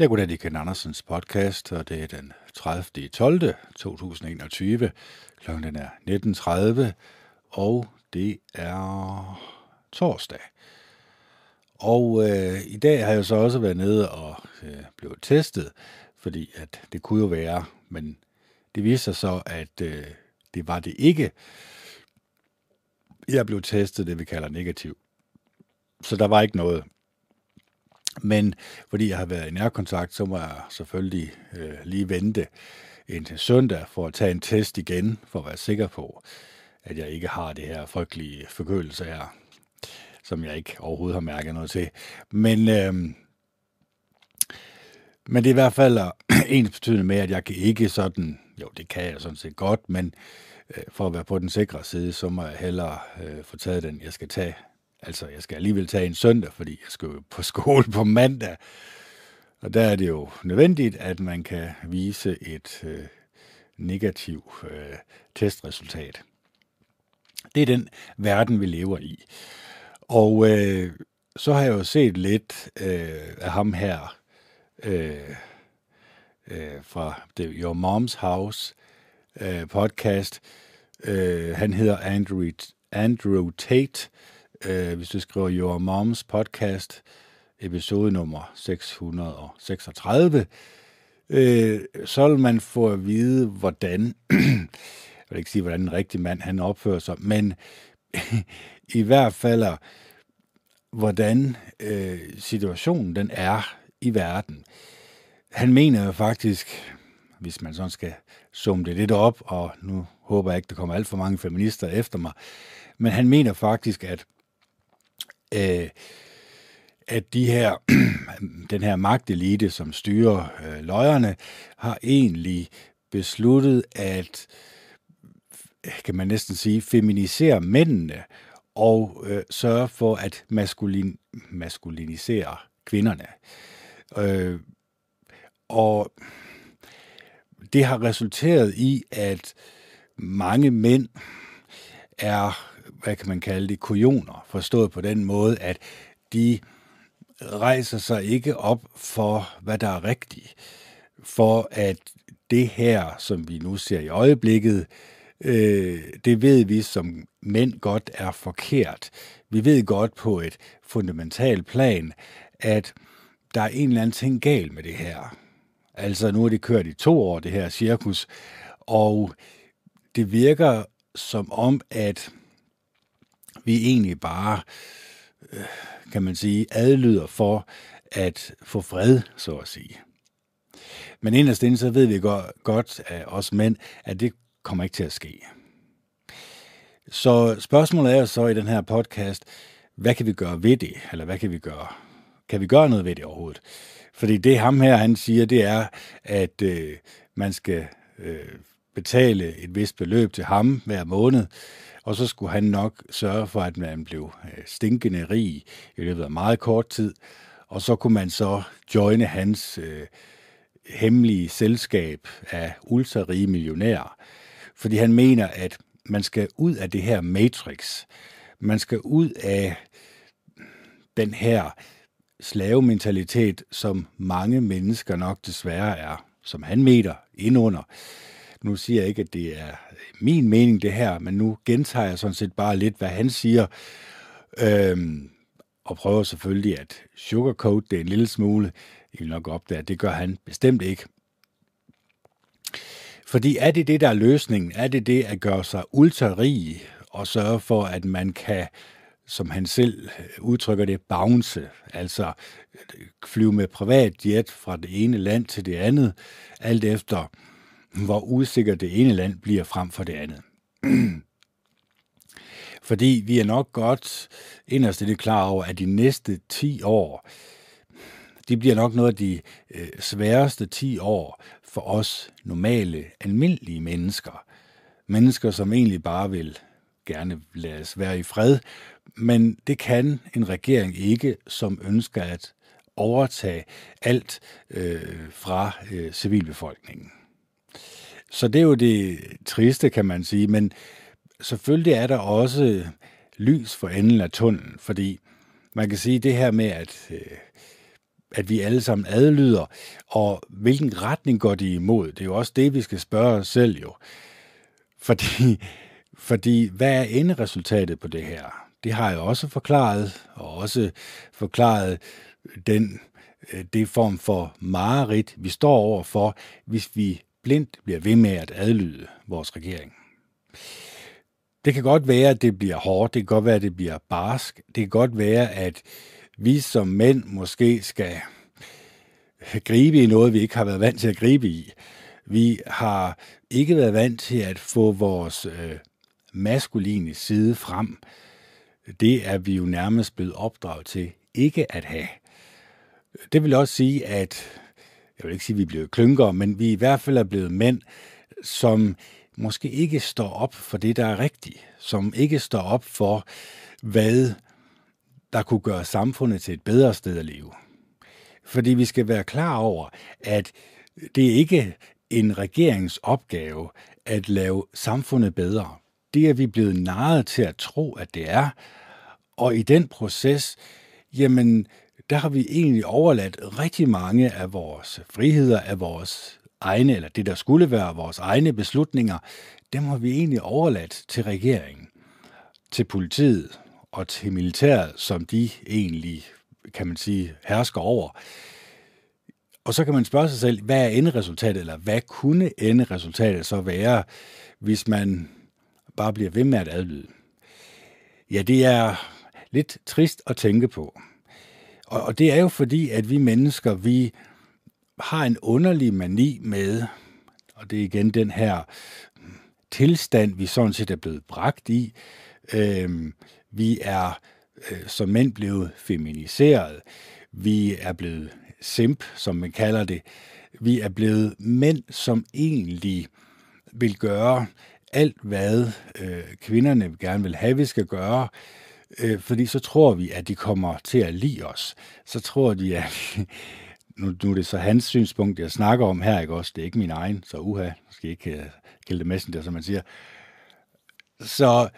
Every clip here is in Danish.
Ja, goddag, det er Ken Andersens podcast, og det er den 30. 12. 2021. Klokken er 19.30, og det er torsdag. Og øh, i dag har jeg så også været nede og øh, blevet testet, fordi at det kunne jo være, men det viste sig så, at øh, det var det ikke. Jeg blev testet, det vi kalder negativ. Så der var ikke noget. Men fordi jeg har været i nærkontakt, så må jeg selvfølgelig øh, lige vente indtil søndag for at tage en test igen, for at være sikker på, at jeg ikke har det her frygtelige forkølelse her, som jeg ikke overhovedet har mærket noget til. Men, øh, men det er i hvert fald øh, ens betydende med, at jeg kan ikke sådan, jo det kan jeg sådan set godt, men øh, for at være på den sikre side, så må jeg hellere øh, få taget den, jeg skal tage Altså, jeg skal alligevel tage en søndag, fordi jeg skal jo på skole på mandag. Og der er det jo nødvendigt, at man kan vise et øh, negativt øh, testresultat. Det er den verden, vi lever i. Og øh, så har jeg jo set lidt øh, af ham her øh, øh, fra The Your Mom's House øh, podcast. Øh, han hedder Andrew, Andrew Tate, øh, øh, hvis du skriver Your Moms Podcast, episode nummer 636, øh, så vil man få at vide, hvordan, jeg vil ikke sige, hvordan en rigtig mand han opfører sig, men i hvert fald, hvordan øh, situationen den er i verden. Han mener jo faktisk, hvis man sådan skal summe det lidt op, og nu håber jeg ikke, der kommer alt for mange feminister efter mig, men han mener faktisk, at øh, at de her, den her magtelite, som styrer øh, løjerne, har egentlig besluttet at, kan man næsten sige, feminisere mændene og øh, sørge for at maskulin, maskulinisere kvinderne. Øh, og det har resulteret i, at mange mænd er hvad kan man kalde det, kujoner, forstået på den måde, at de rejser sig ikke op for, hvad der er rigtigt, for at det her, som vi nu ser i øjeblikket, øh, det ved vi som mænd godt er forkert. Vi ved godt på et fundamentalt plan, at der er en eller anden ting galt med det her. Altså nu er det kørt i to år, det her cirkus, og det virker som om, at vi egentlig bare, øh, kan man sige, adlyder for at få fred, så at sige. Men inderst inde, så ved vi godt, af os mænd, at det kommer ikke til at ske. Så spørgsmålet er så i den her podcast, hvad kan vi gøre ved det? Eller hvad kan vi gøre? Kan vi gøre noget ved det overhovedet? Fordi det ham her, han siger, det er, at øh, man skal øh, betale et vist beløb til ham hver måned, og så skulle han nok sørge for, at man blev øh, stinkende rig i løbet af meget kort tid, og så kunne man så joine hans øh, hemmelige selskab af ultrarige millionærer, fordi han mener, at man skal ud af det her matrix. Man skal ud af den her slavementalitet, som mange mennesker nok desværre er, som han mener, indunder. Nu siger jeg ikke, at det er min mening, det her, men nu gentager jeg sådan set bare lidt, hvad han siger, øhm, og prøver selvfølgelig at sugarcoat det en lille smule. I vil nok opdage, at det gør han bestemt ikke. Fordi er det det, der er løsningen? Er det det at gøre sig ultra-rig og sørge for, at man kan, som han selv udtrykker det, bounce, altså øh, flyve med privat jet fra det ene land til det andet, alt efter hvor usikkert det ene land bliver frem for det andet. Fordi vi er nok godt inderst det klar over, at de næste 10 år, de bliver nok noget af de øh, sværeste 10 år for os normale, almindelige mennesker. Mennesker, som egentlig bare vil gerne lade os være i fred, men det kan en regering ikke, som ønsker at overtage alt øh, fra øh, civilbefolkningen. Så det er jo det triste, kan man sige, men selvfølgelig er der også lys for enden af tunnelen, fordi man kan sige det her med, at øh, at vi alle sammen adlyder, og hvilken retning går de imod? Det er jo også det, vi skal spørge os selv jo. Fordi, fordi hvad er enderesultatet på det her? Det har jeg også forklaret, og også forklaret den øh, det form for mareridt, vi står over for, hvis vi blindt bliver ved med at adlyde vores regering. Det kan godt være, at det bliver hårdt, det kan godt være, at det bliver barsk, det kan godt være, at vi som mænd måske skal gribe i noget, vi ikke har været vant til at gribe i. Vi har ikke været vant til at få vores øh, maskuline side frem. Det er vi jo nærmest blevet opdraget til ikke at have. Det vil også sige, at jeg vil ikke sige, at vi er blevet klynkere, men vi i hvert fald er blevet mænd, som måske ikke står op for det, der er rigtigt, som ikke står op for, hvad der kunne gøre samfundet til et bedre sted at leve. Fordi vi skal være klar over, at det er ikke en regeringsopgave at lave samfundet bedre. Det er vi blevet narret til at tro, at det er. Og i den proces, jamen, der har vi egentlig overladt rigtig mange af vores friheder, af vores egne, eller det der skulle være vores egne beslutninger, dem har vi egentlig overladt til regeringen, til politiet og til militæret, som de egentlig, kan man sige, hersker over. Og så kan man spørge sig selv, hvad er enderesultatet, eller hvad kunne enderesultatet så være, hvis man bare bliver ved med at adlyde? Ja, det er lidt trist at tænke på. Og, og det er jo fordi, at vi mennesker, vi har en underlig mani med, og det er igen den her tilstand, vi sådan set er blevet bragt i. Øh, vi er øh, som mænd blevet feminiseret. Vi er blevet simp, som man kalder det. Vi er blevet mænd, som egentlig vil gøre alt, hvad øh, kvinderne gerne vil have, vi skal gøre, øh, Øh, fordi så tror vi, at de kommer til at lide os. Så tror de, at nu, nu er det så hans synspunkt, jeg snakker om her, ikke også? Det er ikke min egen, så uha, jeg skal ikke øh, uh, kalde det messenger, som man siger. Så,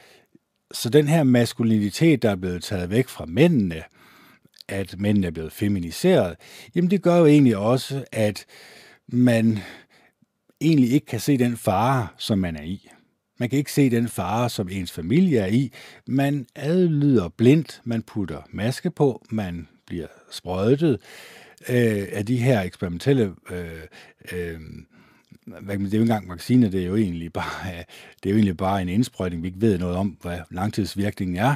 så den her maskulinitet, der er blevet taget væk fra mændene, at mændene er blevet feminiseret, jamen det gør jo egentlig også, at man egentlig ikke kan se den fare, som man er i. Man kan ikke se den fare, som ens familie er i. Man adlyder blindt, man putter maske på, man bliver sprøjtet øh, af de her eksperimentelle øh, øh, det er jo ikke engang vacciner, det er jo egentlig bare, det er jo egentlig bare en indsprøjtning, vi ikke ved noget om, hvad langtidsvirkningen er.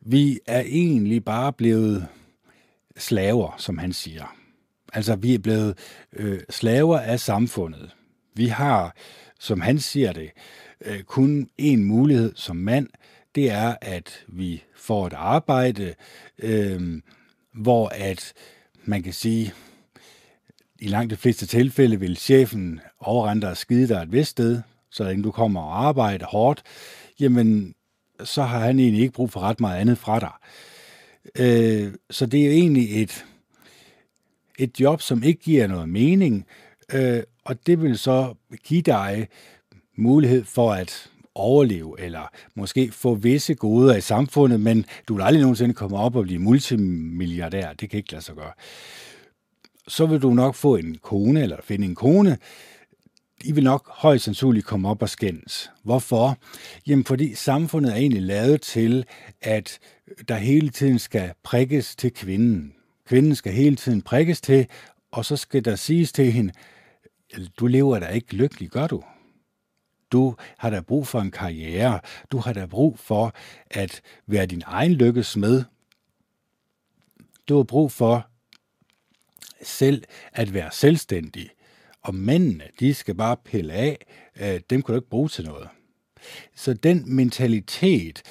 Vi er egentlig bare blevet slaver, som han siger. Altså, vi er blevet øh, slaver af samfundet. Vi har, som han siger det, øh, kun en mulighed som mand, det er, at vi får et arbejde, øh, hvor at man kan sige, i langt de fleste tilfælde vil chefen overrende og skide dig et vist sted, så længe du kommer og arbejder hårdt, jamen så har han egentlig ikke brug for ret meget andet fra dig. Øh, så det er jo egentlig et, et job, som ikke giver noget mening, øh, og det vil så give dig mulighed for at overleve, eller måske få visse goder i samfundet, men du vil aldrig nogensinde komme op og blive multimilliardær. Det kan ikke lade sig gøre. Så vil du nok få en kone, eller finde en kone, I vil nok højst sandsynligt komme op og skændes. Hvorfor? Jamen fordi samfundet er egentlig lavet til, at der hele tiden skal prikkes til kvinden. Kvinden skal hele tiden prikkes til, og så skal der siges til hende, du lever da ikke lykkelig, gør du? Du har da brug for en karriere. Du har da brug for at være din egen lykkes med. Du har brug for selv at være selvstændig. Og mændene, de skal bare pille af. Øh, dem kan du ikke bruge til noget. Så den mentalitet,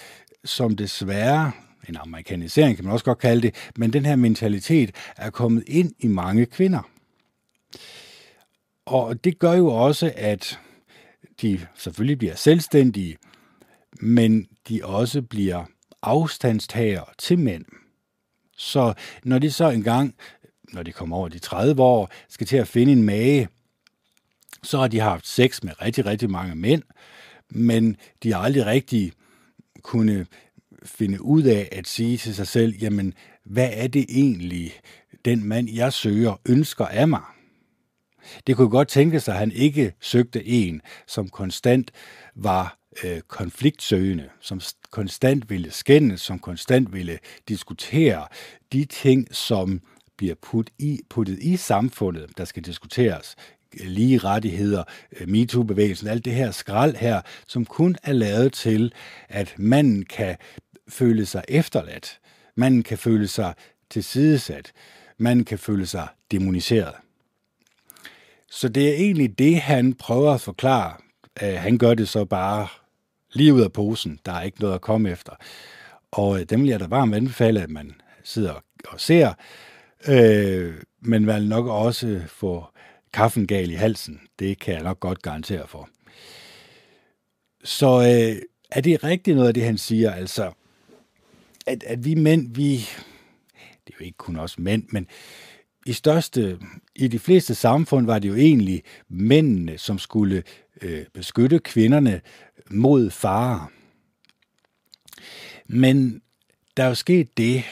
som desværre, en amerikanisering kan man også godt kalde det, men den her mentalitet er kommet ind i mange kvinder. Og det gør jo også, at de selvfølgelig bliver selvstændige, men de også bliver afstandstager til mænd. Så når de så engang, når de kommer over de 30 år, skal til at finde en mage, så har de haft sex med rigtig, rigtig mange mænd, men de har aldrig rigtig kunne finde ud af at sige til sig selv, jamen, hvad er det egentlig, den mand, jeg søger, ønsker af mig. Det kunne godt tænke sig, at han ikke søgte en, som konstant var øh, konfliktsøgende, som konstant ville skændes, som konstant ville diskutere de ting, som bliver put i, puttet i samfundet, der skal diskuteres. Øh, lige rettigheder, øh, MeToo-bevægelsen, alt det her skrald her, som kun er lavet til, at manden kan føle sig efterladt. Manden kan føle sig tilsidesat. Manden kan føle sig demoniseret. Så det er egentlig det, han prøver at forklare. Han gør det så bare lige ud af posen. Der er ikke noget at komme efter. Og øh, dem vil jeg da varmt anbefale, at man sidder og ser. Øh, men vil nok også få kaffen gal i halsen. Det kan jeg nok godt garantere for. Så øh, er det rigtigt noget af det, han siger? Altså, at, at vi mænd, vi... Det er jo ikke kun os mænd, men i største, i de fleste samfund var det jo egentlig mændene, som skulle øh, beskytte kvinderne mod farer. Men der er jo sket det,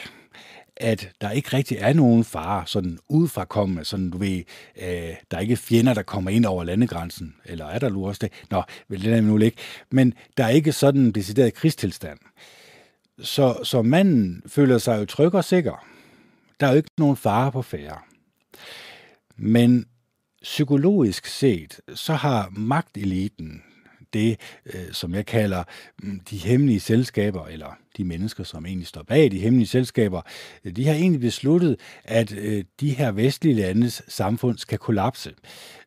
at der ikke rigtig er nogen fare, sådan udefrakommende, sådan du ved, øh, der er ikke fjender, der kommer ind over landegrænsen, eller er der nu også det? Nå, vel, det er nu ikke. Men der er ikke sådan en decideret krigstilstand. Så, så manden føler sig jo tryg og sikker. Der er jo ikke nogen fare på færre. Men psykologisk set, så har magteliten, det, øh, som jeg kalder mm, de hemmelige selskaber, eller de mennesker, som egentlig står bag de hemmelige selskaber, øh, de har egentlig besluttet, at øh, de her vestlige landes samfund skal kollapse.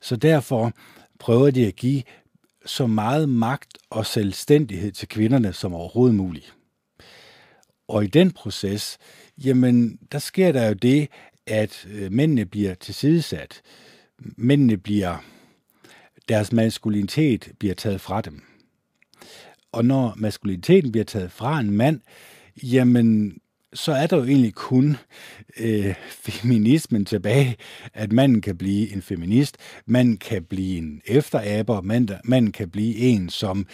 Så derfor prøver de at give så meget magt og selvstændighed til kvinderne som overhovedet muligt. Og i den proces, jamen, der sker der jo det, at øh, mændene bliver tilsidesat. Mændene bliver, deres maskulinitet bliver taget fra dem. Og når maskuliniteten bliver taget fra en mand, jamen, så er der jo egentlig kun øh, feminismen tilbage, at manden kan blive en feminist, man kan blive en efteraber, man, man kan blive en, som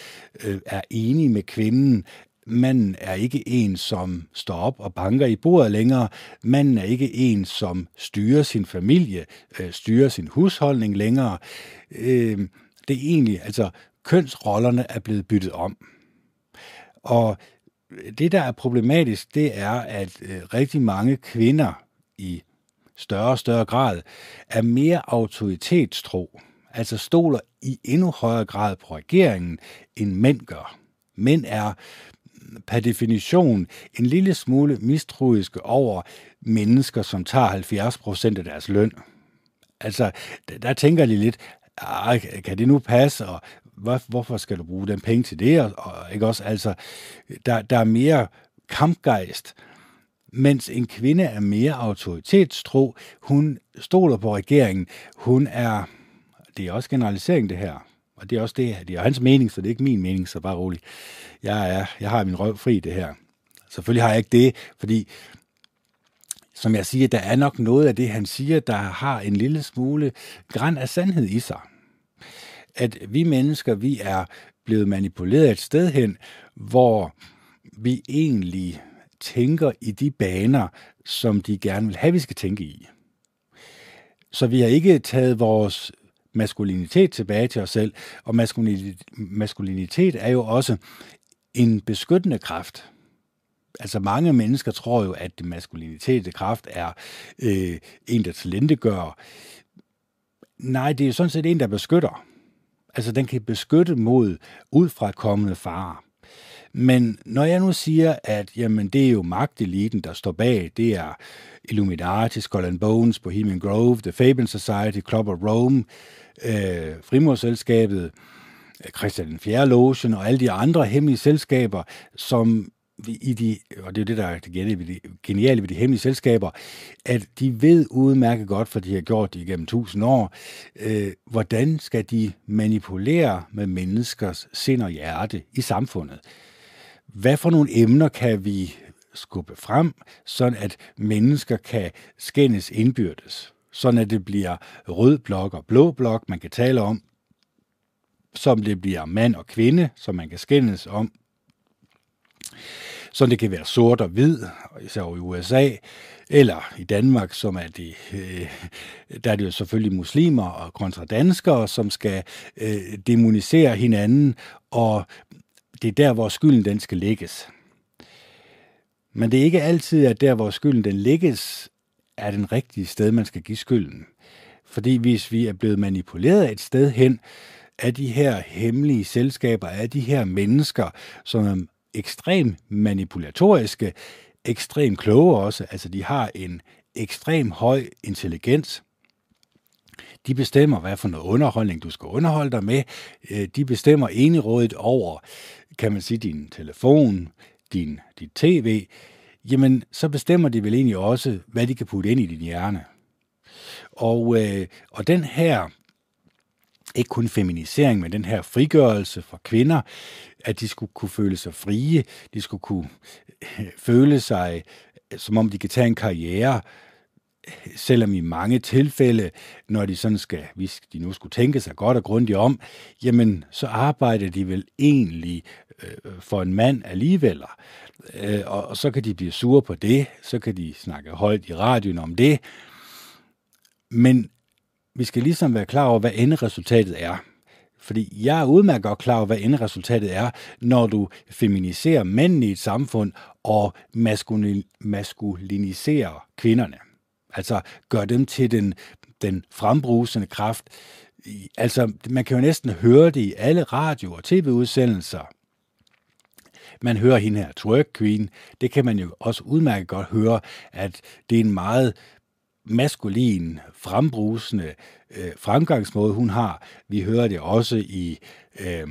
øh, er enig med kvinden, Manden er ikke en, som står op og banker i bordet længere. Manden er ikke en, som styrer sin familie, øh, styrer sin husholdning længere. Øh, det er egentlig, altså kønsrollerne er blevet byttet om. Og det, der er problematisk, det er, at øh, rigtig mange kvinder i større og større grad er mere autoritetstro, altså stoler i endnu højere grad på regeringen, end mænd gør. Mænd er per definition en lille smule mistroiske over mennesker, som tager 70 procent af deres løn. Altså, der tænker de lidt, kan det nu passe, og hvorfor skal du bruge den penge til det? Og, ikke også? Altså, der, der er mere kampgejst, mens en kvinde er mere autoritetstro. Hun stoler på regeringen. Hun er, det er også generalisering det her, og det er også det, det er hans mening, så det er ikke min mening, så bare rolig. Jeg, er, jeg har min røv fri det her. Selvfølgelig har jeg ikke det, fordi som jeg siger, der er nok noget af det, han siger, der har en lille smule græn af sandhed i sig. At vi mennesker, vi er blevet manipuleret et sted hen, hvor vi egentlig tænker i de baner, som de gerne vil have, vi skal tænke i. Så vi har ikke taget vores maskulinitet tilbage til os selv. Og maskulinitet, maskulinitet er jo også en beskyttende kraft. Altså mange mennesker tror jo, at det maskulinitet, kraft er øh, en, der talentegør. Nej, det er jo sådan set en, der beskytter. Altså den kan beskytte mod udfrakommende farer. Men når jeg nu siger, at jamen, det er jo magteliten, der står bag, det er Illuminati, Skull and Bones, Bohemian Grove, The Fabian Society, Club of Rome, øh, Frimurselskabet, øh, Christian den 4. Logen og alle de andre hemmelige selskaber, som i de, og det er det, der er det geniale ved de hemmelige selskaber, at de ved udmærket godt, for de har gjort det igennem tusind år, øh, hvordan skal de manipulere med menneskers sind og hjerte i samfundet. Hvad for nogle emner kan vi skubbe frem, sådan at mennesker kan skændes indbyrdes? sådan at det bliver rød blok og blå blok, man kan tale om, som det bliver mand og kvinde, som man kan skændes om. Så det kan være sort og hvid, især i USA, eller i Danmark, som er det, øh, der er det jo selvfølgelig muslimer og kontra danskere, som skal øh, demonisere hinanden, og det er der, hvor skylden den skal lægges. Men det er ikke altid, at der, hvor skylden den lægges, er den rigtige sted, man skal give skylden. Fordi hvis vi er blevet manipuleret et sted hen af de her hemmelige selskaber, af de her mennesker, som er ekstremt manipulatoriske, ekstremt kloge også, altså de har en ekstrem høj intelligens, de bestemmer, hvad for noget underholdning du skal underholde dig med. Øh, de bestemmer enerådet over, kan man sige, din telefon, din, dit tv. Jamen, så bestemmer de vel egentlig også, hvad de kan putte ind i din hjerne. Og, øh, og den her, ikke kun feminisering, men den her frigørelse for kvinder, at de skulle kunne føle sig frie, de skulle kunne øh, føle sig, som om de kan tage en karriere, selvom i mange tilfælde, når de sådan skal, hvis de nu skulle tænke sig godt og grundigt om, jamen så arbejder de vel egentlig øh, for en mand alligevel. Øh, og, og så kan de blive sure på det, så kan de snakke højt i radioen om det, men vi skal ligesom være klar over, hvad enderesultatet er. Fordi jeg er udmærket godt klar over, hvad enderesultatet er, når du feminiserer mændene i et samfund og maskuliniserer kvinderne. Altså gør dem til den, den frembrusende kraft. Altså, man kan jo næsten høre det i alle radio- og tv-udsendelser. Man hører hende her, twerk queen. Det kan man jo også udmærket godt høre, at det er en meget maskulin, frembrusende øh, fremgangsmåde, hun har. Vi hører det også i, øh,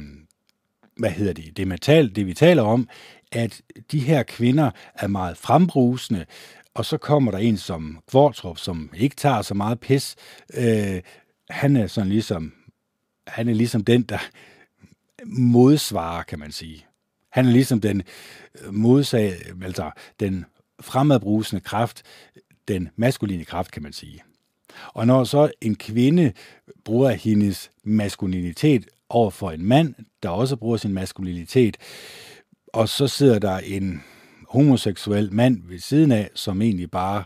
hvad hedder det, det, metal, det vi taler om, at de her kvinder er meget frembrusende, og så kommer der en som Kvartrup, som ikke tager så meget pis. Øh, han er sådan ligesom, han er ligesom den, der modsvarer, kan man sige. Han er ligesom den modsag, altså den fremadbrusende kraft, den maskuline kraft, kan man sige. Og når så en kvinde bruger hendes maskulinitet over for en mand, der også bruger sin maskulinitet, og så sidder der en homoseksuel mand ved siden af, som egentlig bare,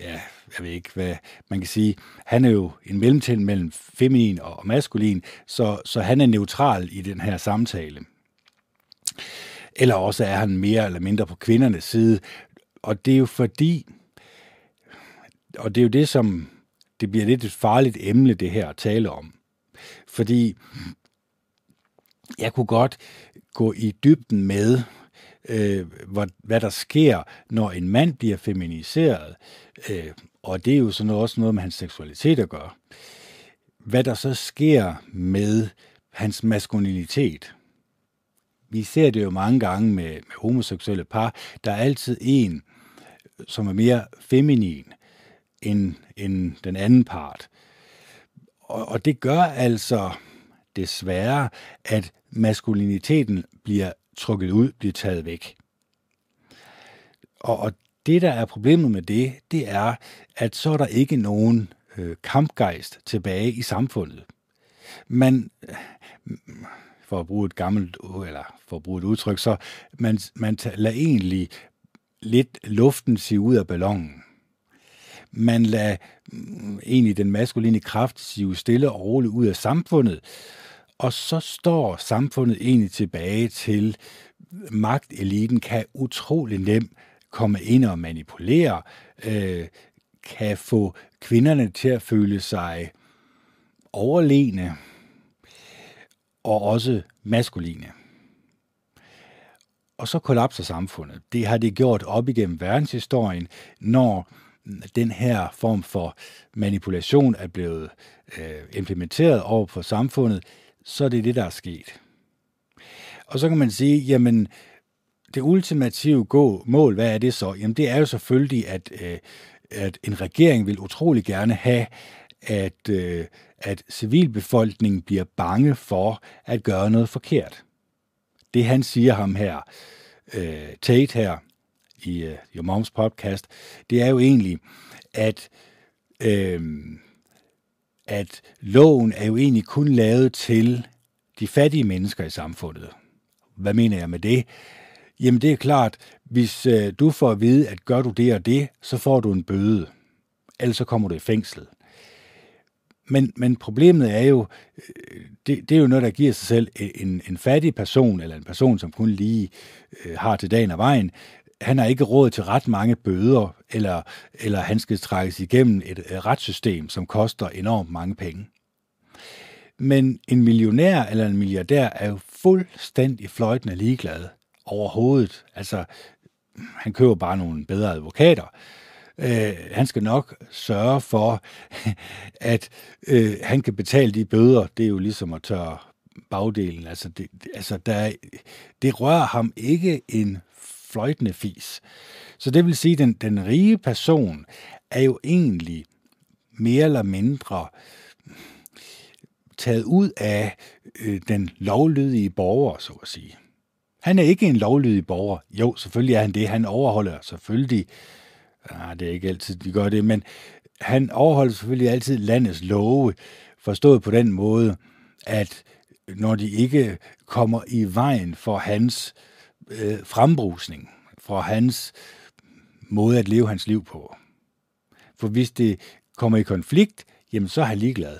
ja, jeg ved ikke, hvad man kan sige, han er jo en mellemtænd mellem feminin og maskulin, så, så han er neutral i den her samtale. Eller også er han mere eller mindre på kvindernes side, og det er jo fordi, og det er jo det, som det bliver lidt et farligt emne, det her at tale om. Fordi jeg kunne godt gå i dybden med, øh, hvad, hvad der sker, når en mand bliver feminiseret, øh, og det er jo sådan noget, også noget med hans seksualitet at gøre. Hvad der så sker med hans maskulinitet. Vi ser det jo mange gange med, med homoseksuelle par. Der er altid en, som er mere feminin end, end den anden part. Og, og det gør altså desværre, at maskuliniteten bliver trukket ud, bliver taget væk. Og, og det, der er problemet med det, det er, at så er der ikke nogen øh, kampgejst tilbage i samfundet. Man, for at bruge et gammelt, eller for at bruge et udtryk, så man, man lader egentlig lidt luften sige ud af ballonen. Man lader mm, egentlig den maskuline kraft sige stille og roligt ud af samfundet, og så står samfundet egentlig tilbage til, magteliten kan utrolig nemt komme ind og manipulere, øh, kan få kvinderne til at føle sig overlegne og også maskuline. Og så kollapser samfundet. Det har det gjort op igennem verdenshistorien, når den her form for manipulation er blevet øh, implementeret over for samfundet, så er det det, der er sket. Og så kan man sige, jamen, det ultimative gå, mål, hvad er det så? Jamen, det er jo selvfølgelig, at, øh, at en regering vil utrolig gerne have, at, øh, at civilbefolkningen bliver bange for at gøre noget forkert. Det han siger ham her, øh, Tate her, i øh, Your Moms podcast, det er jo egentlig, at, øh, at loven er jo egentlig kun lavet til de fattige mennesker i samfundet. Hvad mener jeg med det? Jamen det er klart, hvis øh, du får at vide, at gør du det og det, så får du en bøde. Ellers så kommer du i fængsel. Men, men problemet er jo, øh, det, det er jo noget, der giver sig selv en, en fattig person, eller en person, som kun lige øh, har til dagen og vejen, han har ikke råd til ret mange bøder, eller, eller han skal trækkes igennem et, retssystem, som koster enormt mange penge. Men en millionær eller en milliardær er jo fuldstændig fløjtende ligeglad overhovedet. Altså, han køber bare nogle bedre advokater. Øh, han skal nok sørge for, at øh, han kan betale de bøder. Det er jo ligesom at tørre bagdelen. Altså, det, altså der, det rører ham ikke en fløjtende fis. Så det vil sige, at den, den rige person er jo egentlig mere eller mindre taget ud af øh, den lovlydige borger, så at sige. Han er ikke en lovlydig borger. Jo, selvfølgelig er han det. Han overholder selvfølgelig, ah, det er ikke altid, de gør det, men han overholder selvfølgelig altid landets love, forstået på den måde, at når de ikke kommer i vejen for hans øh, frembrusning, for hans måde at leve hans liv på. For hvis det kommer i konflikt, jamen så er han ligeglad.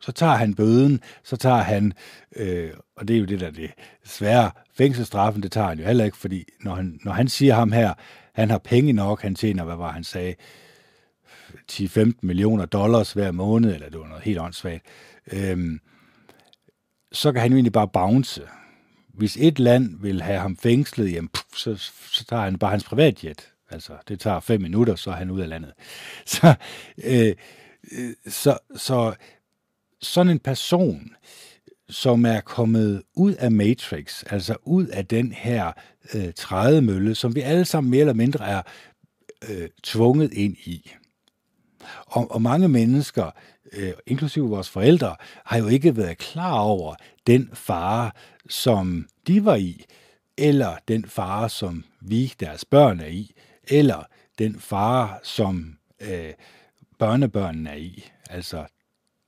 Så tager han bøden, så tager han, øh, og det er jo det der det svære, fængselsstraffen, det tager han jo heller ikke, fordi når han, når han siger ham her, han har penge nok, han tjener, hvad var han sagde, 10-15 millioner dollars hver måned, eller det var noget helt åndssvagt, øh, så kan han jo egentlig bare bounce. Hvis et land vil have ham fængslet, jamen, puff, så, så tager han bare hans privatjet. Altså, det tager fem minutter, så er han ud af landet. Så, øh, øh, så, så sådan en person, som er kommet ud af Matrix, altså ud af den her øh, trædemølle, som vi alle sammen mere eller mindre er øh, tvunget ind i. Og, og mange mennesker, øh, inklusive vores forældre, har jo ikke været klar over den fare, som de var i, eller den fare, som vi, deres børn, er i, eller den fare, som øh, børnebørnene er i. Altså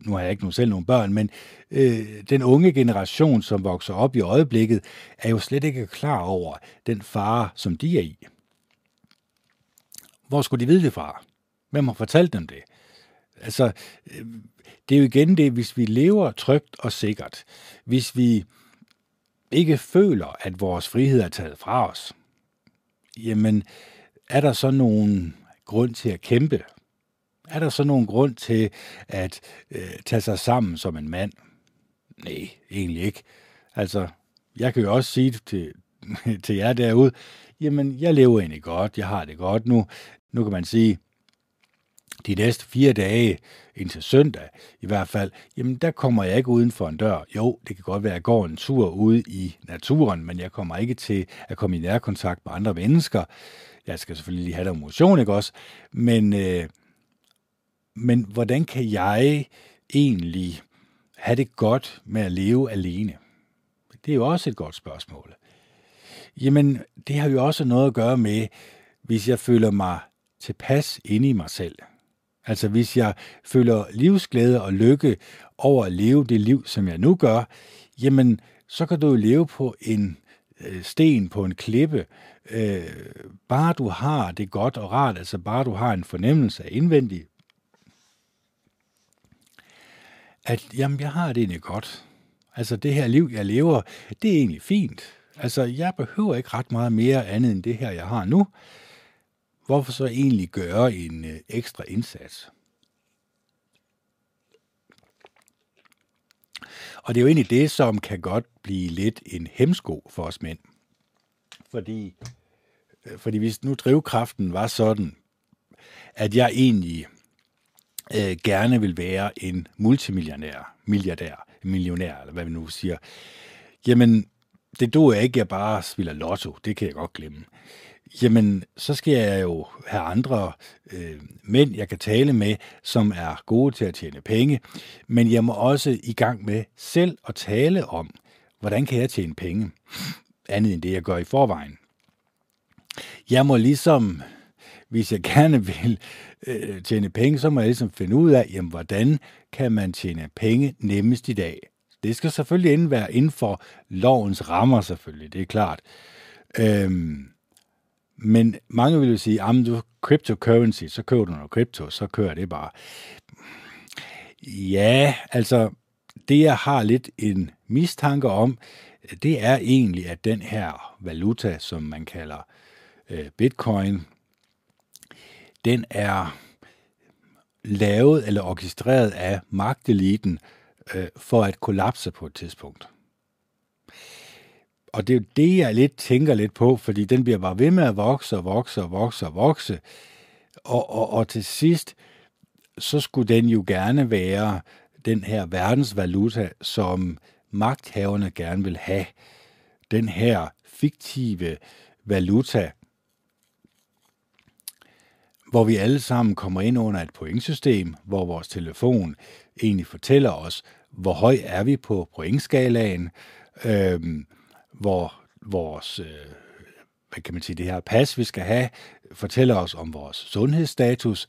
nu har jeg ikke nu selv nogle børn, men øh, den unge generation, som vokser op i øjeblikket, er jo slet ikke klar over den fare, som de er i. Hvor skulle de vide det fra? Hvem har fortalt dem det? Altså, øh, det er jo igen det, hvis vi lever trygt og sikkert, hvis vi ikke føler, at vores frihed er taget fra os, jamen er der så nogen grund til at kæmpe er der så nogen grund til at øh, tage sig sammen som en mand? Nej, egentlig ikke. Altså, jeg kan jo også sige til, til jer derude, jamen, jeg lever egentlig godt, jeg har det godt nu. Nu kan man sige, de næste fire dage indtil søndag i hvert fald, jamen der kommer jeg ikke uden for en dør. Jo, det kan godt være, at jeg går en tur ude i naturen, men jeg kommer ikke til at komme i nærkontakt med andre mennesker. Jeg skal selvfølgelig lige have der motion, ikke også? Men øh, men hvordan kan jeg egentlig have det godt med at leve alene? Det er jo også et godt spørgsmål. Jamen, det har jo også noget at gøre med, hvis jeg føler mig tilpas inde i mig selv. Altså hvis jeg føler livsglæde og lykke over at leve det liv, som jeg nu gør, jamen så kan du jo leve på en Øh, sten, på en klippe. Øh, bare du har det godt og rart, altså bare du har en fornemmelse af indvendig at jamen, jeg har det egentlig godt. Altså det her liv, jeg lever, det er egentlig fint. Altså jeg behøver ikke ret meget mere andet end det her, jeg har nu. Hvorfor så egentlig gøre en øh, ekstra indsats? Og det er jo egentlig det, som kan godt blive lidt en hemsko for os mænd. Fordi, øh, fordi hvis nu drivkraften var sådan, at jeg egentlig øh, gerne vil være en multimillionær, milliardær, millionær, eller hvad vi nu siger, jamen, det duer ikke, jeg bare spiller lotto. Det kan jeg godt glemme. Jamen, så skal jeg jo have andre øh, mænd, jeg kan tale med, som er gode til at tjene penge. Men jeg må også i gang med selv at tale om, hvordan kan jeg tjene penge? Andet end det, jeg gør i forvejen. Jeg må ligesom hvis jeg gerne vil øh, tjene penge, så må jeg ligesom finde ud af, jamen, hvordan kan man tjene penge nemmest i dag. Det skal selvfølgelig inden være inden for lovens rammer, selvfølgelig, det er klart. Øhm, men mange vil jo sige, at du cryptocurrency, så køber du noget krypto, så kører det bare. Ja, altså, det jeg har lidt en mistanke om, det er egentlig, at den her valuta, som man kalder øh, bitcoin, den er lavet eller orkestreret af magteliten øh, for at kollapse på et tidspunkt. Og det er jo det, jeg lidt tænker lidt på, fordi den bliver bare ved med at vokse og vokse og vokse og vokse. Og, og, og til sidst, så skulle den jo gerne være den her verdensvaluta, som magthaverne gerne vil have. Den her fiktive valuta, hvor vi alle sammen kommer ind under et pointsystem, hvor vores telefon egentlig fortæller os, hvor høj er vi på pointskalaen, øh, hvor vores, øh, hvad kan man sige, det her pas, vi skal have, fortæller os om vores sundhedsstatus,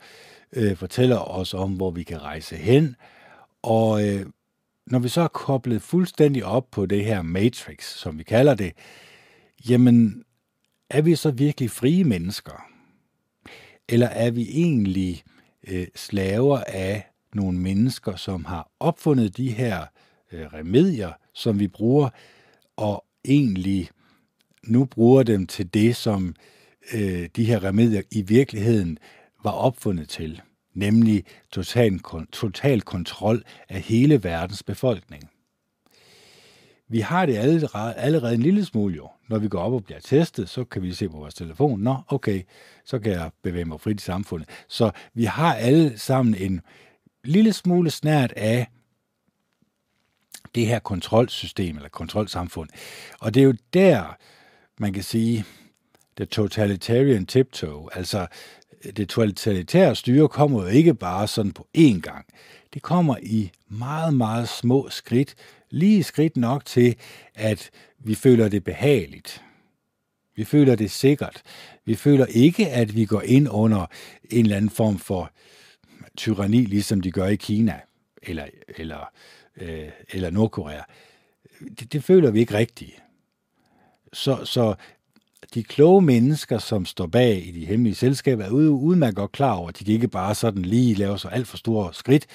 øh, fortæller os om, hvor vi kan rejse hen, og øh, når vi så er koblet fuldstændig op på det her matrix, som vi kalder det, jamen, er vi så virkelig frie mennesker? Eller er vi egentlig øh, slaver af nogle mennesker, som har opfundet de her øh, remedier, som vi bruger, og egentlig nu bruger dem til det, som øh, de her remedier i virkeligheden var opfundet til, nemlig total, total kontrol af hele verdens befolkning. Vi har det allerede, allerede en lille smule jo. Når vi går op og bliver testet, så kan vi se på vores telefon, nå, okay, så kan jeg bevæge mig frit i samfundet. Så vi har alle sammen en lille smule snært af det her kontrolsystem eller kontrolsamfund. Og det er jo der, man kan sige, the totalitarian tiptoe, altså det totalitære styre kommer jo ikke bare sådan på én gang. Det kommer i meget, meget små skridt, lige skridt nok til, at vi føler det behageligt. Vi føler det sikkert. Vi føler ikke, at vi går ind under en eller anden form for tyranni, ligesom de gør i Kina eller, eller, øh, eller Nordkorea. Det, det føler vi ikke rigtigt. Så, så de kloge mennesker, som står bag i de hemmelige selskaber, er udmærket godt klar over, at de kan ikke bare sådan lige lave så alt for store skridt,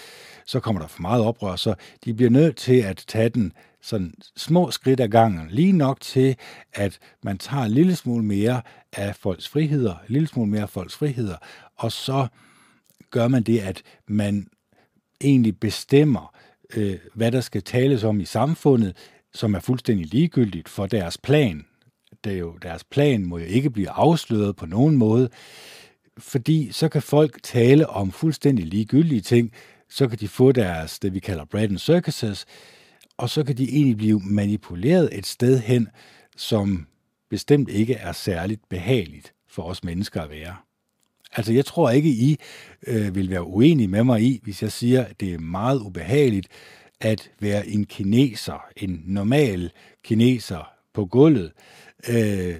så kommer der for meget oprør, så de bliver nødt til at tage den sådan små skridt ad gangen, lige nok til, at man tager en lille smule mere af folks friheder, en lille smule mere af folks friheder, og så gør man det, at man egentlig bestemmer, øh, hvad der skal tales om i samfundet, som er fuldstændig ligegyldigt for deres plan. Det er jo, deres plan må jo ikke blive afsløret på nogen måde, fordi så kan folk tale om fuldstændig ligegyldige ting, så kan de få deres, det vi kalder bread and circuses, og så kan de egentlig blive manipuleret et sted hen, som bestemt ikke er særligt behageligt for os mennesker at være. Altså, jeg tror ikke, I øh, vil være uenige med mig i, hvis jeg siger, at det er meget ubehageligt at være en kineser, en normal kineser på gulvet øh,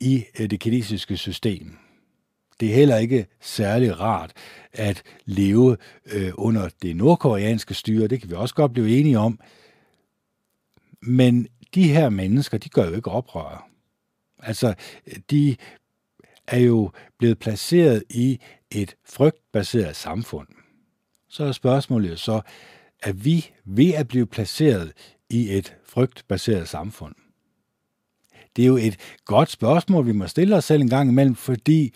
i øh, det kinesiske system. Det er heller ikke særlig rart at leve øh, under det nordkoreanske styre. Det kan vi også godt blive enige om. Men de her mennesker, de gør jo ikke oprør. Altså, de er jo blevet placeret i et frygtbaseret samfund. Så er spørgsmålet så, er vi ved at blive placeret i et frygtbaseret samfund? Det er jo et godt spørgsmål, vi må stille os selv en gang imellem, fordi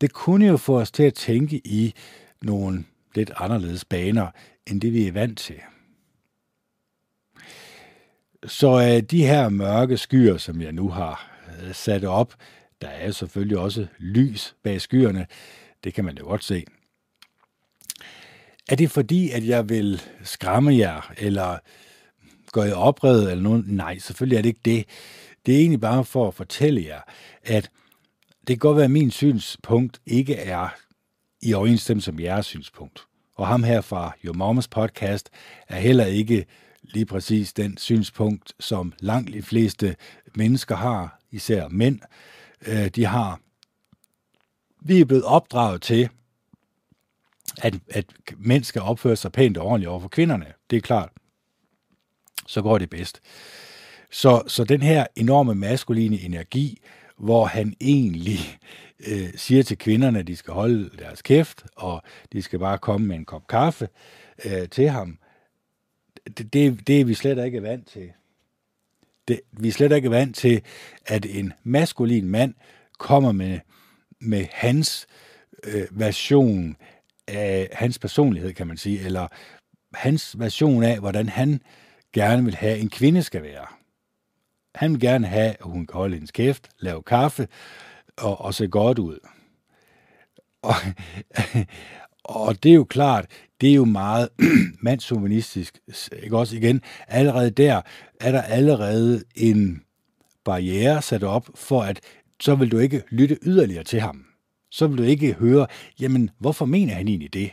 det kunne jo få os til at tænke i nogle lidt anderledes baner, end det vi er vant til. Så øh, de her mørke skyer, som jeg nu har øh, sat op, der er selvfølgelig også lys bag skyerne. Det kan man jo godt se. Er det fordi, at jeg vil skræmme jer, eller gå i opredet, eller noget? Nej, selvfølgelig er det ikke det. Det er egentlig bare for at fortælle jer, at det kan godt være, at min synspunkt ikke er i overensstemmelse med jeres synspunkt. Og ham her fra Your Mamas podcast er heller ikke lige præcis den synspunkt, som langt de fleste mennesker har, især mænd, øh, de har. Vi er blevet opdraget til, at, at mænd skal opføre sig pænt og ordentligt over for kvinderne. Det er klart. Så går det bedst. Så, så den her enorme maskuline energi, hvor han egentlig øh, siger til kvinderne, at de skal holde deres kæft, og de skal bare komme med en kop kaffe øh, til ham, det, det, det er vi slet ikke vant til. Det, vi er slet ikke vant til, at en maskulin mand kommer med, med hans øh, version af hans personlighed, kan man sige, eller hans version af, hvordan han gerne vil have, en kvinde skal være. Han vil gerne have, at hun kan holde hendes kæft, lave kaffe og, og se godt ud. Og, og det er jo klart, det er jo meget mandshumanistisk. Ikke også igen, allerede der er der allerede en barriere sat op for, at så vil du ikke lytte yderligere til ham. Så vil du ikke høre, jamen, hvorfor mener han egentlig det?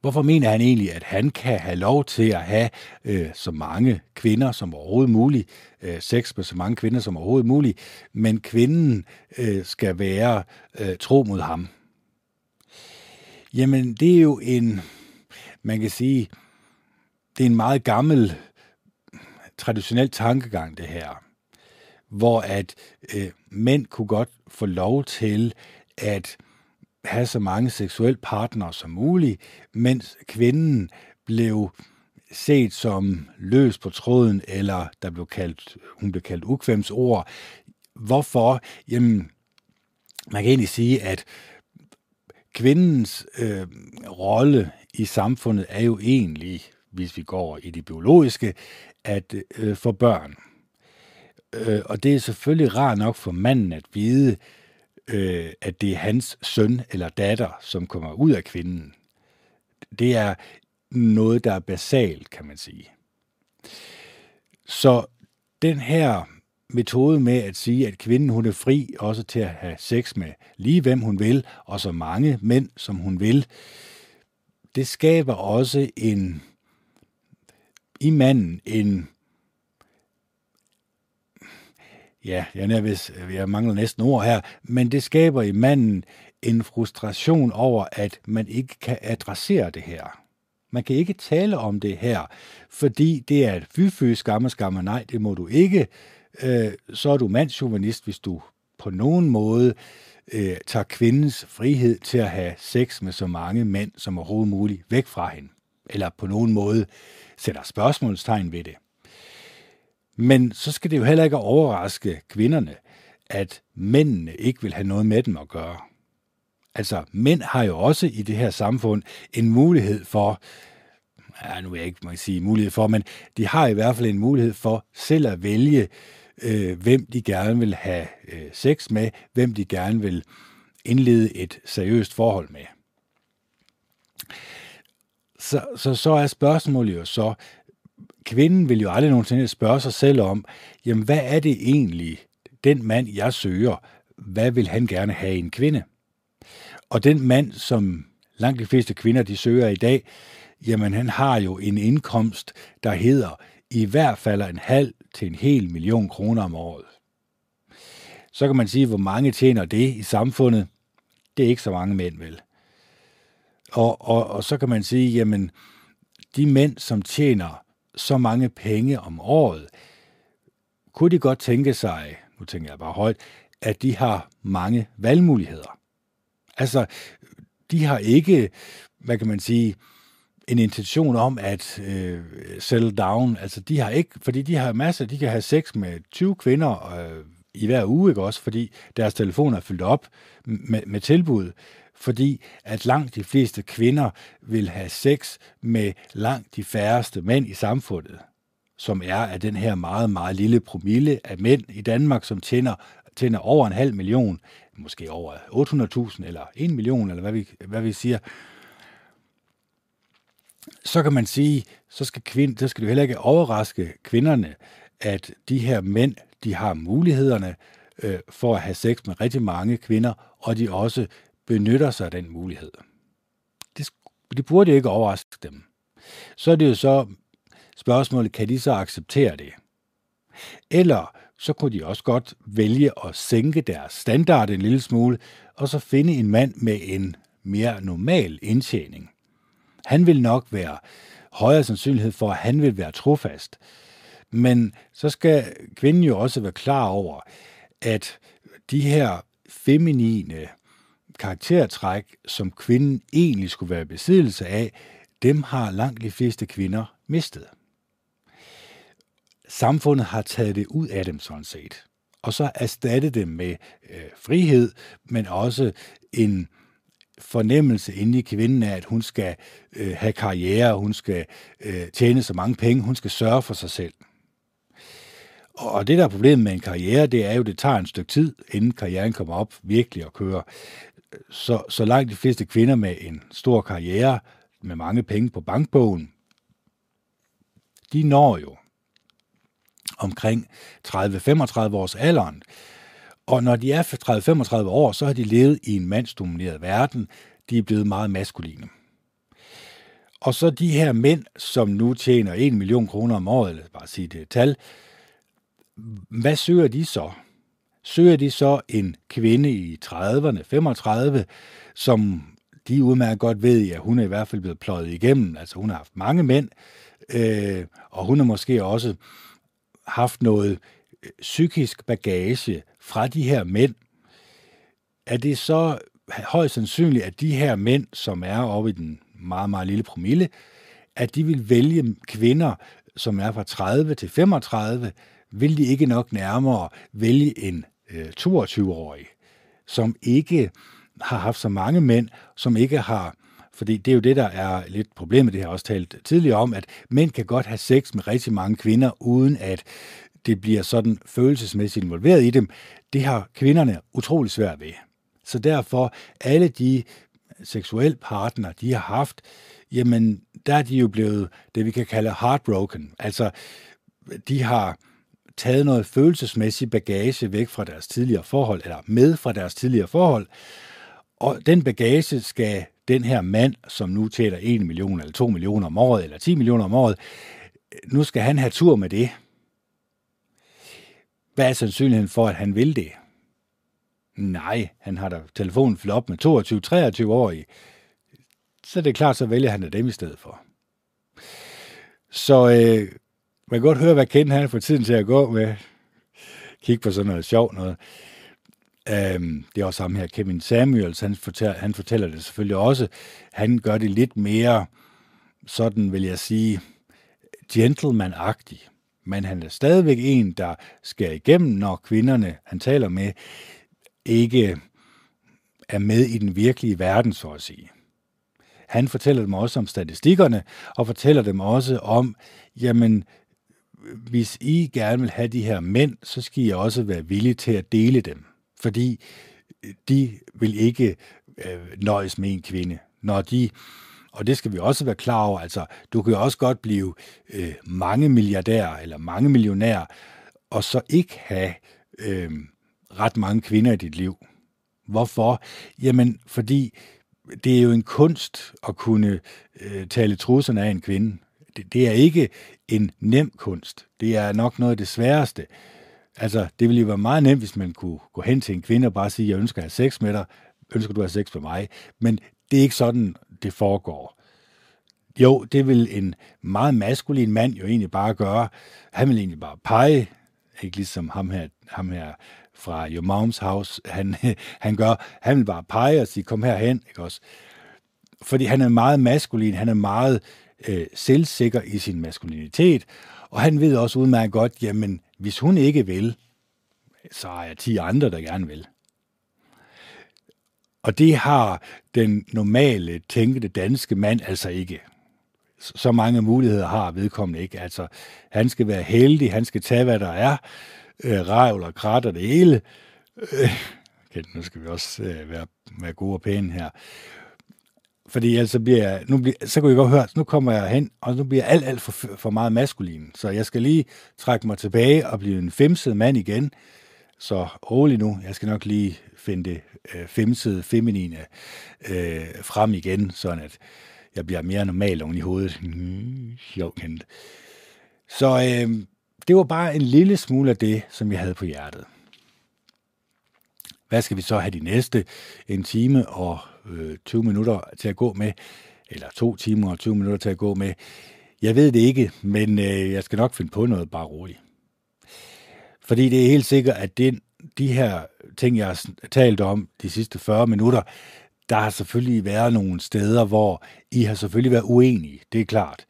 Hvorfor mener han egentlig, at han kan have lov til at have øh, så mange kvinder som overhovedet muligt, øh, sex med så mange kvinder som overhovedet muligt, men kvinden øh, skal være øh, tro mod ham? Jamen, det er jo en, man kan sige, det er en meget gammel, traditionel tankegang, det her, hvor at øh, mænd kunne godt få lov til at have så mange seksuelle partnere som muligt, mens kvinden blev set som løs på tråden, eller der blev kaldt, hun blev kaldt ukvemsord. Hvorfor? Jamen, man kan egentlig sige, at kvindens øh, rolle i samfundet er jo egentlig, hvis vi går i det biologiske, at øh, få børn. Øh, og det er selvfølgelig rart nok for manden at vide, øh, at det er hans søn eller datter, som kommer ud af kvinden. Det er noget, der er basalt, kan man sige. Så den her metode med at sige, at kvinden hun er fri også til at have sex med lige hvem hun vil, og så mange mænd, som hun vil, det skaber også en i manden en ja, jeg, er nervøs, jeg mangler næsten ord her, men det skaber i manden en frustration over, at man ikke kan adressere det her. Man kan ikke tale om det her, fordi det er et fyfy, skamme, skamme, nej, det må du ikke. Øh, så er du mandsjuvenist, hvis du på nogen måde øh, tager kvindens frihed til at have sex med så mange mænd som overhovedet muligt væk fra hende. Eller på nogen måde sætter spørgsmålstegn ved det. Men så skal det jo heller ikke overraske kvinderne, at mændene ikke vil have noget med dem at gøre. Altså, mænd har jo også i det her samfund en mulighed for, ja, nu vil jeg ikke man sige mulighed for, men de har i hvert fald en mulighed for selv at vælge, øh, hvem de gerne vil have øh, sex med, hvem de gerne vil indlede et seriøst forhold med. Så, så, så er spørgsmålet jo så, kvinden vil jo aldrig nogensinde spørge sig selv om, jamen hvad er det egentlig, den mand, jeg søger, hvad vil han gerne have i en kvinde? Og den mand, som langt de fleste kvinder, de søger i dag, jamen han har jo en indkomst, der hedder i hvert fald en halv til en hel million kroner om året. Så kan man sige, hvor mange tjener det i samfundet? Det er ikke så mange mænd, vel? Og, og, og så kan man sige, jamen, de mænd, som tjener så mange penge om året, kunne de godt tænke sig, nu tænker jeg bare højt, at de har mange valgmuligheder. Altså, de har ikke, hvad kan man sige, en intention om at øh, settle down. Altså, de har ikke, fordi de har masser, de kan have sex med 20 kvinder øh, i hver uge, ikke også, fordi deres telefoner er fyldt op med, med tilbud fordi at langt de fleste kvinder vil have sex med langt de færreste mænd i samfundet, som er af den her meget, meget lille promille af mænd i Danmark, som tjener, tjener over en halv million, måske over 800.000 eller en million, eller hvad vi, hvad vi siger, så kan man sige, så skal, kvind, så skal det heller ikke overraske kvinderne, at de her mænd, de har mulighederne øh, for at have sex med rigtig mange kvinder, og de også benytter sig af den mulighed. Det, det burde jo ikke overraske dem. Så er det jo så spørgsmålet, kan de så acceptere det? Eller så kunne de også godt vælge at sænke deres standard en lille smule, og så finde en mand med en mere normal indtjening. Han vil nok være højere sandsynlighed for, at han vil være trofast. Men så skal kvinden jo også være klar over, at de her feminine karaktertræk, som kvinden egentlig skulle være i besiddelse af, dem har langt de fleste kvinder mistet. Samfundet har taget det ud af dem sådan set, og så erstattet dem med øh, frihed, men også en fornemmelse inde i kvinden af, at hun skal øh, have karriere, hun skal øh, tjene så mange penge, hun skal sørge for sig selv. Og det, der er problemet med en karriere, det er jo, at det tager en stykke tid, inden karrieren kommer op virkelig at køre. Så, så langt de fleste kvinder med en stor karriere, med mange penge på bankbogen, de når jo omkring 30-35 års alderen. Og når de er 30-35 år, så har de levet i en mandsdomineret verden. De er blevet meget maskuline. Og så de her mænd, som nu tjener 1 million kroner om året, eller bare sige det tal, hvad søger de så? Søger de så en kvinde i 30'erne, 35, som de udmærket godt ved, at hun er i hvert fald blevet pløjet igennem. Altså hun har haft mange mænd, øh, og hun har måske også haft noget øh, psykisk bagage fra de her mænd. Er det så højst sandsynligt, at de her mænd, som er oppe i den meget, meget lille promille, at de vil vælge kvinder, som er fra 30 til 35, vil de ikke nok nærmere vælge en øh, 22-årig, som ikke har haft så mange mænd, som ikke har fordi det er jo det, der er lidt problemet, det har jeg også talt tidligere om, at mænd kan godt have sex med rigtig mange kvinder, uden at det bliver sådan følelsesmæssigt involveret i dem. Det har kvinderne utrolig svært ved. Så derfor, alle de seksuelle partner, de har haft, jamen, der er de jo blevet det, vi kan kalde heartbroken. Altså, de har taget noget følelsesmæssig bagage væk fra deres tidligere forhold, eller med fra deres tidligere forhold, og den bagage skal den her mand, som nu tjener 1 million eller 2 millioner om året, eller 10 millioner om året, nu skal han have tur med det. Hvad er sandsynligheden for, at han vil det? Nej, han har da telefonen flop med 22-23 år i. Så det er klart, så vælger han dem i stedet for. Så øh, man kan godt høre, hvad Ken han får tiden til at gå med. Kig på sådan noget sjovt noget. Øhm, det er også ham her, Kevin Samuels, han fortæller, han fortæller det selvfølgelig også. Han gør det lidt mere, sådan vil jeg sige, gentleman-agtig. Men han er stadigvæk en, der skal igennem, når kvinderne, han taler med, ikke er med i den virkelige verden, så at sige. Han fortæller dem også om statistikkerne, og fortæller dem også om, jamen, hvis I gerne vil have de her mænd, så skal I også være villige til at dele dem fordi øh, de vil ikke øh, nøjes med en kvinde. Når de, og det skal vi også være klar over, altså du kan jo også godt blive øh, mange milliardær eller mange millionær, og så ikke have øh, ret mange kvinder i dit liv. Hvorfor? Jamen, fordi det er jo en kunst at kunne øh, tale trusserne af en kvinde. Det, det er ikke en nem kunst. Det er nok noget af det sværeste. Altså, det ville jo være meget nemt, hvis man kunne gå hen til en kvinde og bare sige, jeg ønsker at have sex med dig, ønsker du at have sex med mig? Men det er ikke sådan, det foregår. Jo, det vil en meget maskulin mand jo egentlig bare gøre. Han vil egentlig bare pege, ikke ligesom ham her, ham her fra Your Mom's House, han, han gør. Han vil bare pege og sige, kom herhen, ikke også? Fordi han er meget maskulin, han er meget øh, selvsikker i sin maskulinitet, og han ved også udmærket godt, jamen, hvis hun ikke vil, så er jeg 10 andre, der gerne vil. Og det har den normale, tænkende danske mand altså ikke. Så mange muligheder har vedkommende ikke. Altså, han skal være heldig, han skal tage, hvad der er, øh, revl og krat og det hele. Øh, okay, nu skal vi også øh, være, være gode og pæne her. Fordi ellers så bliver jeg, nu bliver, så kunne jeg godt høre, nu kommer jeg hen, og nu bliver jeg alt, alt for, for meget maskulin. Så jeg skal lige trække mig tilbage og blive en femset mand igen. Så rolig nu, jeg skal nok lige finde det øh, femsede feminine øh, frem igen, sådan at jeg bliver mere normal oven i hovedet. Mm, kendt. Så øh, det var bare en lille smule af det, som jeg havde på hjertet. Hvad skal vi så have de næste en time og øh, 20 minutter til at gå med, eller to timer og 20 minutter til at gå med, Jeg ved det ikke, men øh, jeg skal nok finde på noget bare roligt. Fordi det er helt sikkert, at den, de her ting, jeg har talt om de sidste 40 minutter, der har selvfølgelig været nogle steder, hvor I har selvfølgelig været uenige, det er klart.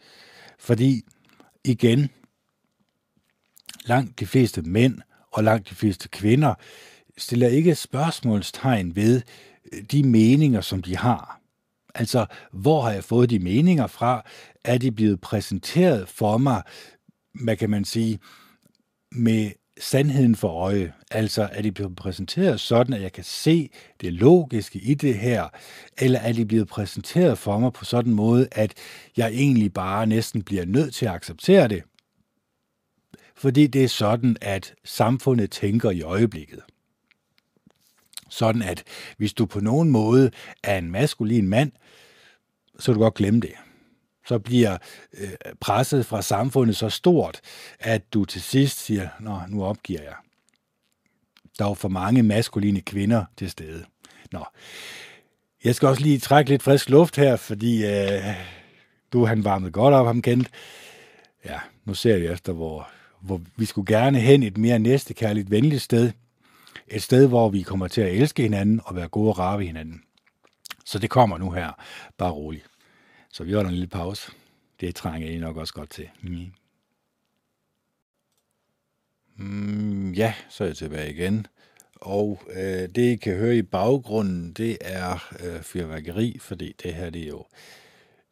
Fordi, igen, langt de fleste mænd og langt de fleste kvinder stiller ikke spørgsmålstegn ved øh, de meninger, som de har. Altså, hvor har jeg fået de meninger fra? Er de blevet præsenteret for mig, hvad kan man sige, med sandheden for øje. Altså, er de blevet præsenteret sådan, at jeg kan se det logiske i det her, eller er de blevet præsenteret for mig på sådan en måde, at jeg egentlig bare næsten bliver nødt til at acceptere det? Fordi det er sådan, at samfundet tænker i øjeblikket. Sådan at hvis du på nogen måde er en maskulin mand, så kan du godt glemme det så bliver øh, presset fra samfundet så stort, at du til sidst siger, nå, nu opgiver jeg. Der er jo for mange maskuline kvinder til stede. Nå, jeg skal også lige trække lidt frisk luft her, fordi øh, du han varmet godt op, ham kendt. Ja, nu ser vi efter, hvor, hvor vi skulle gerne hen et mere næstekærligt, venligt sted. Et sted, hvor vi kommer til at elske hinanden og være gode og rare ved hinanden. Så det kommer nu her. Bare roligt. Så vi holder en lille pause. Det trænger I nok også godt til. Mm. Mm, ja, så er jeg tilbage igen. Og øh, det, I kan høre i baggrunden, det er øh, fyrværkeri, fordi det her det er jo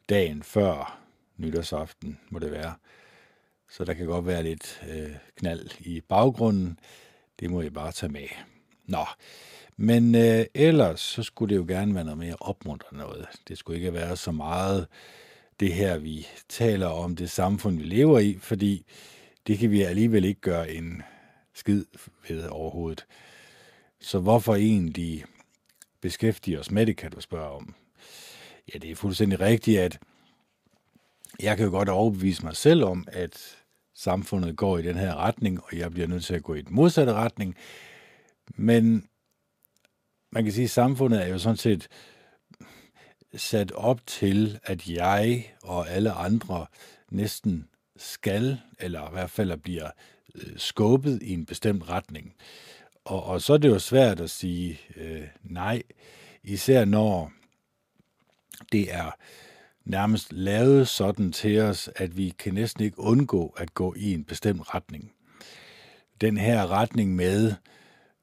dagen før nytårsaften, må det være. Så der kan godt være lidt øh, knald i baggrunden. Det må jeg bare tage med. Nå, men øh, ellers så skulle det jo gerne være noget mere opmuntrende noget. Det skulle ikke være så meget det her, vi taler om, det samfund, vi lever i, fordi det kan vi alligevel ikke gøre en skid ved overhovedet. Så hvorfor egentlig beskæftige os med det, kan du spørge om. Ja, det er fuldstændig rigtigt, at jeg kan jo godt overbevise mig selv om, at samfundet går i den her retning, og jeg bliver nødt til at gå i den modsatte retning. Men man kan sige, at samfundet er jo sådan set sat op til, at jeg og alle andre næsten skal, eller i hvert fald bliver øh, skubbet i en bestemt retning. Og, og så er det jo svært at sige øh, nej, især når det er nærmest lavet sådan til os, at vi kan næsten ikke undgå at gå i en bestemt retning. Den her retning med,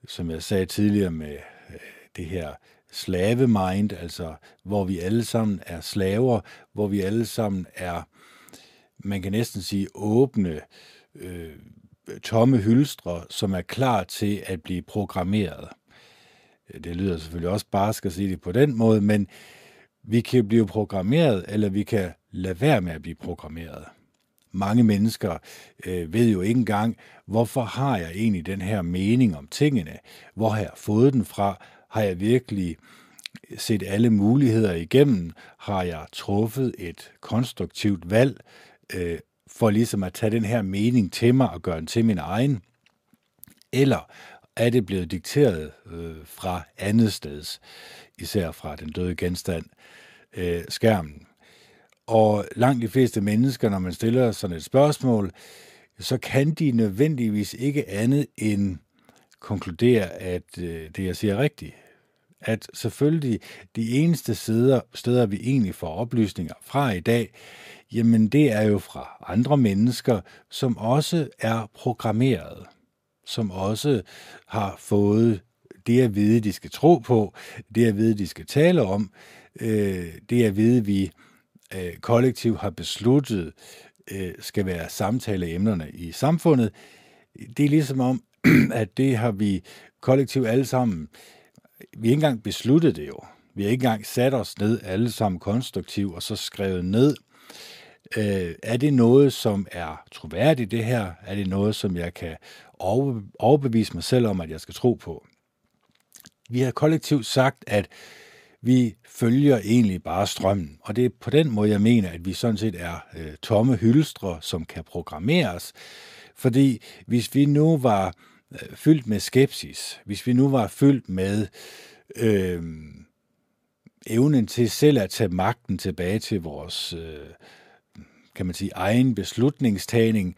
som jeg sagde tidligere med øh, det her slavemind, altså hvor vi alle sammen er slaver, hvor vi alle sammen er, man kan næsten sige, åbne, øh, tomme hylstre, som er klar til at blive programmeret. Det lyder selvfølgelig også bare skal sige det på den måde, men vi kan blive programmeret, eller vi kan lade være med at blive programmeret. Mange mennesker øh, ved jo ikke engang, hvorfor har jeg egentlig den her mening om tingene? Hvor har jeg fået den fra? Har jeg virkelig set alle muligheder igennem? Har jeg truffet et konstruktivt valg øh, for ligesom at tage den her mening til mig og gøre den til min egen? Eller er det blevet dikteret øh, fra andet sted, især fra den døde genstand, øh, skærmen? Og langt de fleste mennesker, når man stiller sådan et spørgsmål, så kan de nødvendigvis ikke andet end konkludere, at øh, det, jeg siger, er rigtigt at selvfølgelig de eneste steder, steder, vi egentlig får oplysninger fra i dag, jamen det er jo fra andre mennesker, som også er programmeret, som også har fået det at vide, de skal tro på, det at vide, de skal tale om, øh, det at vide, vi øh, kollektivt har besluttet, øh, skal være samtaleemnerne i samfundet. Det er ligesom om, at det har vi kollektivt alle sammen vi har ikke engang besluttet det jo. Vi har ikke engang sat os ned alle sammen konstruktivt og så skrevet ned, øh, er det noget, som er troværdigt det her? Er det noget, som jeg kan overbevise mig selv om, at jeg skal tro på? Vi har kollektivt sagt, at vi følger egentlig bare strømmen, og det er på den måde, jeg mener, at vi sådan set er øh, tomme hylstre, som kan programmeres. Fordi hvis vi nu var øh, fyldt med skepsis, hvis vi nu var fyldt med øh, evnen til selv at tage magten tilbage til vores, øh, kan man sige, egen beslutningstagning,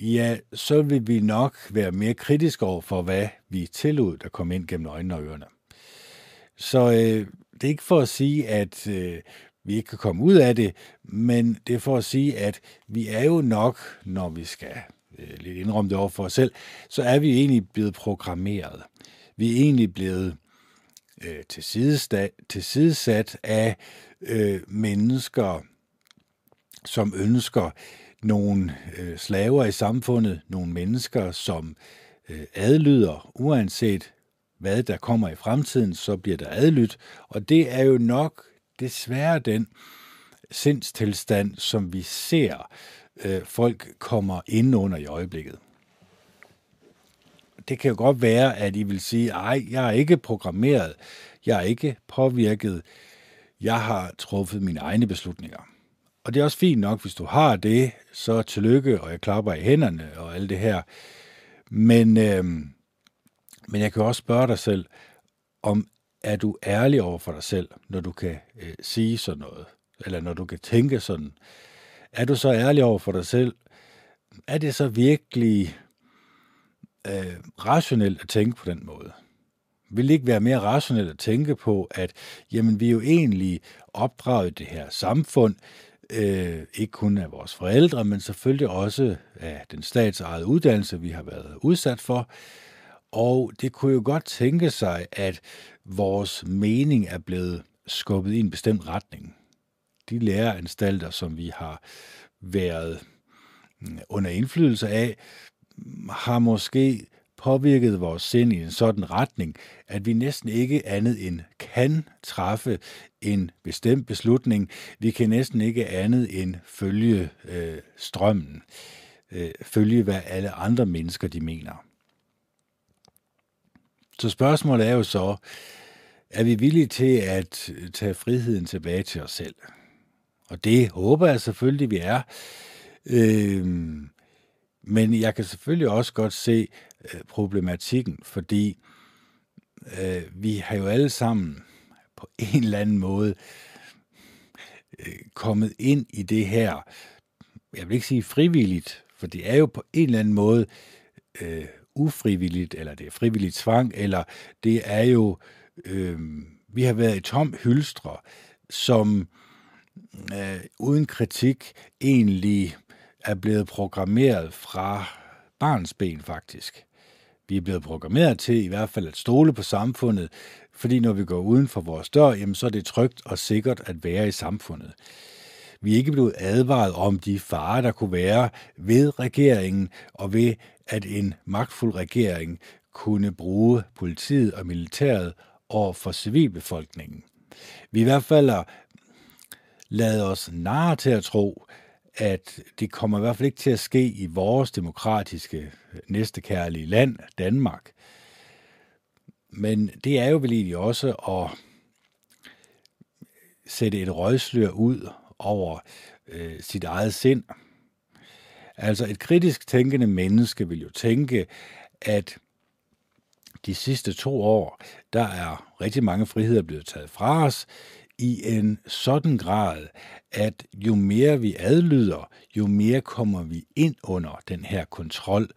ja, så vil vi nok være mere kritiske over for, hvad vi tillod, der kom ind gennem øjnene og ørerne. Så øh, det er ikke for at sige, at øh, vi ikke kan komme ud af det, men det er for at sige, at vi er jo nok, når vi skal øh, lidt indrømme det over for os selv, så er vi egentlig blevet programmeret. Vi er egentlig blevet øh, tilsidesat af øh, mennesker, som ønsker nogle øh, slaver i samfundet, nogle mennesker, som øh, adlyder, uanset hvad der kommer i fremtiden, så bliver der adlydt. Og det er jo nok desværre den sindstilstand, som vi ser øh, folk kommer ind under i øjeblikket. Det kan jo godt være, at I vil sige, ej, jeg er ikke programmeret, jeg er ikke påvirket, jeg har truffet mine egne beslutninger. Og det er også fint nok, hvis du har det, så tillykke, og jeg klapper i hænderne og alt det her. Men, øh, men jeg kan også spørge dig selv, om er du ærlig over for dig selv, når du kan øh, sige sådan noget, eller når du kan tænke sådan. Er du så ærlig over for dig selv? Er det så virkelig øh, rationelt at tænke på den måde? Vil det ikke være mere rationelt at tænke på, at jamen, vi er jo egentlig opdraget i det her samfund, øh, ikke kun af vores forældre, men selvfølgelig også af den statsejede uddannelse, vi har været udsat for. Og det kunne jo godt tænke sig, at vores mening er blevet skubbet i en bestemt retning. De læreranstalter, som vi har været mm, under indflydelse af, har måske påvirket vores sind i en sådan retning, at vi næsten ikke andet end kan træffe en bestemt beslutning. Vi kan næsten ikke andet end følge øh, strømmen, øh, følge hvad alle andre mennesker de mener. Så spørgsmålet er jo så, er vi villige til at tage friheden tilbage til os selv? Og det håber jeg selvfølgelig, vi er. Øh, men jeg kan selvfølgelig også godt se øh, problematikken, fordi øh, vi har jo alle sammen på en eller anden måde øh, kommet ind i det her, jeg vil ikke sige frivilligt, for det er jo på en eller anden måde øh, ufrivilligt, eller det er frivilligt tvang, eller det er jo, øh, vi har været i tom hylstre, som øh, uden kritik egentlig er blevet programmeret fra barns ben faktisk. Vi er blevet programmeret til i hvert fald at stole på samfundet, fordi når vi går uden for vores dør, jamen, så er det trygt og sikkert at være i samfundet. Vi er ikke blevet advaret om de farer, der kunne være ved regeringen og ved, at en magtfuld regering kunne bruge politiet og militæret over for civilbefolkningen. Vi i hvert fald lader os narre til at tro, at det kommer i hvert fald ikke til at ske i vores demokratiske, næstekærlige land, Danmark. Men det er jo vel egentlig også at sætte et røgslør ud over øh, sit eget sind. Altså et kritisk tænkende menneske vil jo tænke, at de sidste to år, der er rigtig mange friheder blevet taget fra os i en sådan grad, at jo mere vi adlyder, jo mere kommer vi ind under den her kontrol,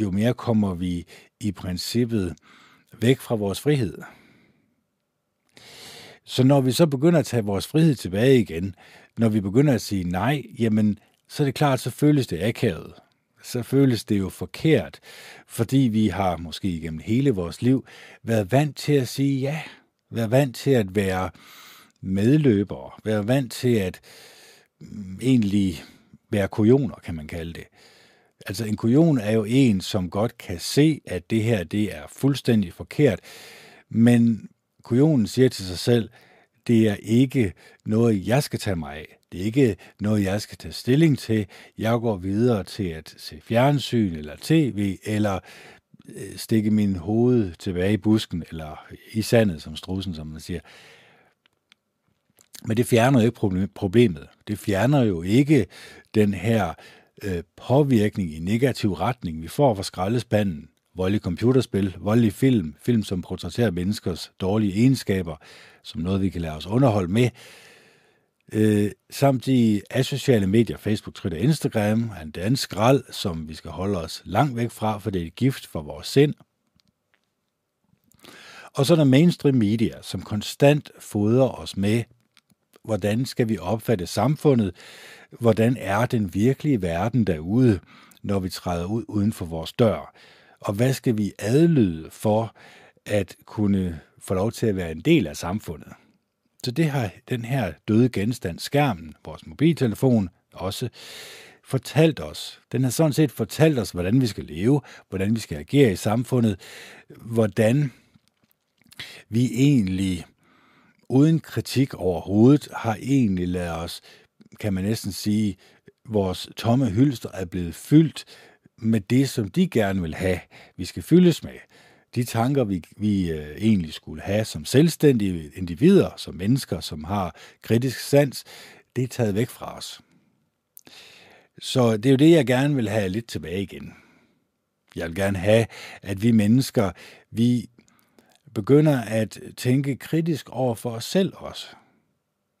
jo mere kommer vi i princippet væk fra vores frihed. Så når vi så begynder at tage vores frihed tilbage igen, når vi begynder at sige nej, jamen, så er det klart, så føles det akavet. Så føles det jo forkert, fordi vi har måske igennem hele vores liv været vant til at sige ja, været vant til at være medløbere, være vant til at mm, egentlig være kujoner, kan man kalde det. Altså en kujon er jo en, som godt kan se, at det her det er fuldstændig forkert, men kujonen siger til sig selv, det er ikke noget, jeg skal tage mig af. Det er ikke noget, jeg skal tage stilling til. Jeg går videre til at se fjernsyn eller tv, eller øh, stikke min hoved tilbage i busken, eller i sandet, som strusen, som man siger. Men det fjerner jo ikke problemet. Det fjerner jo ikke den her øh, påvirkning i negativ retning, vi får fra skraldespanden. Voldelige computerspil, voldelige film, film som portrætterer menneskers dårlige egenskaber, som noget, vi kan lade os underholde med. Øh, samt de asociale medier, Facebook, Twitter, Instagram, er en dansk skrald, som vi skal holde os langt væk fra, for det er et gift for vores sind. Og så er der mainstream media, som konstant fodrer os med, hvordan skal vi opfatte samfundet, hvordan er den virkelige verden derude, når vi træder ud uden for vores dør, og hvad skal vi adlyde for at kunne få lov til at være en del af samfundet. Så det har den her døde genstand, skærmen, vores mobiltelefon, også fortalt os. Den har sådan set fortalt os, hvordan vi skal leve, hvordan vi skal agere i samfundet, hvordan vi egentlig uden kritik overhovedet har egentlig lavet os, kan man næsten sige, vores tomme hylster er blevet fyldt med det, som de gerne vil have, vi skal fyldes med. De tanker, vi, vi øh, egentlig skulle have som selvstændige individer, som mennesker, som har kritisk sans, det er taget væk fra os. Så det er jo det, jeg gerne vil have lidt tilbage igen. Jeg vil gerne have, at vi mennesker, vi begynder at tænke kritisk over for os selv også.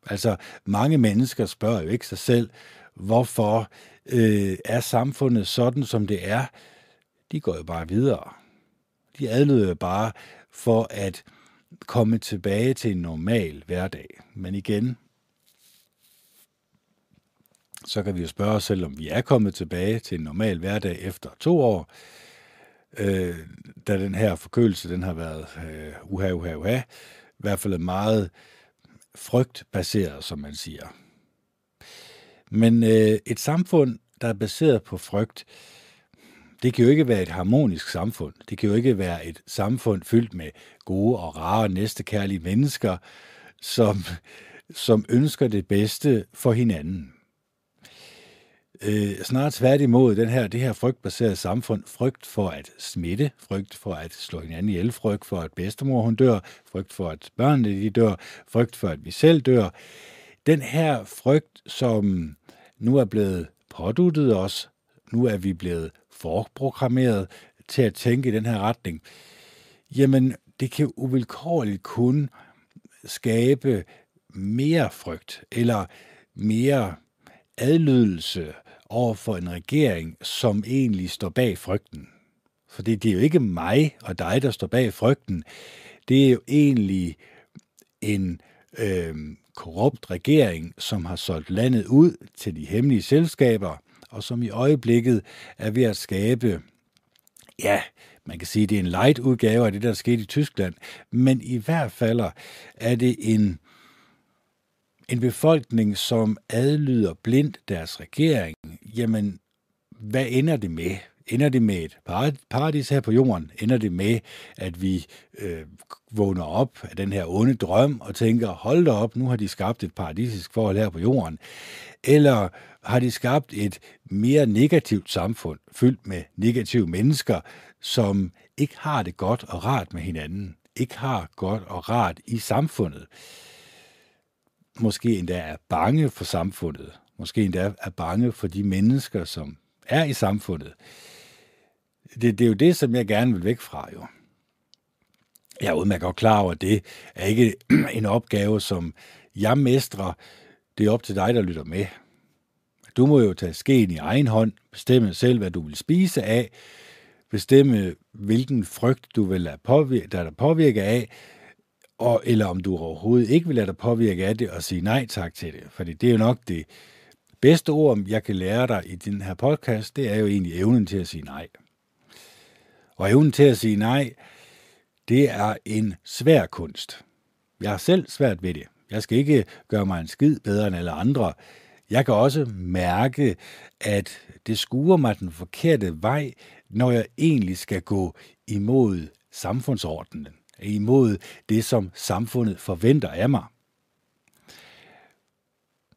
Altså, mange mennesker spørger jo ikke sig selv, hvorfor øh, er samfundet sådan, som det er. De går jo bare videre. De adlyder bare for at komme tilbage til en normal hverdag. Men igen, så kan vi jo spørge os selv, om vi er kommet tilbage til en normal hverdag efter to år, øh, da den her forkølelse, den har været øh, uha, uha, uha, i hvert fald meget frygtbaseret, som man siger. Men øh, et samfund, der er baseret på frygt, det kan jo ikke være et harmonisk samfund. Det kan jo ikke være et samfund fyldt med gode og rare næstekærlige mennesker, som, som ønsker det bedste for hinanden. Øh, snart tværtimod den her, det her frygtbaserede samfund, frygt for at smitte, frygt for at slå hinanden ihjel, frygt for at bedstemor hun dør, frygt for at børnene de dør, frygt for at vi selv dør. Den her frygt, som nu er blevet påduttet os, nu er vi blevet forprogrammeret til at tænke i den her retning, jamen det kan uvilkårligt kun skabe mere frygt, eller mere adlydelse over for en regering, som egentlig står bag frygten. For det er jo ikke mig og dig, der står bag frygten. Det er jo egentlig en øh, korrupt regering, som har solgt landet ud til de hemmelige selskaber, og som i øjeblikket er ved at skabe, ja, man kan sige, det er en light udgave af det, der skete i Tyskland, men i hvert fald er det en, en befolkning, som adlyder blindt deres regering. Jamen, hvad ender det med? Ender det med et paradis her på jorden? Ender det med, at vi øh, vågner op af den her onde drøm og tænker, hold da op, nu har de skabt et paradisisk forhold her på jorden? Eller har de skabt et mere negativt samfund, fyldt med negative mennesker, som ikke har det godt og rart med hinanden, ikke har godt og rart i samfundet? Måske endda er bange for samfundet, måske endda er bange for de mennesker, som er i samfundet det, det er jo det, som jeg gerne vil væk fra, jo. Jeg er udmærket godt klar over, at det er ikke en opgave, som jeg mestrer. Det er op til dig, der lytter med. Du må jo tage skeen i egen hånd, bestemme selv, hvad du vil spise af, bestemme, hvilken frygt du vil lade påvirke, der påvirke af, og, eller om du overhovedet ikke vil lade dig påvirke af det og sige nej tak til det. Fordi det er jo nok det bedste ord, jeg kan lære dig i den her podcast, det er jo egentlig evnen til at sige nej. Og evnen til at sige nej, det er en svær kunst. Jeg har selv svært ved det. Jeg skal ikke gøre mig en skid bedre end alle andre. Jeg kan også mærke, at det skuer mig den forkerte vej, når jeg egentlig skal gå imod samfundsordenen, imod det, som samfundet forventer af mig.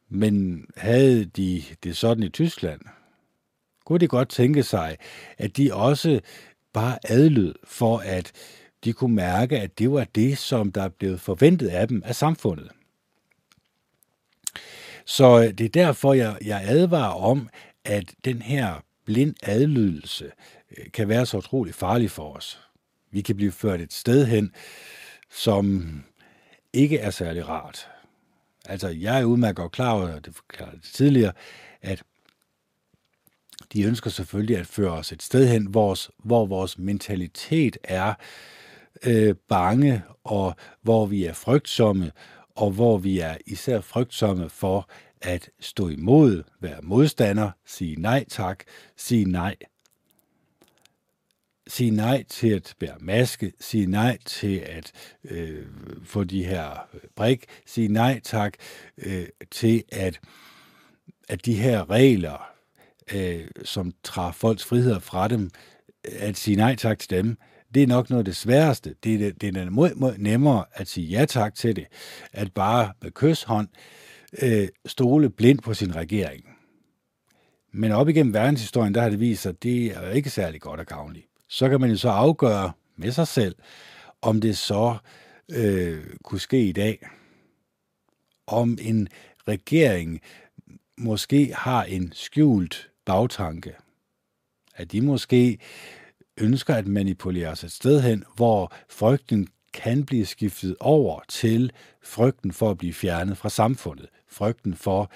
Men havde de det sådan i Tyskland, kunne de godt tænke sig, at de også bare adlød for, at de kunne mærke, at det var det, som der blev forventet af dem af samfundet. Så det er derfor, jeg, jeg advarer om, at den her blind adlydelse øh, kan være så utrolig farlig for os. Vi kan blive ført et sted hen, som ikke er særlig rart. Altså, jeg er udmærket godt klar over, og det forklarede det tidligere, at de ønsker selvfølgelig at føre os et sted hen, hvor, hvor vores mentalitet er øh, bange, og hvor vi er frygtsomme, og hvor vi er især frygtsomme for at stå imod, være modstander, sige nej tak, sige nej. Sige nej til at bære maske, sige nej til at øh, få de her øh, brik, sige nej tak øh, til at, at de her regler, øh, som tager folks friheder fra dem, at sige nej tak til dem, det er nok noget af det sværeste. Det er, det er meget, nemmere at sige ja tak til det, at bare med kysshånd øh, stole blind på sin regering. Men op igennem verdenshistorien, der har det vist sig, at det er ikke særlig godt og gavnligt. Så kan man jo så afgøre med sig selv, om det så øh, kunne ske i dag. Om en regering måske har en skjult bagtanke. At de måske ønsker at manipulere os et sted hen, hvor frygten kan blive skiftet over til frygten for at blive fjernet fra samfundet. Frygten for,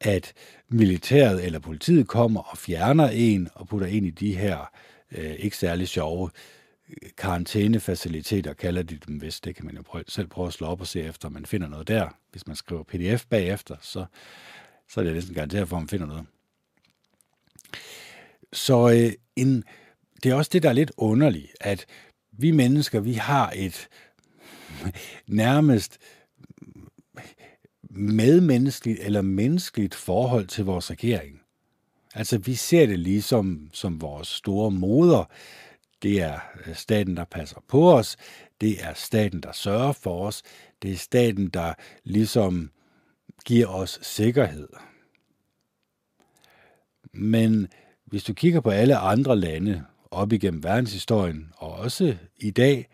at militæret eller politiet kommer og fjerner en og putter ind i de her øh, ikke særlig sjove karantænefaciliteter, kalder de dem vist. Det kan man jo prøve, selv prøve at slå op og se efter, om man finder noget der. Hvis man skriver pdf bagefter, så, så er det næsten garanteret for, at man finder noget. Så øh, en, det er også det, der er lidt underligt, at vi mennesker, vi har et nærmest medmenneskeligt eller menneskeligt forhold til vores regering. Altså, vi ser det ligesom som vores store moder. Det er øh, staten, der passer på os. Det er staten, der sørger for os. Det er staten, der ligesom giver os sikkerhed. Men hvis du kigger på alle andre lande op igennem verdenshistorien, og også i dag,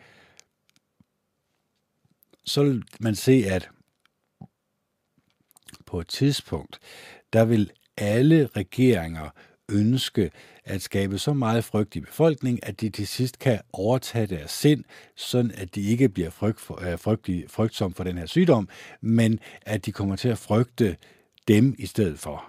så vil man se, at på et tidspunkt, der vil alle regeringer ønske at skabe så meget frygt i befolkningen, at de til sidst kan overtage deres sind, sådan at de ikke bliver frygt for, øh, frygtig, frygtsomme for den her sygdom, men at de kommer til at frygte dem i stedet for.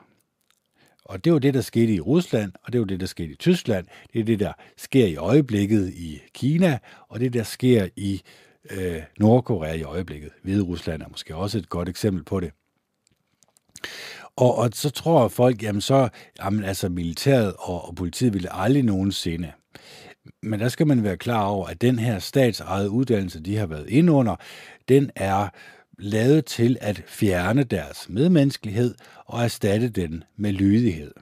Og det var det, der skete i Rusland, og det var det, der skete i Tyskland. Det er det, der sker i øjeblikket i Kina, og det, der sker i øh, Nordkorea i øjeblikket. Hvide Rusland er måske også et godt eksempel på det. Og, og så tror folk, jamen så, jamen altså militæret og, og politiet ville aldrig nogensinde. Men der skal man være klar over, at den her statsejede uddannelse, de har været ind under, den er lavet til at fjerne deres medmenneskelighed og erstatte den med lydighed.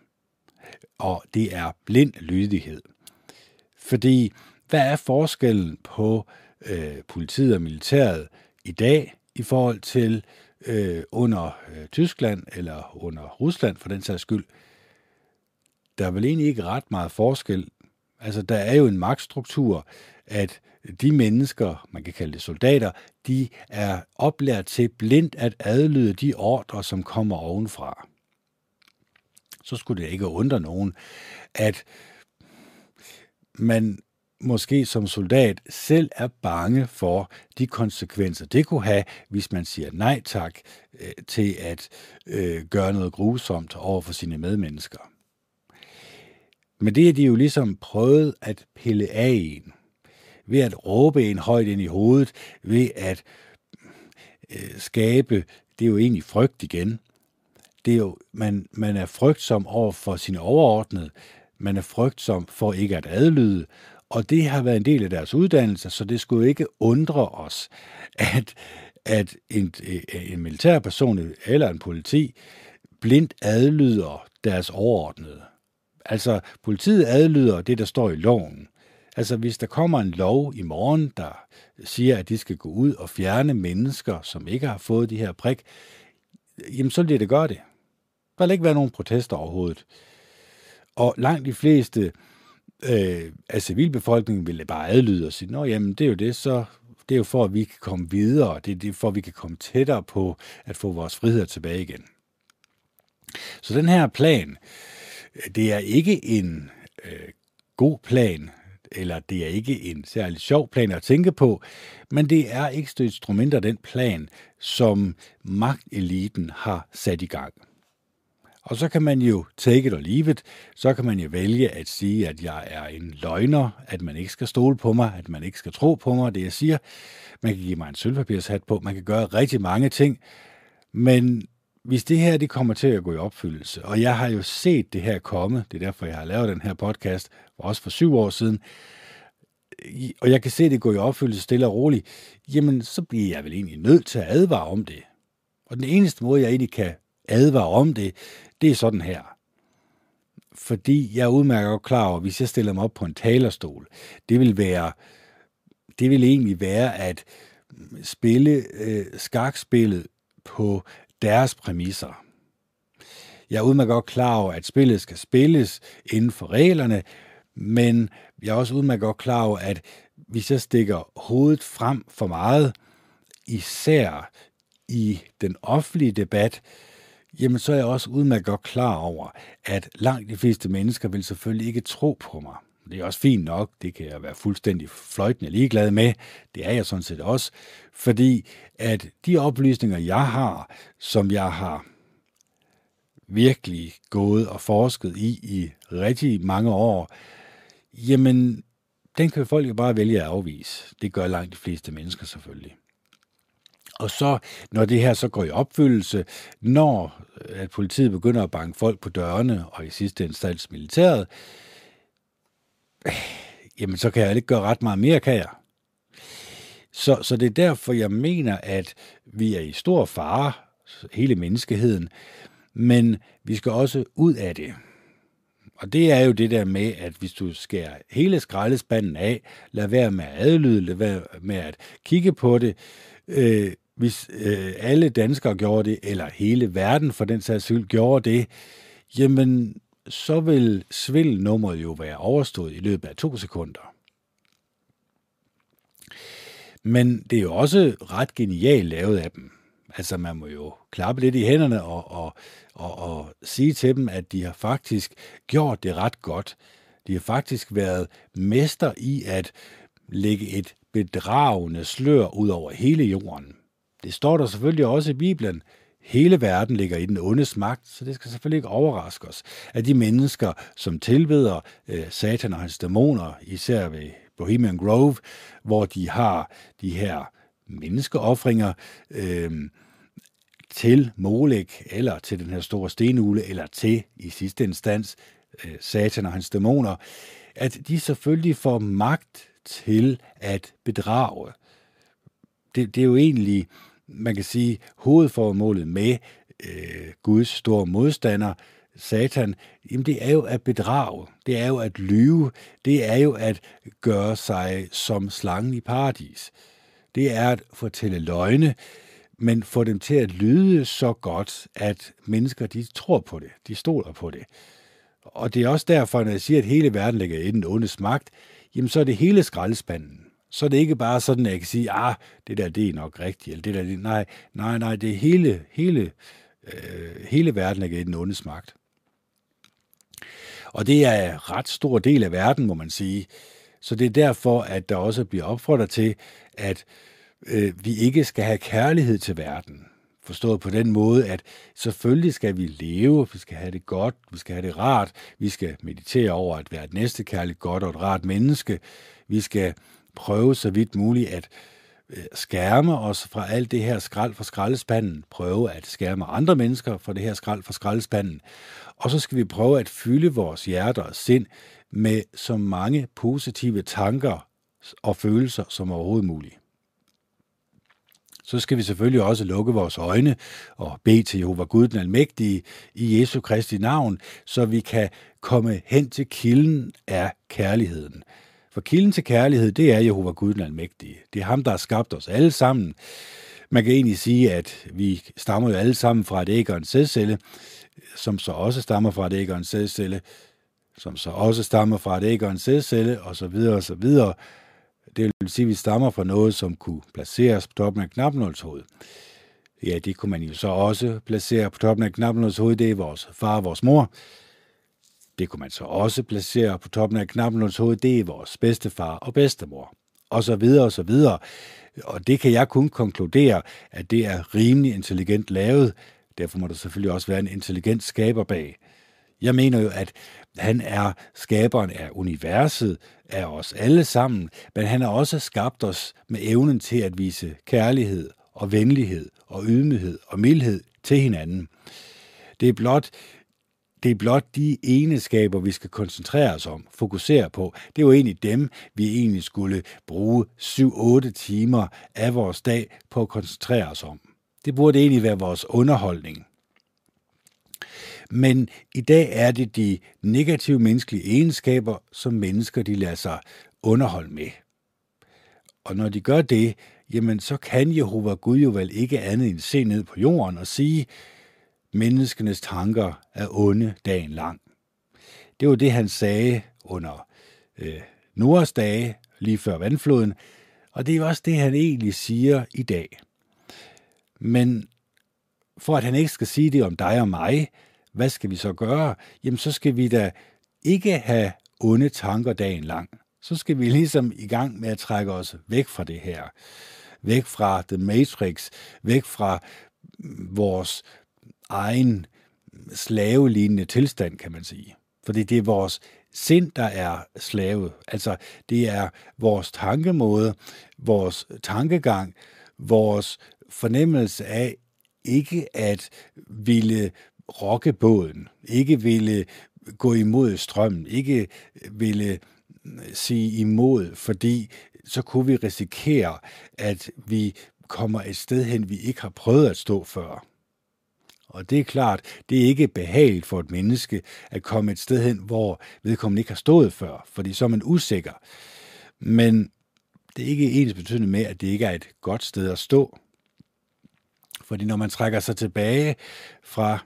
Og det er blind lydighed. Fordi hvad er forskellen på øh, politiet og militæret i dag i forhold til øh, under øh, Tyskland eller under Rusland for den sags skyld? Der er vel egentlig ikke ret meget forskel. Altså, der er jo en magtstruktur, at de mennesker, man kan kalde det soldater, de er oplært til blindt at adlyde de ordre, som kommer ovenfra. Så skulle det ikke undre nogen, at man måske som soldat selv er bange for de konsekvenser, det kunne have, hvis man siger nej tak øh, til at øh, gøre noget grusomt over for sine medmennesker. Men det er de jo ligesom prøvet at pille af en ved at råbe en højt ind i hovedet, ved at øh, skabe, det er jo egentlig frygt igen. Det er jo, man, man er frygtsom over for sine overordnede, man er frygtsom for ikke at adlyde, og det har været en del af deres uddannelse, så det skulle ikke undre os, at, at en, øh, en militærperson eller en politi blindt adlyder deres overordnede. Altså, politiet adlyder det, der står i loven. Altså hvis der kommer en lov i morgen, der siger, at de skal gå ud og fjerne mennesker, som ikke har fået de her prik, jamen så vil det gøre det. Der vil ikke være nogen protester overhovedet. Og langt de fleste øh, Øh, af civilbefolkningen vil bare adlyde og sige, nå jamen det er jo det, så det er jo for, at vi kan komme videre, det er det for, at vi kan komme tættere på at få vores frihed tilbage igen. Så den her plan, det er ikke en øh, god plan eller det er ikke en særlig sjov plan at tænke på, men det er ekstra instrumenter den plan, som magteliten har sat i gang. Og så kan man jo take it or leave it. Så kan man jo vælge at sige, at jeg er en løgner, at man ikke skal stole på mig, at man ikke skal tro på mig, det jeg siger. Man kan give mig en sølvpapirshat på, man kan gøre rigtig mange ting. Men hvis det her det kommer til at gå i opfyldelse, og jeg har jo set det her komme, det er derfor, jeg har lavet den her podcast, også for syv år siden, og jeg kan se det gå i opfyldelse stille og roligt, jamen så bliver jeg vel egentlig nødt til at advare om det. Og den eneste måde, jeg egentlig kan advare om det, det er sådan her. Fordi jeg er udmærket klar over, at hvis jeg stiller mig op på en talerstol, det vil være, det vil egentlig være at spille øh, skakspillet på deres præmisser. Jeg er udmærket godt klar over, at spillet skal spilles inden for reglerne, men jeg er også udmærket godt klar over, at hvis jeg stikker hovedet frem for meget, især i den offentlige debat, jamen så er jeg også udmærket godt klar over, at langt de fleste mennesker vil selvfølgelig ikke tro på mig. Det er også fint nok, det kan jeg være fuldstændig fløjtende ligeglad med. Det er jeg sådan set også, fordi at de oplysninger, jeg har, som jeg har virkelig gået og forsket i i rigtig mange år, jamen, den kan folk jo bare vælge at afvise. Det gør langt de fleste mennesker selvfølgelig. Og så, når det her så går i opfyldelse, når øh, at politiet begynder at banke folk på dørene, og i sidste instans militæret, jamen så kan jeg ikke gøre ret meget mere, kan jeg. Så, så det er derfor, jeg mener, at vi er i stor fare, hele menneskeheden, men vi skal også ud af det. Og det er jo det der med, at hvis du skærer hele skraldespanden af, lad være med at adlyde, lad være med at kigge på det, øh, hvis øh, alle danskere gjorde det, eller hele verden for den sags skyld gjorde det, jamen så vil svindelnummeret jo være overstået i løbet af to sekunder. Men det er jo også ret genialt lavet af dem. Altså man må jo klappe lidt i hænderne og, og, og, og sige til dem, at de har faktisk gjort det ret godt. De har faktisk været mester i at lægge et bedragende slør ud over hele jorden. Det står der selvfølgelig også i Bibelen. Hele verden ligger i den ondes magt, så det skal selvfølgelig ikke overraske os, at de mennesker, som tilbeder øh, Satan og hans dæmoner, især ved Bohemian Grove, hvor de har de her menneskeoffringer øh, til Molek, eller til den her store stenugle, eller til i sidste instans øh, Satan og hans dæmoner, at de selvfølgelig får magt til at bedrage. Det, det er jo egentlig man kan sige, hovedformålet med øh, Guds store modstander, Satan, jamen det er jo at bedrage, det er jo at lyve, det er jo at gøre sig som slangen i paradis. Det er at fortælle løgne, men få dem til at lyde så godt, at mennesker de tror på det, de stoler på det. Og det er også derfor, når jeg siger, at hele verden ligger i den ondes magt, jamen så er det hele skraldespanden så er det ikke bare sådan, at jeg kan sige, ah, det der, det er nok rigtigt, eller det der, det, nej, nej, nej, det er hele, hele, øh, hele verden, er i den ondes magt. Og det er en ret stor del af verden, må man sige. Så det er derfor, at der også bliver opfordret til, at øh, vi ikke skal have kærlighed til verden. Forstået på den måde, at selvfølgelig skal vi leve, vi skal have det godt, vi skal have det rart, vi skal meditere over at være et næstekærligt godt og et rart menneske, vi skal prøve så vidt muligt at øh, skærme os fra alt det her skrald fra skraldespanden, prøve at skærme andre mennesker fra det her skrald fra skraldespanden, og så skal vi prøve at fylde vores hjerter og sind med så mange positive tanker og følelser som overhovedet muligt. Så skal vi selvfølgelig også lukke vores øjne og bede til Jehova Gud den Almægtige i Jesu Kristi navn, så vi kan komme hen til kilden af kærligheden. For kilden til kærlighed, det er Jehova Gud den Almægtige. Det er ham, der har skabt os alle sammen. Man kan egentlig sige, at vi stammer jo alle sammen fra et æg og en sædcelle, som så også stammer fra et æg og en sædcelle, som så også stammer fra et æg og en sædcelle, og så videre og så videre. Det vil sige, at vi stammer fra noget, som kunne placeres på toppen af knapnålshovedet. Ja, det kunne man jo så også placere på toppen af knapnålshovedet. Det er vores far og vores mor. Det kunne man så også placere på toppen af knappen hoved. Det er vores bedstefar og bedstemor. Og så videre og så videre. Og det kan jeg kun konkludere, at det er rimelig intelligent lavet. Derfor må der selvfølgelig også være en intelligent skaber bag. Jeg mener jo, at han er skaberen af universet, af os alle sammen, men han har også skabt os med evnen til at vise kærlighed og venlighed og ydmyghed og mildhed til hinanden. Det er blot det er blot de egenskaber, vi skal koncentrere os om, fokusere på. Det er jo egentlig dem, vi egentlig skulle bruge 7-8 timer af vores dag på at koncentrere os om. Det burde egentlig være vores underholdning. Men i dag er det de negative menneskelige egenskaber, som mennesker de lader sig underholde med. Og når de gør det, jamen så kan Jehova Gud jo vel ikke andet end se ned på jorden og sige, menneskenes tanker er onde dagen lang. Det var det, han sagde under øh, Noras dage, lige før vandfloden, og det er også det, han egentlig siger i dag. Men for at han ikke skal sige det om dig og mig, hvad skal vi så gøre? Jamen, så skal vi da ikke have onde tanker dagen lang. Så skal vi ligesom i gang med at trække os væk fra det her. Væk fra The Matrix, væk fra mm, vores egen slavelignende tilstand, kan man sige. Fordi det er vores sind, der er slave. Altså, det er vores tankemåde, vores tankegang, vores fornemmelse af ikke at ville rokke båden, ikke ville gå imod strømmen, ikke ville øh, sige imod, fordi så kunne vi risikere, at vi kommer et sted hen, vi ikke har prøvet at stå før. Og det er klart, det er ikke behageligt for et menneske at komme et sted hen, hvor vedkommende ikke har stået før, fordi så er man usikker. Men det er ikke ens betydende med, at det ikke er et godt sted at stå. Fordi når man trækker sig tilbage fra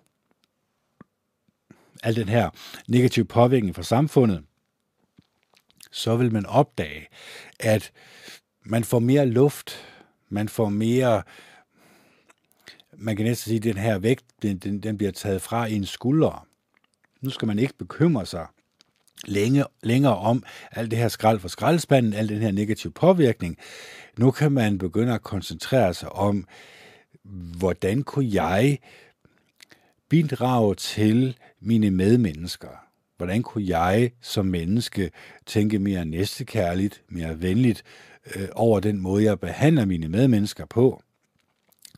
al den her negative påvirkning fra samfundet, så vil man opdage, at man får mere luft, man får mere, man kan næsten sige, at den her vægt, den, den, den bliver taget fra en skulder. Nu skal man ikke bekymre sig længe, længere om alt det her skrald for skraldespanden, al den her negative påvirkning. Nu kan man begynde at koncentrere sig om, hvordan kunne jeg bidrage til mine medmennesker? Hvordan kunne jeg som menneske tænke mere næstekærligt, mere venligt øh, over den måde, jeg behandler mine medmennesker på?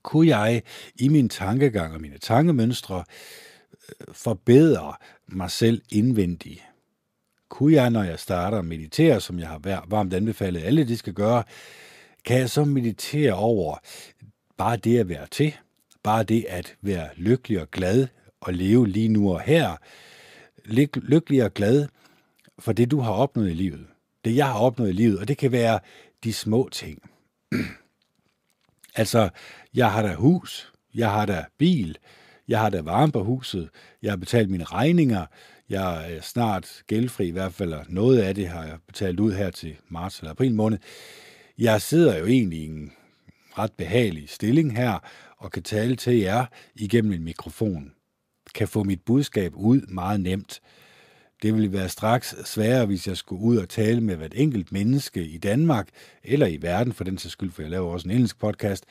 Kunne jeg i min tankegang og mine tankemønstre øh, forbedre mig selv indvendigt? Kunne jeg, når jeg starter at meditere, som jeg har varmt anbefalet alle, de skal gøre, kan jeg så meditere over bare det at være til, bare det at være lykkelig og glad og leve lige nu og her, lykkelig og glad for det, du har opnået i livet. Det, jeg har opnået i livet, og det kan være de små ting. altså, jeg har da hus, jeg har da bil, jeg har da varme på huset, jeg har betalt mine regninger, jeg er snart gældfri, i hvert fald noget af det har jeg betalt ud her til marts eller april måned. Jeg sidder jo egentlig i en ret behagelig stilling her, og kan tale til jer igennem en mikrofon. Kan få mit budskab ud meget nemt. Det ville være straks sværere, hvis jeg skulle ud og tale med hvert enkelt menneske i Danmark, eller i verden for den sags skyld, for jeg laver også en engelsk podcast.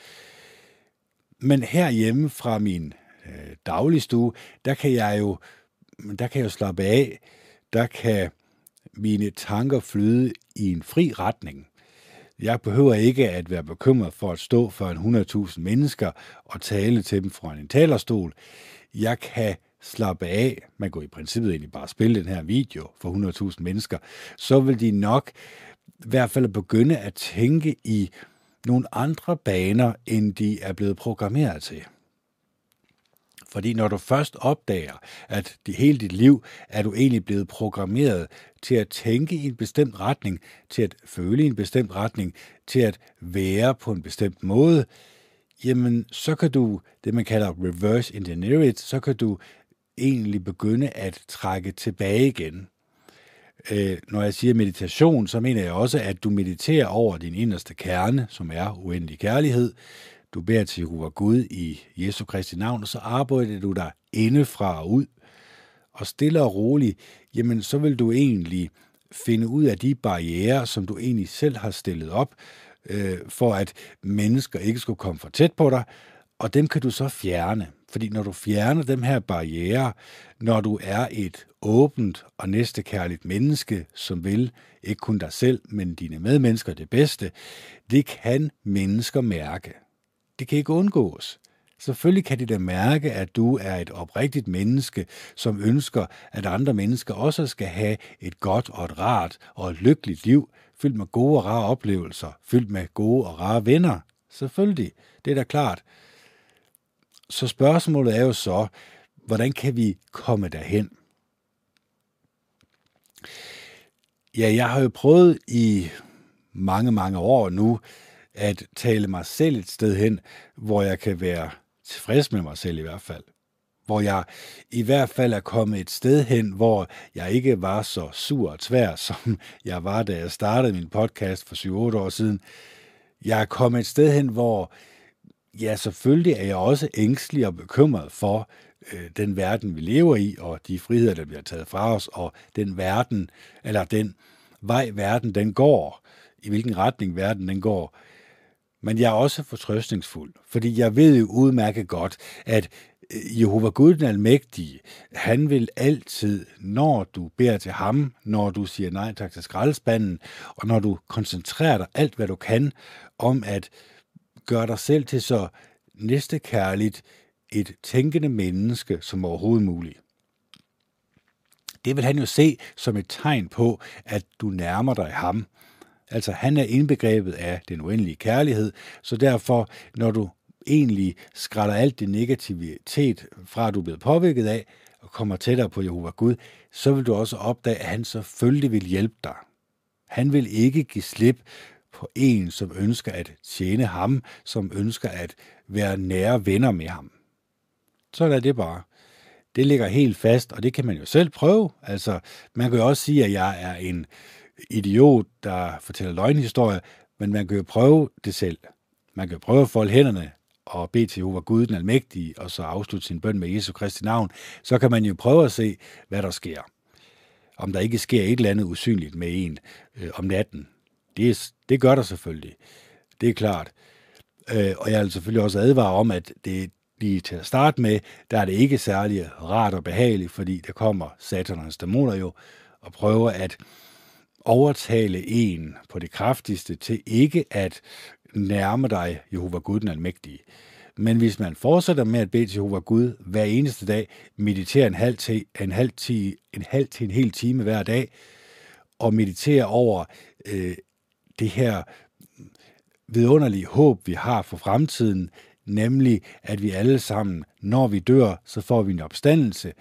Men herhjemme fra min øh, dagligstue, der kan jeg jo der kan jeg jo slappe af. Der kan mine tanker flyde i en fri retning. Jeg behøver ikke at være bekymret for at stå for en 100.000 mennesker og tale til dem fra en talerstol. Jeg kan slappe af. Man kunne i princippet egentlig bare spille den her video for 100.000 mennesker. Så vil de nok i hvert fald begynde at tænke i nogle andre baner, end de er blevet programmeret til. Fordi når du først opdager, at det hele dit liv er du egentlig blevet programmeret til at tænke i en bestemt retning, til at føle i en bestemt retning, til at være på en bestemt måde, jamen så kan du, det man kalder reverse engineer it, så kan du egentlig begynde at trække tilbage igen. Øh, når jeg siger meditation, så mener jeg også, at du mediterer over din inderste kerne, som er uendelig kærlighed. Du beder til Jehova Gud i Jesu Kristi navn, og så arbejder du dig indefra og ud. og stille og roligt, jamen så vil du egentlig finde ud af de barriere, som du egentlig selv har stillet op, øh, for at mennesker ikke skulle komme for tæt på dig, og dem kan du så fjerne. Fordi når du fjerner dem her barriere, når du er et åbent og næstekærligt menneske, som vil ikke kun dig selv, men dine medmennesker det bedste, det kan mennesker mærke. Det kan ikke undgås. Selvfølgelig kan de da mærke, at du er et oprigtigt menneske, som ønsker, at andre mennesker også skal have et godt og et rart og et lykkeligt liv, fyldt med gode og rare oplevelser, fyldt med gode og rare venner. Selvfølgelig, det er da klart. Så spørgsmålet er jo så, hvordan kan vi komme derhen? Ja, jeg har jo prøvet i mange, mange år nu at tale mig selv et sted hen, hvor jeg kan være tilfreds med mig selv i hvert fald. Hvor jeg i hvert fald er kommet et sted hen, hvor jeg ikke var så sur og tvær, som jeg var, da jeg startede min podcast for 7-8 år siden. Jeg er kommet et sted hen, hvor ja, selvfølgelig er jeg også ængstelig og bekymret for øh, den verden, vi lever i, og de friheder, der bliver taget fra os, og den verden, eller den vej, verden den går, i hvilken retning verden den går. Men jeg er også fortrøstningsfuld, fordi jeg ved jo udmærket godt, at øh, Jehova Gud den Almægtige, han vil altid, når du beder til ham, når du siger nej tak til skraldespanden, og når du koncentrerer dig alt, hvad du kan, om at gør dig selv til så næste kærligt et tænkende menneske som overhovedet muligt. Det vil han jo se som et tegn på, at du nærmer dig ham, Altså han er indbegrebet af den uendelige kærlighed, så derfor, når du egentlig skræller alt det negativitet fra, at du er blevet påvirket af, og kommer tættere på Jehova Gud, så vil du også opdage, at han selvfølgelig vil hjælpe dig. Han vil ikke give slip på en, som ønsker at tjene ham, som ønsker at være nære venner med ham. Så er det bare. Det ligger helt fast, og det kan man jo selv prøve. Altså, man kan jo også sige, at jeg er en idiot, der fortæller løgnhistorier, men man kan jo prøve det selv. Man kan prøve at folde hænderne og bede til Jehova Gud den Almægtige, og så afslutte sin bøn med Jesu Kristi navn, så kan man jo prøve at se, hvad der sker. Om der ikke sker et eller andet usynligt med en øh, om natten. Det, det gør der selvfølgelig. Det er klart. Øh, og jeg vil selvfølgelig også advare om, at det lige til at starte med, der er det ikke særlig rart og behageligt, fordi der kommer satanens dæmoner jo og prøver at overtale en på det kraftigste til ikke at nærme dig Jehova Gud den Almægtige. Men hvis man fortsætter med at bede til Jehova Gud hver eneste dag, meditere en halv til en, halv til, en, halv til en hel time hver dag, og meditere over øh, det her vidunderlige håb, vi har for fremtiden, nemlig at vi alle sammen, når vi dør, så får vi en opstandelse,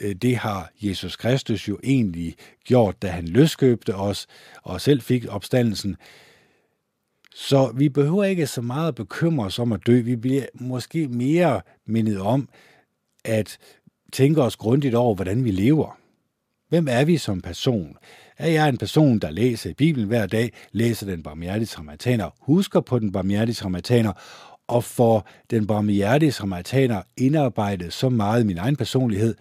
øh, det har Jesus Kristus jo egentlig gjort, da han løskøbte os og selv fik opstandelsen. Så vi behøver ikke så meget at bekymre os om at dø. Vi bliver måske mere mindet om at tænke os grundigt over, hvordan vi lever. Hvem er vi som person? Er jeg en person, der læser Bibelen hver dag, læser den barmhjertige samaritaner, husker på den barmhjertige samaritaner, og får den barmhjertige samaritaner indarbejdet så meget i min egen personlighed,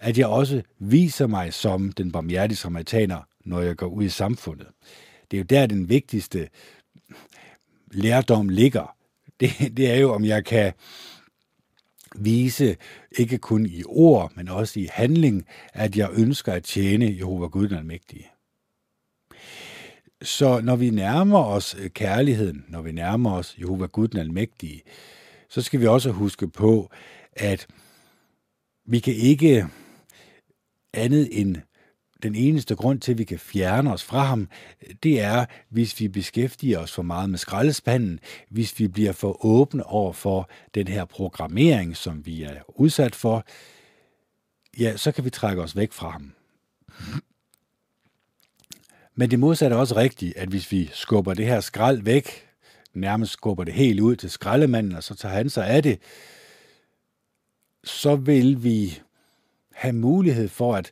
at jeg også viser mig som den barmhjertige samaritaner, når jeg går ud i samfundet. Det er jo der, den vigtigste lærdom ligger. Det, det er jo, om jeg kan vise, ikke kun i ord, men også i handling, at jeg ønsker at tjene Jehova Gud den Almægtige. Så når vi nærmer os øh, kærligheden, når vi nærmer os Jehova Gud den Almægtige, så skal vi også huske på, at vi kan ikke andet end den eneste grund til, at vi kan fjerne os fra ham, det er, hvis vi beskæftiger os for meget med skraldespanden, hvis vi bliver for åbne over for den her programmering, som vi er udsat for, ja, så kan vi trække os væk fra ham. Men det modsatte er også rigtigt, at hvis vi skubber det her skrald væk, nærmest skubber det helt ud til skraldemanden, og så tager han sig af det, så vil vi have mulighed for at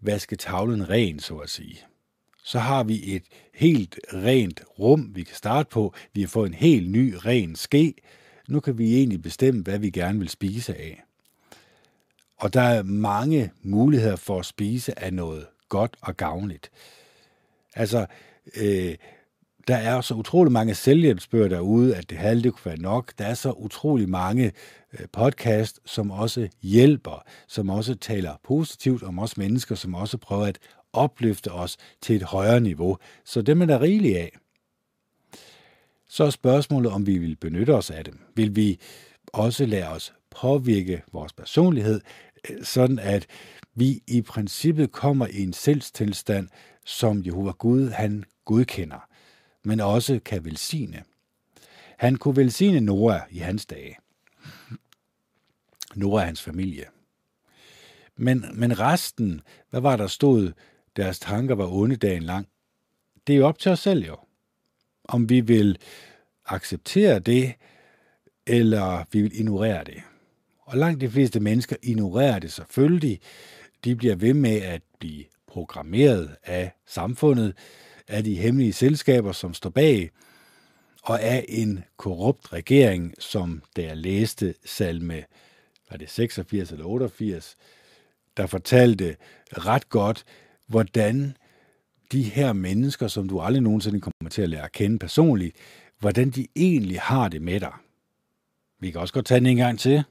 vaske tavlen ren, så at sige. Så har vi et helt rent rum, vi kan starte på. Vi har fået en helt ny, ren ske. Nu kan vi egentlig bestemme, hvad vi gerne vil spise af. Og der er mange muligheder for at spise af noget godt og gavnligt. Altså, øh, der er så utrolig mange selvhjælpsbøger derude, at det halve kunne være nok. Der er så utrolig mange øh, podcast, som også hjælper, som også taler positivt om os mennesker, som også prøver at opløfte os til et højere niveau. Så dem er der rigeligt af. Så er spørgsmålet, om vi vil benytte os af dem. Vil vi også lade os påvirke vores personlighed, øh, sådan at vi i princippet kommer i en selvstilstand, som Jehova Gud han godkender, men også kan velsigne. Han kunne velsigne Noah i hans dage. Noah og hans familie. Men, men resten, hvad var der stod, deres tanker var onde dagen lang? Det er jo op til os selv jo. Om vi vil acceptere det, eller vi vil ignorere det. Og langt de fleste mennesker ignorerer det selvfølgelig. De bliver ved med at blive programmeret af samfundet, af de hemmelige selskaber, som står bag, og af en korrupt regering, som da jeg læste salme, var det 86 eller 88, der fortalte ret godt, hvordan de her mennesker, som du aldrig nogensinde kommer til at lære at kende personligt, hvordan de egentlig har det med dig. Vi kan også godt tage den en gang til,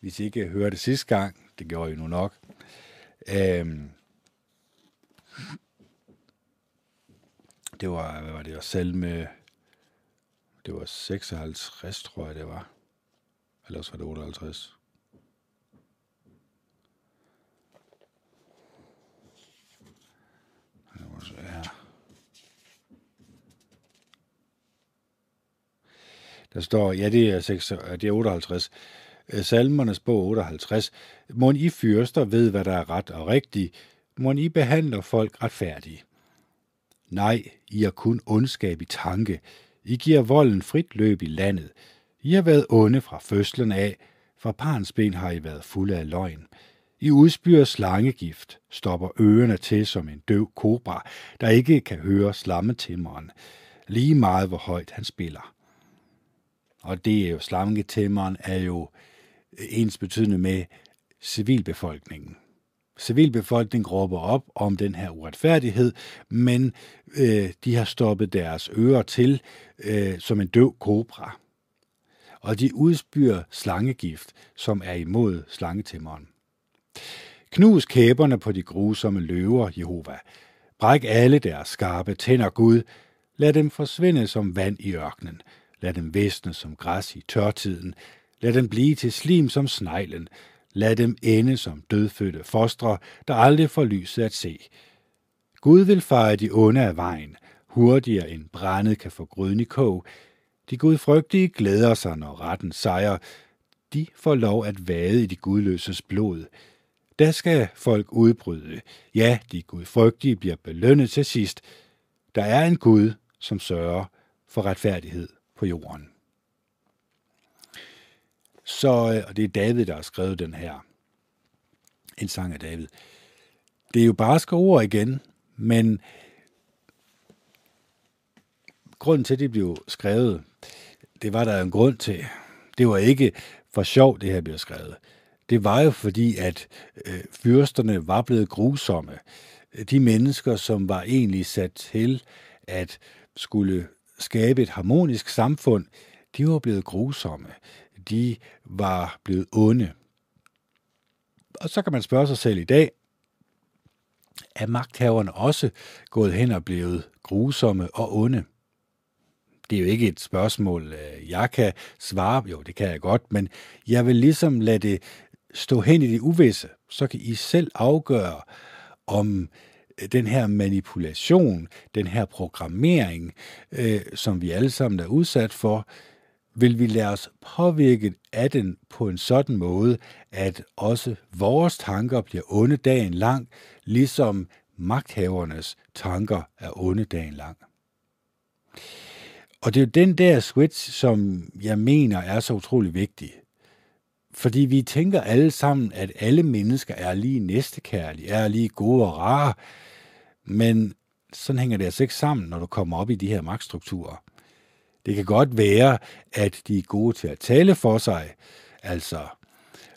hvis I ikke hørte det sidste gang. Det gjorde I nu nok. Øhm, det var, hvad var det, selv med, det var 56, tror jeg det var. Eller også var det 58. Ja. Der står, ja, det er, 6, det er 58. Øh, salmernes bog 58. Må I fyrster ved, hvad der er ret og rigtigt. Må I behandler folk retfærdigt. Nej, I er kun ondskab i tanke. I giver volden frit løb i landet. I har været onde fra fødslen af. Fra parens ben har I været fulde af løgn. I udspyrer slangegift, stopper ørerne til som en døv kobra, der ikke kan høre slammetimmeren, lige meget hvor højt han spiller. Og det er jo, slangetæmmeren er jo ens betydende med civilbefolkningen. Civilbefolkningen råber op om den her uretfærdighed, men øh, de har stoppet deres ører til øh, som en døv kobra. Og de udspyr slangegift, som er imod slangetæmmeren. Knus kæberne på de grusomme løver, Jehova. Bræk alle deres skarpe tænder, Gud. Lad dem forsvinde som vand i ørkenen. Lad dem visne som græs i tørtiden. Lad dem blive til slim som sneglen. Lad dem ende som dødfødte fostre, der aldrig får lyset at se. Gud vil fejre de onde af vejen, hurtigere end brændet kan få gryden i kog. De gudfrygtige glæder sig, når retten sejrer. De får lov at vade i de gudløses blod. Der skal folk udbryde. Ja, de gudfrygtige bliver belønnet til sidst. Der er en Gud, som sørger for retfærdighed på jorden. Så, øh, og det er David, der har skrevet den her. En sang af David. Det er jo bare ord igen, men grunden til, at det blev skrevet, det var der en grund til. Det var ikke for sjov, det her blev skrevet. Det var jo fordi, at øh, fyrsterne var blevet grusomme. De mennesker, som var egentlig sat til at skulle skabe et harmonisk samfund, de var blevet grusomme de var blevet onde. Og så kan man spørge sig selv i dag, er magthaverne også gået hen og blevet grusomme og onde? Det er jo ikke et spørgsmål, øh, jeg kan svare. Jo, det kan jeg godt, men jeg vil ligesom lade det stå hen i det uvisse. Så kan I selv afgøre, om øh, den her manipulation, den her programmering, øh, som vi alle sammen er udsat for, vil vi lade os påvirke af den på en sådan måde, at også vores tanker bliver onde dagen lang, ligesom magthavernes tanker er onde dagen lang. Og det er jo den der switch, som jeg mener er så utrolig vigtig. Fordi vi tænker alle sammen, at alle mennesker er lige næstekærlige, er lige gode og rare, men sådan hænger det altså ikke sammen, når du kommer op i de her magtstrukturer. Det kan godt være, at de er gode til at tale for sig, altså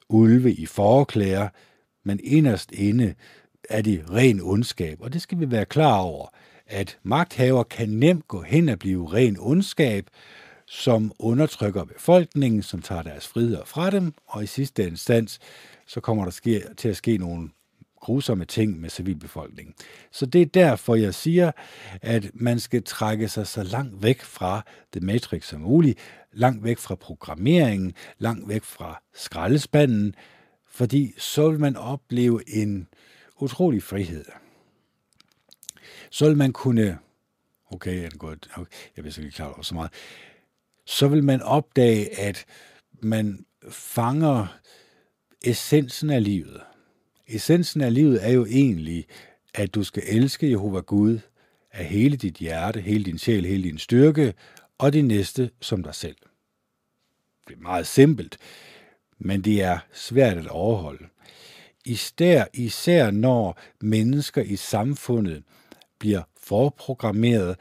ulve i forklæder, men inderst inde er de ren ondskab, og det skal vi være klar over, at magthaver kan nemt gå hen og blive ren ondskab, som undertrykker befolkningen, som tager deres friheder fra dem, og i sidste instans, så kommer der ske, til at ske nogle grusomme ting med civilbefolkningen. Så det er derfor, jeg siger, at man skal trække sig så langt væk fra The Matrix som muligt, langt væk fra programmeringen, langt væk fra skraldespanden, fordi så vil man opleve en utrolig frihed. Så vil man kunne, okay, jeg, godt, okay, jeg vil så ikke klare så meget, så vil man opdage, at man fanger essensen af livet. Essensen af livet er jo egentlig, at du skal elske Jehova Gud af hele dit hjerte, hele din sjæl, hele din styrke, og din næste som dig selv. Det er meget simpelt, men det er svært at overholde. Især, især når mennesker i samfundet bliver forprogrammeret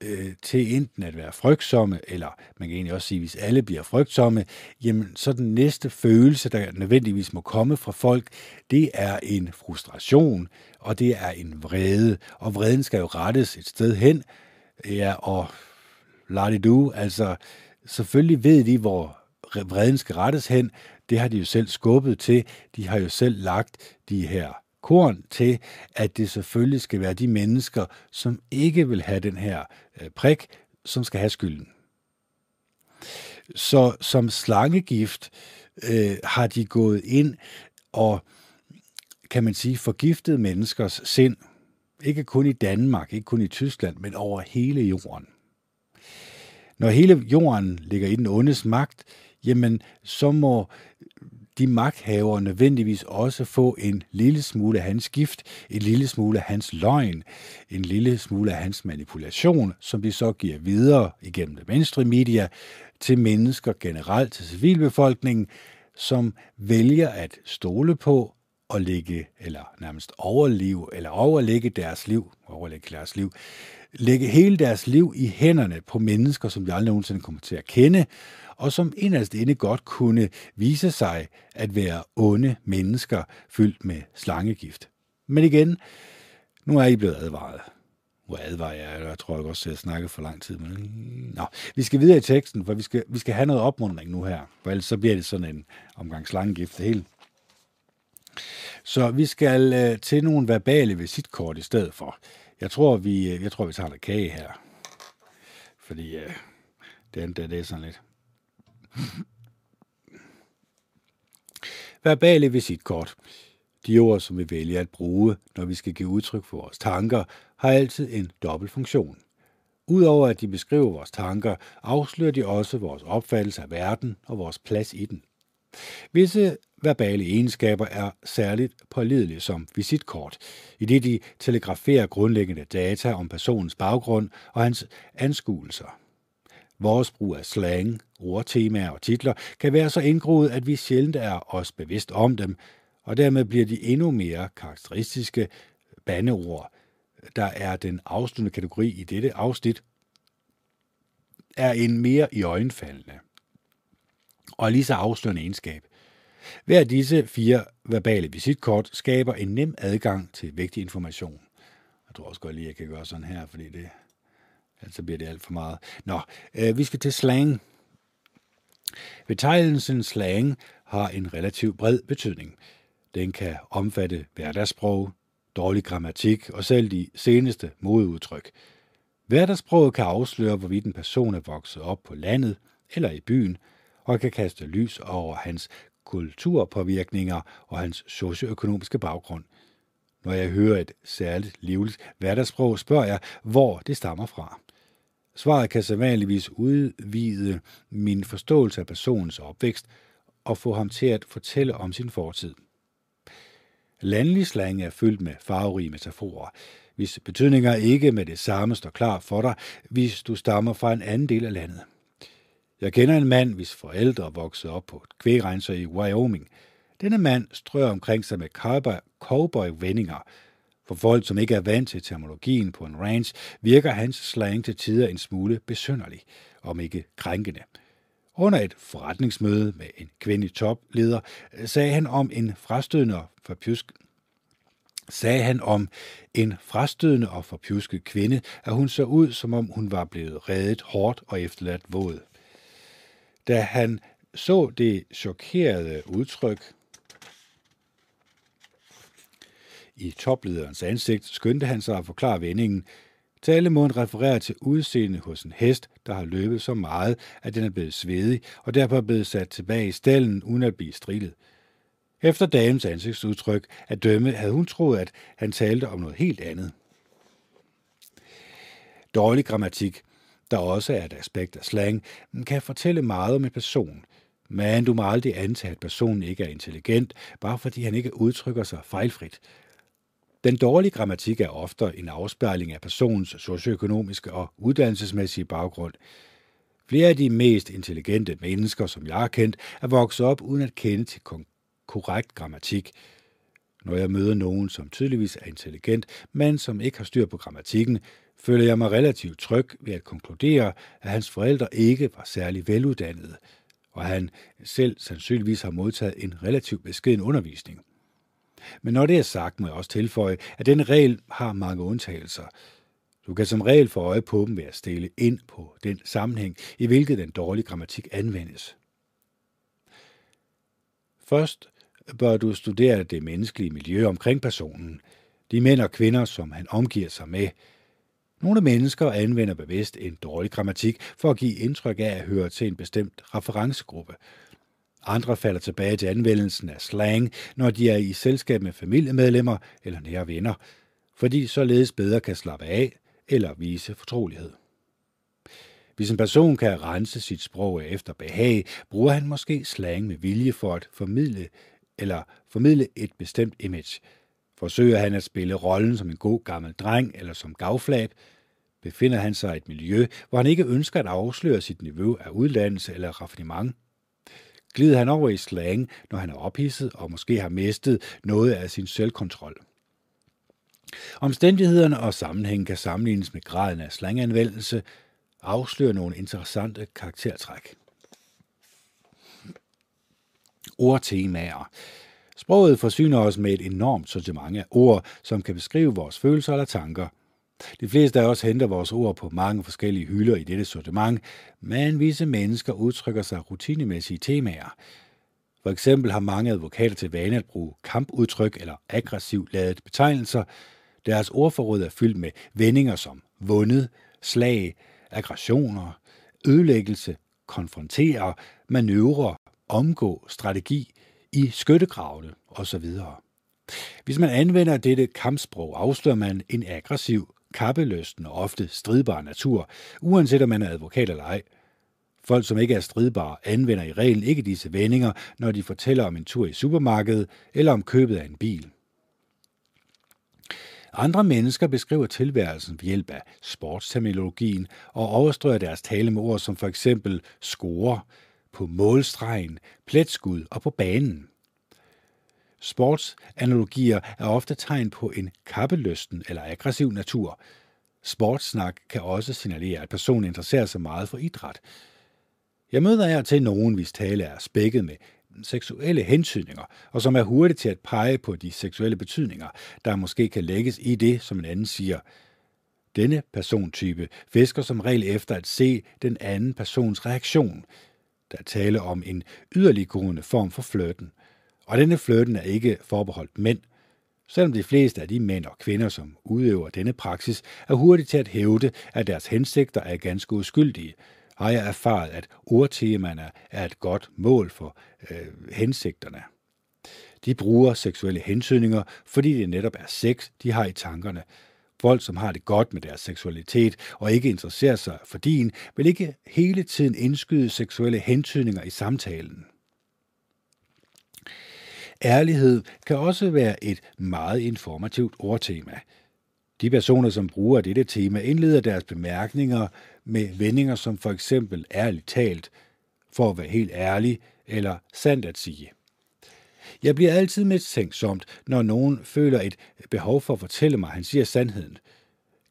øh, til enten at være frygtsomme, eller man kan egentlig også sige, hvis alle bliver frygtsomme, jamen så den næste følelse, der nødvendigvis må komme fra folk, det er en frustration, og det er en vrede. Og vreden skal jo rettes et sted hen, ja, og lad det du, altså selvfølgelig ved de, hvor vreden skal rettes hen, det har de jo selv skubbet til. De har jo selv lagt de her korn til, at det selvfølgelig skal være de mennesker, som ikke vil have den her øh, prik, som skal have skylden. Så som slangegift øh, har de gået ind og, kan man sige, forgiftet menneskers sind. Ikke kun i Danmark, ikke kun i Tyskland, men over hele jorden. Når hele jorden ligger i den ondes magt, jamen så må de magthavere nødvendigvis også få en lille smule af hans gift, en lille smule af hans løgn, en lille smule af hans manipulation, som de så giver videre igennem det venstre media til mennesker generelt, til civilbefolkningen, som vælger at stole på og lægge, eller nærmest overleve, eller overlægge deres liv, overlægge deres liv, lægge hele deres liv i hænderne på mennesker, som de aldrig nogensinde kommer til at kende, og som inderst inde godt kunne vise sig at være onde mennesker fyldt med slangegift. Men igen, nu er I blevet advaret. Nu advarer jeg, jeg tror jeg også, at jeg snakker for lang tid. Men... Nå, vi skal videre i teksten, for vi skal, vi skal have noget opmuntring nu her, for ellers så bliver det sådan en omgang slangegift det hele. Så vi skal øh, til nogle verbale visitkort i stedet for. Jeg tror, vi, øh, jeg tror, vi tager noget kage her. Fordi øh, det, det, det er sådan lidt... Verbale visitkort. De ord, som vi vælger at bruge, når vi skal give udtryk for vores tanker, har altid en dobbelt funktion. Udover at de beskriver vores tanker, afslører de også vores opfattelse af verden og vores plads i den. Visse verbale egenskaber er særligt pålidelige som visitkort, i det de telegraferer grundlæggende data om personens baggrund og hans anskuelser. Vores brug af slang, ordtemaer og titler kan være så indgroet, at vi sjældent er os bevidst om dem, og dermed bliver de endnu mere karakteristiske bandeord, der er den afsluttende kategori i dette afsnit, er en mere i øjenfaldende og lige så afslørende egenskab. Hver af disse fire verbale visitkort skaber en nem adgang til vigtig information. Jeg tror også godt lige, at jeg kan gøre sådan her, fordi det, altså bliver det alt for meget. Nå, øh, vi skal til slang. Betegnelsen slang har en relativt bred betydning. Den kan omfatte hverdagssprog, dårlig grammatik og selv de seneste modeudtryk. Hverdagssproget kan afsløre, hvorvidt en person er vokset op på landet eller i byen, og kan kaste lys over hans kulturpåvirkninger og hans socioøkonomiske baggrund. Når jeg hører et særligt livligt hverdagssprog, spørger jeg, hvor det stammer fra. Svaret kan sædvanligvis udvide min forståelse af personens opvækst og få ham til at fortælle om sin fortid. Landlig slang er fyldt med farverige metaforer, hvis betydninger ikke med det samme står klar for dig, hvis du stammer fra en anden del af landet. Jeg kender en mand, hvis forældre voksede op på et kvægrenser i Wyoming. Denne mand strør omkring sig med cowboy-vendinger. For folk, som ikke er vant til terminologien på en ranch, virker hans slang til tider en smule besynderlig, om ikke krænkende. Under et forretningsmøde med en kvindelig topleder øh, sagde han om en frastødende og forpjusk sagde han om en frastødende og forpjusket kvinde, at hun så ud, som om hun var blevet reddet hårdt og efterladt våd. Da han så det chokerede udtryk i toplederens ansigt, skyndte han sig at forklare vendingen. Talemund refererer til udseende hos en hest, der har løbet så meget, at den er blevet svedig, og derfor er blevet sat tilbage i stallen, uden at blive strilet. Efter damens ansigtsudtryk at dømme, havde hun troet, at han talte om noget helt andet. Dårlig grammatik, der også er et aspekt af slang, kan fortælle meget om en person, men du må aldrig antage, at personen ikke er intelligent, bare fordi han ikke udtrykker sig fejlfrit. Den dårlige grammatik er ofte en afspejling af personens socioøkonomiske og uddannelsesmæssige baggrund. Flere af de mest intelligente mennesker, som jeg har kendt, er vokset op uden at kende til korrekt grammatik. Når jeg møder nogen, som tydeligvis er intelligent, men som ikke har styr på grammatikken, føler jeg mig relativt tryg ved at konkludere, at hans forældre ikke var særlig veluddannede, og han selv sandsynligvis har modtaget en relativt beskeden undervisning. Men når det er sagt, må jeg også tilføje, at denne regel har mange undtagelser. Du kan som regel få øje på dem ved at stille ind på den sammenhæng, i hvilket den dårlige grammatik anvendes. Først bør du studere det menneskelige miljø omkring personen, de mænd og kvinder, som han omgiver sig med. Nogle mennesker anvender bevidst en dårlig grammatik for at give indtryk af at høre til en bestemt referencegruppe. Andre falder tilbage til anvendelsen af slang, når de er i selskab med familiemedlemmer eller nære venner, fordi således bedre kan slappe af eller vise fortrolighed. Hvis en person kan rense sit sprog efter behag, bruger han måske slang med vilje for at formidle eller formidle et bestemt image. Forsøger han at spille rollen som en god gammel dreng eller som gavflab, befinder han sig i et miljø, hvor han ikke ønsker at afsløre sit niveau af uddannelse eller raffinement. Glider han over i slang, når han er ophidset og måske har mistet noget af sin selvkontrol. Omstændighederne og sammenhængen kan sammenlignes med graden af slanganvendelse, afslører nogle interessante karaktertræk. Ordtemaer. Sproget forsyner os med et enormt sortiment af ord, som kan beskrive vores følelser eller tanker. De fleste af os henter vores ord på mange forskellige hylder i dette sortiment, men visse mennesker udtrykker sig rutinemæssige temaer. For eksempel har mange advokater til vane at bruge kampudtryk eller aggressivt ladet betegnelser. Deres ordforråd er fyldt med vendinger som vundet, slag, aggressioner, ødelæggelse, konfrontere, manøvre, omgå, strategi i skyttegravene osv. Hvis man anvender dette kampsprog, afslører man en aggressiv, kappeløsten og ofte stridbar natur, uanset om man er advokat eller ej. Folk, som ikke er stridbare, anvender i reglen ikke disse vendinger, når de fortæller om en tur i supermarkedet eller om købet af en bil. Andre mennesker beskriver tilværelsen ved hjælp af sportsterminologien og overstrøger deres tale med ord som for eksempel score, på målstregen, pletskud og på banen. Sportsanalogier er ofte tegn på en kappelysten eller aggressiv natur. Sportssnak kan også signalere, at personen interesserer sig meget for idræt. Jeg møder her til nogen, hvis tale er spækket med seksuelle hentydninger, og som er hurtigt til at pege på de seksuelle betydninger, der måske kan lægges i det, som en anden siger. Denne persontype fisker som regel efter at se den anden persons reaktion. Der er tale om en yderliggående form for flirten. Og denne flirten er ikke forbeholdt mænd, selvom de fleste af de mænd og kvinder, som udøver denne praksis, er hurtigt til at hævde, at deres hensigter er ganske uskyldige, har jeg erfaret, at ordtemaerne er et godt mål for øh, hensigterne. De bruger seksuelle hensynninger, fordi det netop er sex, de har i tankerne. Folk, som har det godt med deres seksualitet og ikke interesserer sig for din, vil ikke hele tiden indskyde seksuelle hensynninger i samtalen. Ærlighed kan også være et meget informativt ordtema. De personer, som bruger dette tema, indleder deres bemærkninger med vendinger som for eksempel ærligt talt, for at være helt ærlig, eller sandt at sige. Jeg bliver altid mistænksomt, når nogen føler et behov for at fortælle mig, at han siger sandheden.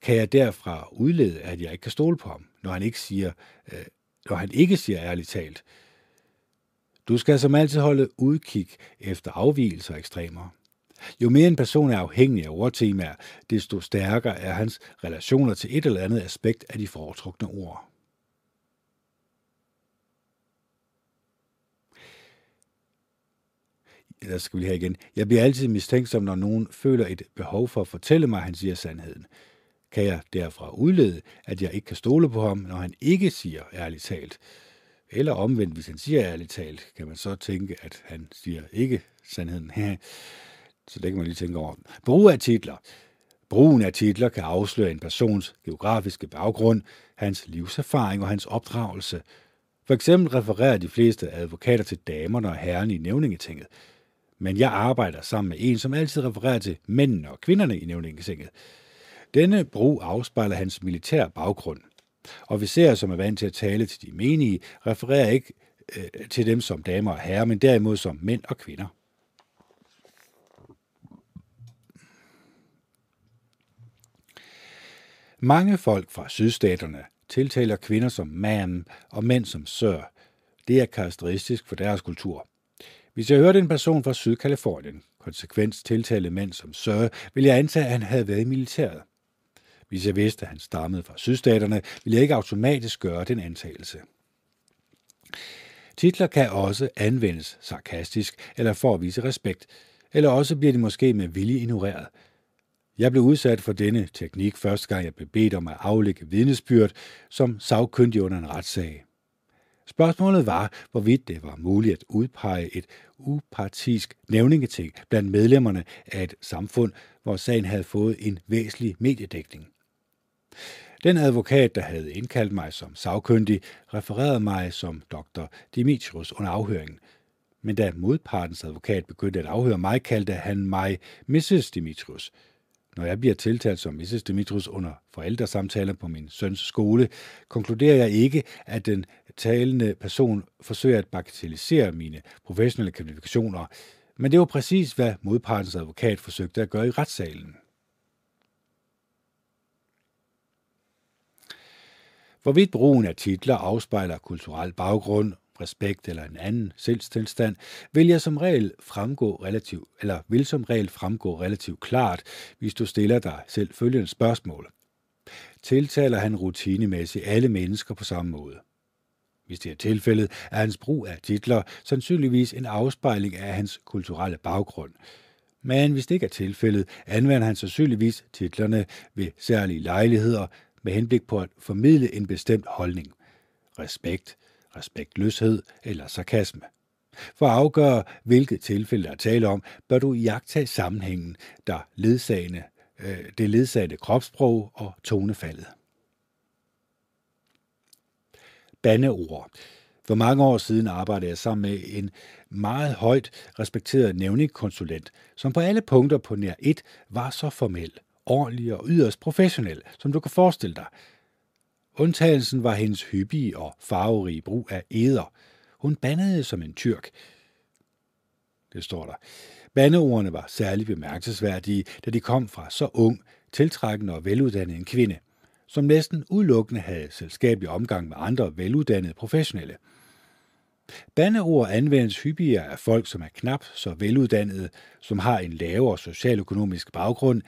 Kan jeg derfra udlede, at jeg ikke kan stole på ham, når han ikke siger, øh, når han ikke siger ærligt talt. Du skal som altid holde udkig efter afvielser og ekstremer. Jo mere en person er afhængig af ordtemaer, desto stærkere er hans relationer til et eller andet aspekt af de foretrukne ord. der skal vi lige igen. Jeg bliver altid mistænksom, når nogen føler et behov for at fortælle mig, at han siger sandheden. Kan jeg derfra udlede, at jeg ikke kan stole på ham, når han ikke siger ærligt talt? Eller omvendt, hvis han siger ærligt talt, kan man så tænke, at han siger ikke sandheden. så det kan man lige tænke over. Brug af titler. Brugen af titler kan afsløre en persons geografiske baggrund, hans livserfaring og hans opdragelse. For eksempel refererer de fleste advokater til damerne og herrerne i nævningetinget men jeg arbejder sammen med en, som altid refererer til mændene og kvinderne i nævningetinget. Denne brug afspejler hans militær baggrund. Officerer, som er vant til at tale til de menige, refererer ikke øh, til dem som damer og herrer, men derimod som mænd og kvinder. Mange folk fra sydstaterne tiltaler kvinder som man og mænd som sir. Det er karakteristisk for deres kultur. Hvis jeg hørte en person fra Sydkalifornien konsekvent tiltale mænd som Sir, ville jeg antage, at han havde været i militæret. Hvis jeg vidste, at han stammede fra sydstaterne, ville jeg ikke automatisk gøre den antagelse. Titler kan også anvendes sarkastisk eller for at vise respekt, eller også bliver de måske med vilje ignoreret. Jeg blev udsat for denne teknik første gang, jeg blev bedt om at aflægge vidnesbyrd som sagkyndig under en retssag. Spørgsmålet var, hvorvidt det var muligt at udpege et upartisk nævningeting blandt medlemmerne af et samfund, hvor sagen havde fået en væsentlig mediedækning. Den advokat, der havde indkaldt mig som sagkyndig, refererede mig som dr. Dimitrius under afhøringen. Men da modpartens advokat begyndte at afhøre mig, kaldte han mig Mrs. Dimitrius – når jeg bliver tiltalt som Mrs. Dimitrios under forældresamtaler på min søns skole, konkluderer jeg ikke, at den talende person forsøger at bagatellisere mine professionelle kvalifikationer, men det var præcis, hvad modpartens advokat forsøgte at gøre i retssalen. Hvorvidt brugen af titler afspejler kulturel baggrund, respekt eller en anden selvstilstand, vil jeg som regel fremgå relativt, eller vil som regel fremgå relativt klart, hvis du stiller dig selv følgende spørgsmål. Tiltaler han rutinemæssigt alle mennesker på samme måde? Hvis det er tilfældet, er hans brug af titler sandsynligvis en afspejling af hans kulturelle baggrund. Men hvis det ikke er tilfældet, anvender han sandsynligvis titlerne ved særlige lejligheder med henblik på at formidle en bestemt holdning. Respekt, respektløshed eller sarkasme. For at afgøre, hvilket tilfælde der er tale om, bør du jagtage sammenhængen, der ledsagende, øh, det ledsagende kropssprog og tonefaldet. Bandeord. For mange år siden arbejdede jeg sammen med en meget højt respekteret nævningskonsulent, som på alle punkter på nær et var så formel, ordentlig og yderst professionel, som du kan forestille dig, Undtagelsen var hendes hyppige og farverige brug af eder. Hun bandede som en tyrk. Det står der. Bandeordene var særlig bemærkelsesværdige, da de kom fra så ung, tiltrækkende og veluddannet en kvinde, som næsten udelukkende havde selskabelig omgang med andre veluddannede professionelle. Bandeord anvendes hyppigere af folk, som er knap så veluddannede, som har en lavere socialøkonomisk baggrund,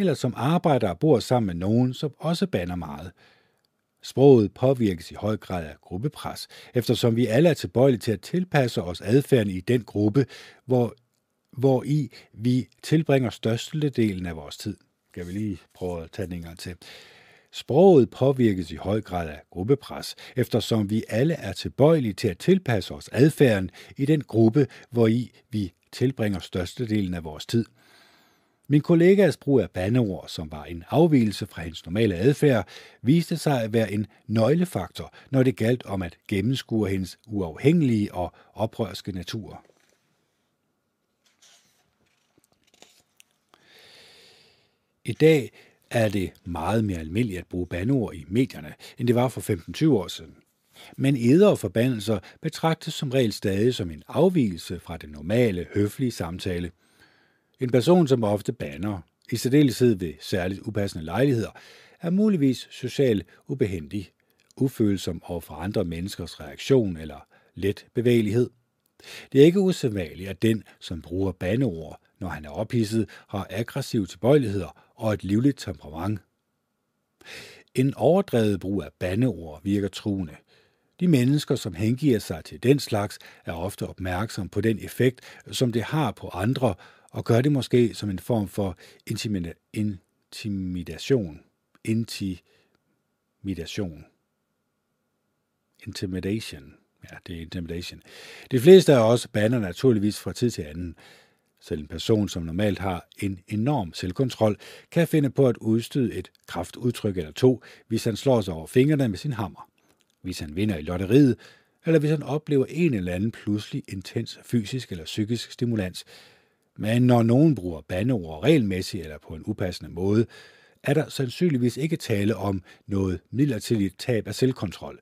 eller som arbejder og bor sammen med nogen, som også banner meget – Sproget påvirkes i høj grad af gruppepres, eftersom vi alle er tilbøjelige til at tilpasse os adfærden i den gruppe, hvor, hvor i vi tilbringer størstedelen af vores tid. Skal vi lige prøve at tage den en gang til. Sproget påvirkes i høj grad af gruppepres, eftersom vi alle er tilbøjelige til at tilpasse os adfærden i den gruppe, hvor i vi tilbringer størstedelen af vores tid – min kollegas brug af bandeord, som var en afvielse fra hans normale adfærd, viste sig at være en nøglefaktor, når det galt om at gennemskue hendes uafhængige og oprørske natur. I dag er det meget mere almindeligt at bruge bandeord i medierne, end det var for 15-20 år siden. Men eder og forbandelser betragtes som regel stadig som en afvielse fra den normale, høflige samtale – en person, som ofte banner, i særdeleshed ved særligt upassende lejligheder, er muligvis socialt ubehendig, ufølsom over for andre menneskers reaktion eller let bevægelighed. Det er ikke usædvanligt, at den, som bruger bandeord, når han er ophidset, har aggressive tilbøjeligheder og et livligt temperament. En overdrevet brug af bandeord virker truende. De mennesker, som hengiver sig til den slags, er ofte opmærksom på den effekt, som det har på andre, og gør det måske som en form for intimida- intimidation. Intimidation. Intimidation. Ja, det er intimidation. De fleste af os bander naturligvis fra tid til anden. Selv en person, som normalt har en enorm selvkontrol, kan finde på at udstøde et kraftudtryk eller to, hvis han slår sig over fingrene med sin hammer. Hvis han vinder i lotteriet, eller hvis han oplever en eller anden pludselig intens fysisk eller psykisk stimulans. Men når nogen bruger bandeord regelmæssigt eller på en upassende måde, er der sandsynligvis ikke tale om noget midlertidigt tab af selvkontrol.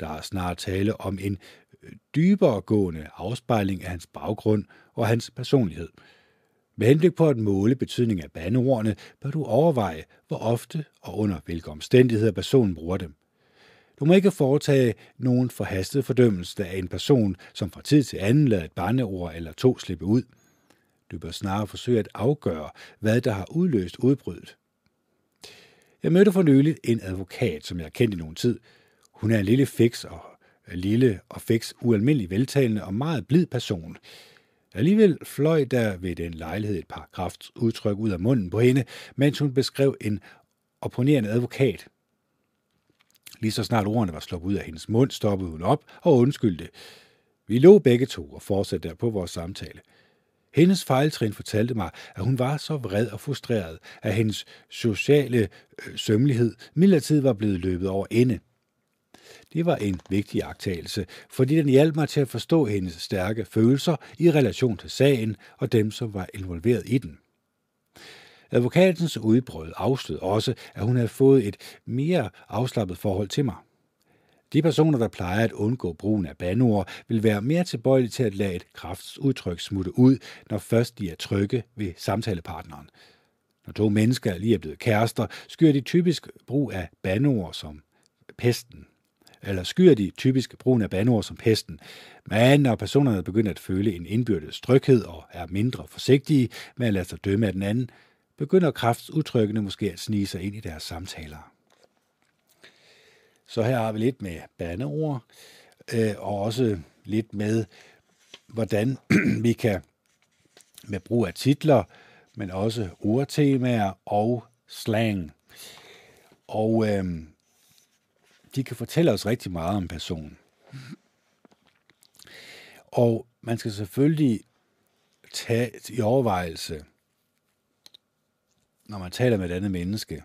Der er snarere tale om en øh, dybere gående afspejling af hans baggrund og hans personlighed. Med henblik på at måle betydning af bandeordene, bør du overveje, hvor ofte og under hvilke omstændigheder personen bruger dem. Du må ikke foretage nogen forhastet fordømmelse af en person, som fra tid til anden lader et bandeord eller to slippe ud. Du bør snarere forsøge at afgøre, hvad der har udløst udbruddet. Jeg mødte for nylig en advokat, som jeg har kendt i nogen tid. Hun er en lille fix og øh, lille og fix ualmindelig veltalende og meget blid person. Alligevel fløj der ved den lejlighed et par kraftudtryk ud af munden på hende, mens hun beskrev en opponerende advokat. Lige så snart ordene var sluppet ud af hendes mund, stoppede hun op og undskyldte. Vi lå begge to og fortsatte der på vores samtale. Hendes fejltrin fortalte mig, at hun var så vred og frustreret, at hendes sociale øh, sømmelighed midlertid var blevet løbet over ende. Det var en vigtig agtagelse, fordi den hjalp mig til at forstå hendes stærke følelser i relation til sagen og dem, som var involveret i den. Advokatens udbrud afslørede også, at hun havde fået et mere afslappet forhold til mig. De personer, der plejer at undgå brugen af banord, vil være mere tilbøjelige til at lade et kraftsudtryk smutte ud, når først de er trygge ved samtalepartneren. Når to mennesker lige er blevet kærester, skyer de typisk brug af banord som pesten eller skyer de typisk brugen af banord som pesten. Men når personerne begynder at føle en indbyrdes tryghed og er mindre forsigtige med at lade sig dømme af den anden, begynder kraftsudtrykkene måske at snige sig ind i deres samtaler. Så her har vi lidt med bandeord, øh, og også lidt med, hvordan vi kan med brug af titler, men også ordtemaer og slang. Og øh, de kan fortælle os rigtig meget om personen. Og man skal selvfølgelig tage i overvejelse, når man taler med et andet menneske,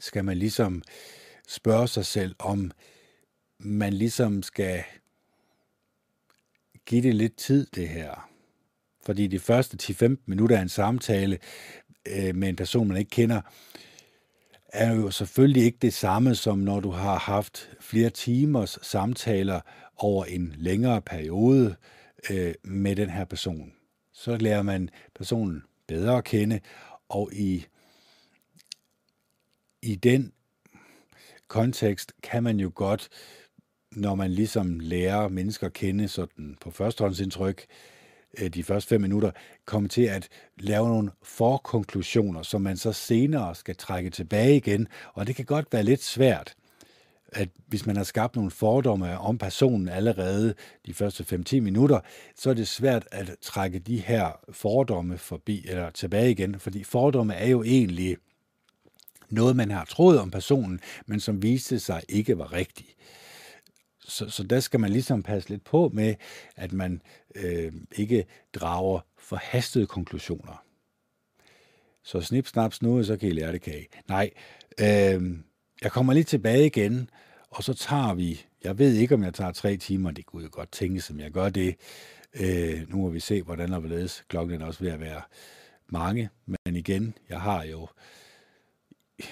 skal man ligesom spørge sig selv, om man ligesom skal give det lidt tid, det her. Fordi de første 10-15 minutter af en samtale øh, med en person, man ikke kender, er jo selvfølgelig ikke det samme, som når du har haft flere timers samtaler over en længere periode øh, med den her person. Så lærer man personen bedre at kende, og i, i den kontekst kan man jo godt, når man ligesom lærer mennesker at kende sådan på førstehåndsindtryk, øh, de første fem minutter, komme til at lave nogle forkonklusioner, som man så senere skal trække tilbage igen. Og det kan godt være lidt svært, at hvis man har skabt nogle fordomme om personen allerede de første 5-10 minutter, så er det svært at trække de her fordomme forbi eller tilbage igen, fordi fordomme er jo egentlig noget, man har troet om personen, men som viste sig ikke var rigtigt. Så, så der skal man ligesom passe lidt på med, at man øh, ikke drager forhastede konklusioner. Så snip, snap, snude, så kan I lære det kage. Nej, øh, jeg kommer lige tilbage igen, og så tager vi, jeg ved ikke, om jeg tager tre timer, det kunne jeg godt tænke, som jeg gør det. Øh, nu må vi se, hvordan der vil ledes. Klokken er også ved at være mange, men igen, jeg har jo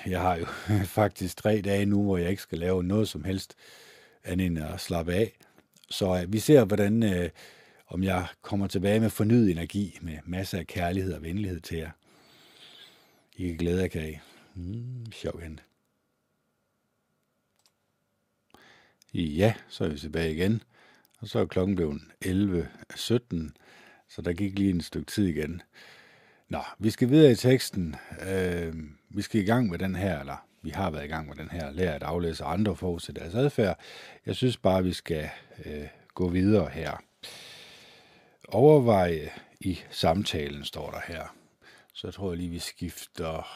jeg har jo faktisk tre dage nu, hvor jeg ikke skal lave noget som helst andet end at slappe af. Så øh, vi ser, hvordan øh, om jeg kommer tilbage med fornyet energi, med masser af kærlighed og venlighed til jer. I kan glæde jer, kan I. Mm, sjov hente. Ja, så er vi tilbage igen. Og så er klokken blevet 11.17, så der gik lige en stykke tid igen. Nå, vi skal videre i teksten. Øh, vi skal i gang med den her, eller vi har været i gang med den her, lære at aflæse andre for til øh, deres adfærd. Jeg synes bare, vi skal øh, gå videre her. Overveje øh, i samtalen, står der her. Så jeg tror lige, vi skifter...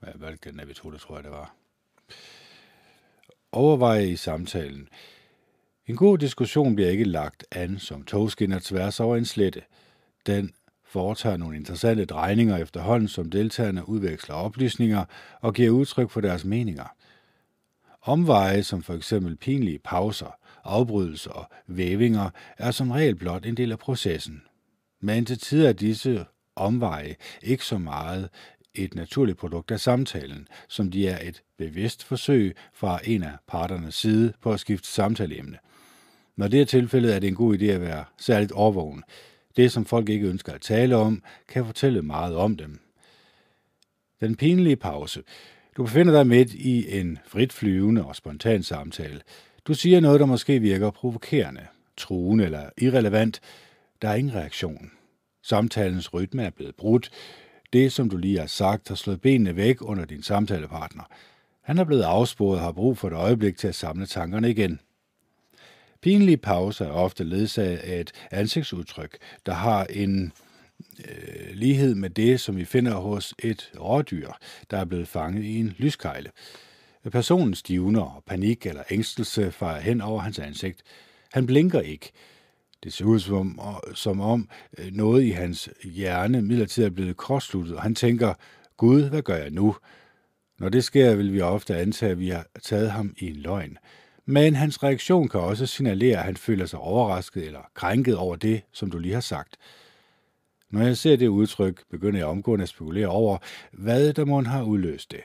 Hvad, hvad det den vi tog det, tror jeg, det var. Overveje i samtalen. En god diskussion bliver ikke lagt an som togskinner tværs over en slette. Den foretager nogle interessante drejninger efterhånden, som deltagerne udveksler oplysninger og giver udtryk for deres meninger. Omveje, som for eksempel pinlige pauser, afbrydelser og vævinger, er som regel blot en del af processen. Men til tider er disse omveje ikke så meget et naturligt produkt af samtalen, som de er et bevidst forsøg fra en af parternes side på at skifte samtaleemne. Når det er tilfældet, er det en god idé at være særligt overvågen. Det, som folk ikke ønsker at tale om, kan fortælle meget om dem. Den pinlige pause. Du befinder dig midt i en frit flyvende og spontan samtale. Du siger noget, der måske virker provokerende, truende eller irrelevant. Der er ingen reaktion. Samtalens rytme er blevet brudt. Det, som du lige har sagt, har slået benene væk under din samtalepartner. Han er blevet afsporet og har brug for et øjeblik til at samle tankerne igen. Pinlige pauser er ofte ledsaget af et ansigtsudtryk, der har en øh, lighed med det, som vi finder hos et rådyr, der er blevet fanget i en lyskejle. Personen stivner, og panik eller ængstelse farer hen over hans ansigt. Han blinker ikke. Det ser ud som, som om øh, noget i hans hjerne midlertidigt er blevet kortsluttet, og han tænker, Gud, hvad gør jeg nu? Når det sker, vil vi ofte antage, at vi har taget ham i en løgn. Men hans reaktion kan også signalere, at han føler sig overrasket eller krænket over det, som du lige har sagt. Når jeg ser det udtryk, begynder jeg omgående at spekulere over, hvad der mon har udløst det.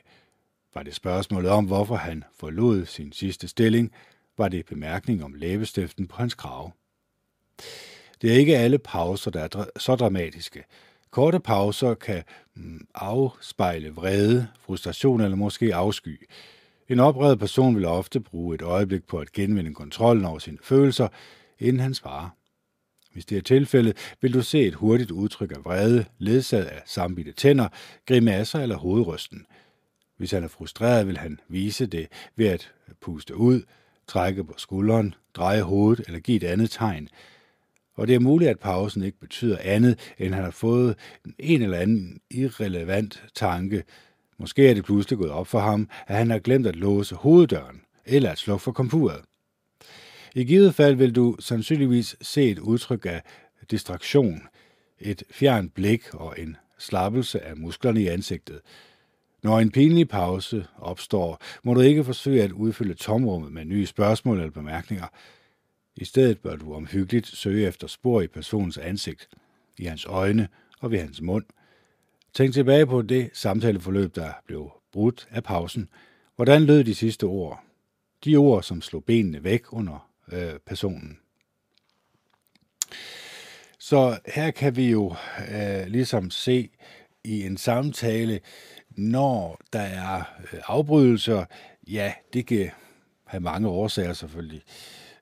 Var det spørgsmålet om, hvorfor han forlod sin sidste stilling? Var det bemærkning om læbestiften på hans krav? Det er ikke alle pauser, der er så dramatiske. Korte pauser kan mm, afspejle vrede, frustration eller måske afsky. En oprevet person vil ofte bruge et øjeblik på at genvinde kontrollen over sine følelser, inden han svarer. Hvis det er tilfældet, vil du se et hurtigt udtryk af vrede, ledsaget af sambitte tænder, grimasser eller hovedrysten. Hvis han er frustreret, vil han vise det ved at puste ud, trække på skulderen, dreje hovedet eller give et andet tegn. Og det er muligt, at pausen ikke betyder andet, end at han har fået en eller anden irrelevant tanke, Måske er det pludselig gået op for ham, at han har glemt at låse hoveddøren eller at slukke for komfuret. I givet fald vil du sandsynligvis se et udtryk af distraktion, et fjernt blik og en slappelse af musklerne i ansigtet. Når en pinlig pause opstår, må du ikke forsøge at udfylde tomrummet med nye spørgsmål eller bemærkninger. I stedet bør du omhyggeligt søge efter spor i personens ansigt, i hans øjne og ved hans mund – Tænk tilbage på det samtaleforløb, der blev brudt af pausen. Hvordan lød de sidste ord? De ord, som slog benene væk under øh, personen. Så her kan vi jo øh, ligesom se i en samtale, når der er øh, afbrydelser, ja, det kan have mange årsager selvfølgelig.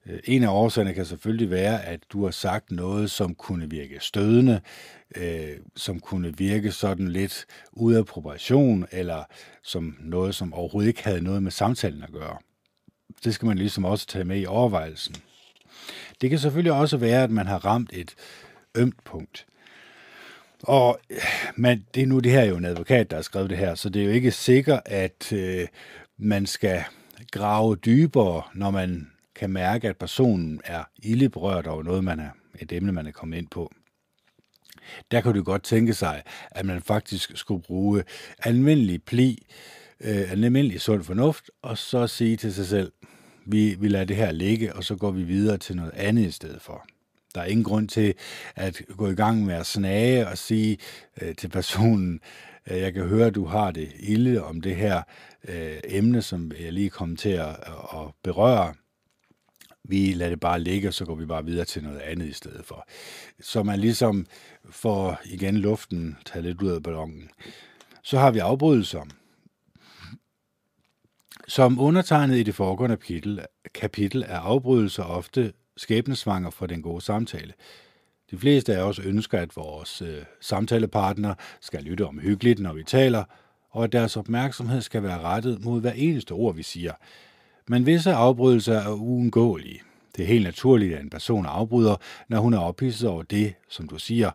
Øh, en af årsagerne kan selvfølgelig være, at du har sagt noget, som kunne virke stødende, øh, som kunne virke sådan lidt ud af proportion, eller som noget, som overhovedet ikke havde noget med samtalen at gøre. Det skal man ligesom også tage med i overvejelsen. Det kan selvfølgelig også være, at man har ramt et ømt punkt. Og men det er nu det her er jo en advokat, der har skrevet det her, så det er jo ikke sikkert, at øh, man skal grave dybere, når man kan mærke, at personen er ildeberørt over noget, man er, et emne, man er kommet ind på. Der kan du godt tænke sig, at man faktisk skulle bruge almindelig pli, øh, almindelig sund fornuft, og så sige til sig selv, vi, vi lader det her ligge, og så går vi videre til noget andet i stedet for. Der er ingen grund til at gå i gang med at snage og sige øh, til personen, øh, jeg kan høre, at du har det ille om det her øh, emne, som jeg lige kom til at, at berøre vi lader det bare ligge, og så går vi bare videre til noget andet i stedet for. Så man ligesom får igen luften taget lidt ud af ballonen. Så har vi afbrydelser. Som undertegnet i det foregående kapitel, kapitel er afbrydelser ofte skæbnesvanger for den gode samtale. De fleste af os ønsker, at vores øh, samtalepartner skal lytte omhyggeligt, når vi taler, og at deres opmærksomhed skal være rettet mod hver eneste ord, vi siger. Men visse afbrydelser er uundgåelige. Det er helt naturligt, at en person afbryder, når hun er ophidset over det, som du siger,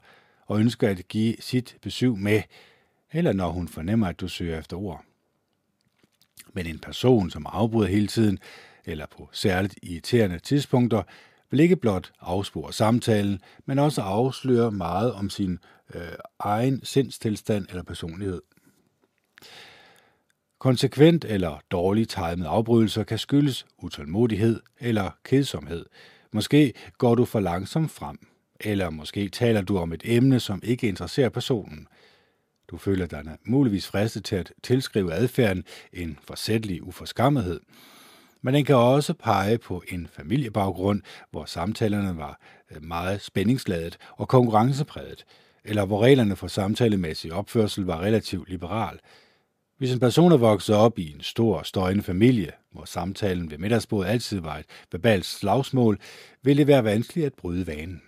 og ønsker at give sit besøg med, eller når hun fornemmer, at du søger efter ord. Men en person, som afbryder hele tiden, eller på særligt irriterende tidspunkter, vil ikke blot afspore samtalen, men også afsløre meget om sin øh, egen sindstilstand eller personlighed. Konsekvent eller dårligt timet afbrydelser kan skyldes utålmodighed eller kedsomhed. Måske går du for langsomt frem, eller måske taler du om et emne, som ikke interesserer personen. Du føler dig muligvis fristet til at tilskrive adfærden en forsætlig uforskammethed. Men den kan også pege på en familiebaggrund, hvor samtalerne var øh, meget spændingsladet og konkurrencepræget, eller hvor reglerne for samtalemæssig opførsel var relativt liberal. Hvis en person er vokset op i en stor, støjende familie, hvor samtalen ved middagsbordet altid var et verbalt slagsmål, vil det være vanskeligt at bryde vanen.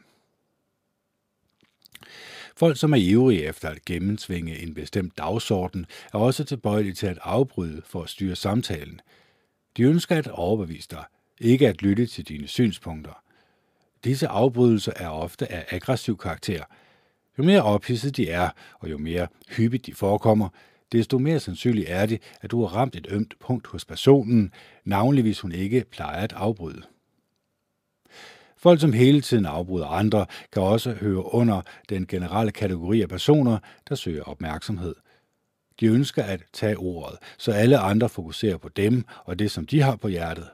Folk, som er ivrige efter at gennemsvinge en bestemt dagsorden, er også tilbøjelige til at afbryde for at styre samtalen. De ønsker at overbevise dig, ikke at lytte til dine synspunkter. Disse afbrydelser er ofte af aggressiv karakter. Jo mere ophidset de er, og jo mere hyppigt de forekommer, desto mere sandsynligt er det, at du har ramt et ømt punkt hos personen, navnlig hvis hun ikke plejer at afbryde. Folk, som hele tiden afbryder andre, kan også høre under den generelle kategori af personer, der søger opmærksomhed. De ønsker at tage ordet, så alle andre fokuserer på dem og det, som de har på hjertet.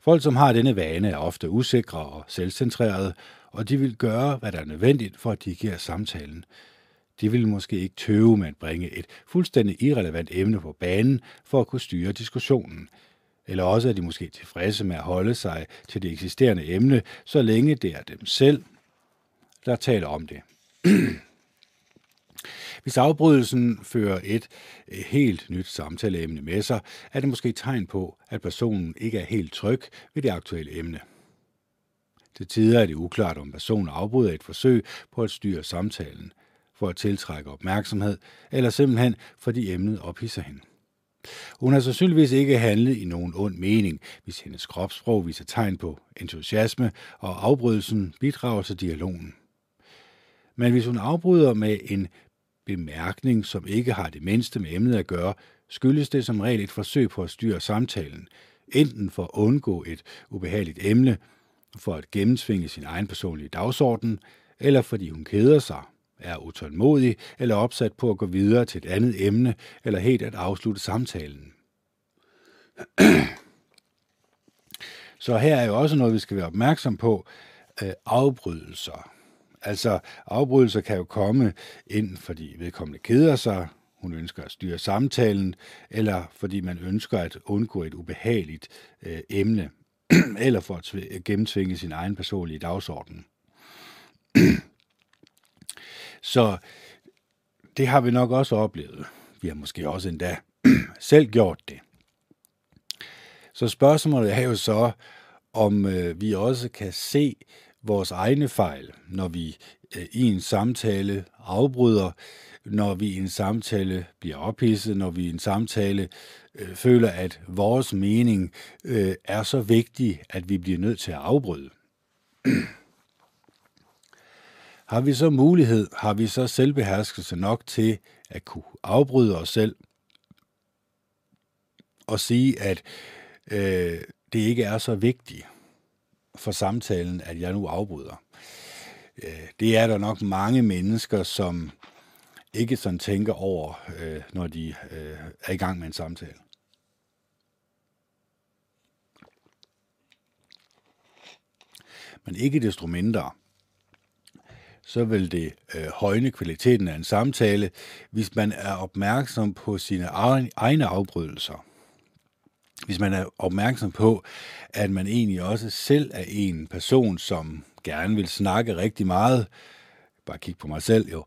Folk, som har denne vane, er ofte usikre og selvcentrerede, og de vil gøre, hvad der er nødvendigt for at dirigere samtalen. De vil måske ikke tøve med at bringe et fuldstændig irrelevant emne på banen for at kunne styre diskussionen – eller også er de måske tilfredse med at holde sig til det eksisterende emne, så længe det er dem selv, der taler om det. Hvis afbrydelsen fører et øh, helt nyt samtaleemne med sig, er det måske et tegn på, at personen ikke er helt tryg ved det aktuelle emne. Til tider er det uklart, om personen afbryder et forsøg på at styre samtalen, for at tiltrække opmærksomhed, eller simpelthen fordi emnet ophidser hende. Hun har sandsynligvis ikke handlet i nogen ond mening, hvis hendes kropssprog viser tegn på entusiasme, og afbrydelsen bidrager til dialogen. Men hvis hun afbryder med en bemærkning, som ikke har det mindste med emnet at gøre, skyldes det som regel et forsøg på at styre samtalen, enten for at undgå et ubehageligt emne, for at gennemsvinge sin egen personlige dagsorden, eller fordi hun keder sig er utålmodig eller opsat på at gå videre til et andet emne eller helt at afslutte samtalen. Så her er jo også noget, vi skal være opmærksom på. Øh, afbrydelser. Altså, afbrydelser kan jo komme ind, fordi vedkommende keder sig, hun ønsker at styre samtalen, eller fordi man ønsker at undgå et ubehageligt øh, emne, eller for at gennemtvinge sin egen personlige dagsorden. Så det har vi nok også oplevet. Vi har måske også endda selv gjort det. Så spørgsmålet er jo så, om øh, vi også kan se vores egne fejl, når vi øh, i en samtale afbryder, når vi i en samtale bliver ophidset, når vi i en samtale øh, føler, at vores mening øh, er så vigtig, at vi bliver nødt til at afbryde. Har vi så mulighed, har vi så selvbeherskelse nok til at kunne afbryde os selv og sige, at øh, det ikke er så vigtigt for samtalen, at jeg nu afbryder. Øh, det er der nok mange mennesker, som ikke sådan tænker over, øh, når de øh, er i gang med en samtale. Men ikke desto mindre, så vil det øh, højne kvaliteten af en samtale, hvis man er opmærksom på sine egne afbrydelser. Hvis man er opmærksom på, at man egentlig også selv er en person, som gerne vil snakke rigtig meget, bare kig på mig selv jo,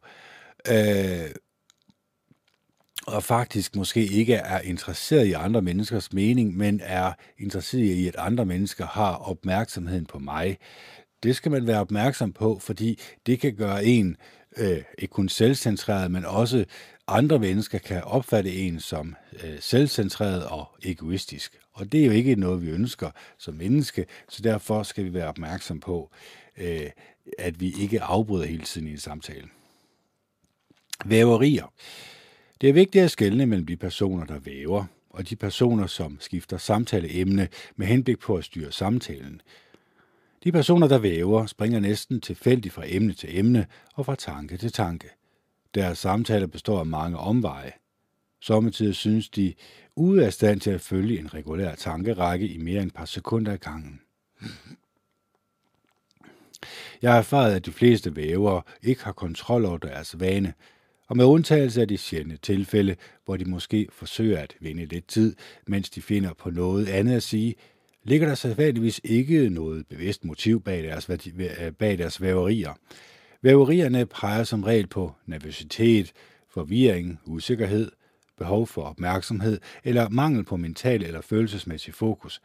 øh, og faktisk måske ikke er interesseret i andre menneskers mening, men er interesseret i, at andre mennesker har opmærksomheden på mig. Det skal man være opmærksom på, fordi det kan gøre en øh, ikke kun selvcentreret, men også andre mennesker kan opfatte en som øh, selvcentreret og egoistisk. Og det er jo ikke noget, vi ønsker som menneske, så derfor skal vi være opmærksom på, øh, at vi ikke afbryder hele tiden i en samtale. Væverier. Det er vigtigt at skelne mellem de personer, der væver, og de personer, som skifter samtaleemne med henblik på at styre samtalen. De personer, der væver, springer næsten tilfældigt fra emne til emne og fra tanke til tanke. Deres samtaler består af mange omveje. Sommetider synes de ude af stand til at følge en regulær tankerække i mere end et par sekunder ad gangen. Jeg har erfaret, at de fleste vævere ikke har kontrol over deres vane, og med undtagelse af de sjældne tilfælde, hvor de måske forsøger at vinde lidt tid, mens de finder på noget andet at sige, ligger der sædvanligvis ikke noget bevidst motiv bag deres, bag deres væverier. Væverierne peger som regel på nervøsitet, forvirring, usikkerhed, behov for opmærksomhed eller mangel på mental eller følelsesmæssig fokus.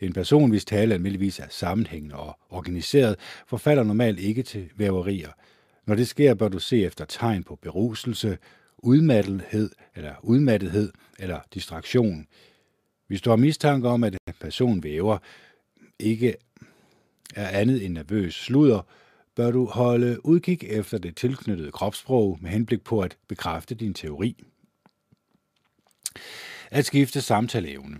En person, hvis tale almindeligvis er sammenhængende og organiseret, forfalder normalt ikke til væverier – når det sker, bør du se efter tegn på beruselse, udmattethed eller udmattethed eller distraktion. Hvis du har mistanke om, at en person væver, ikke er andet end nervøs sludder, bør du holde udkig efter det tilknyttede kropssprog med henblik på at bekræfte din teori. At skifte samtaleevne.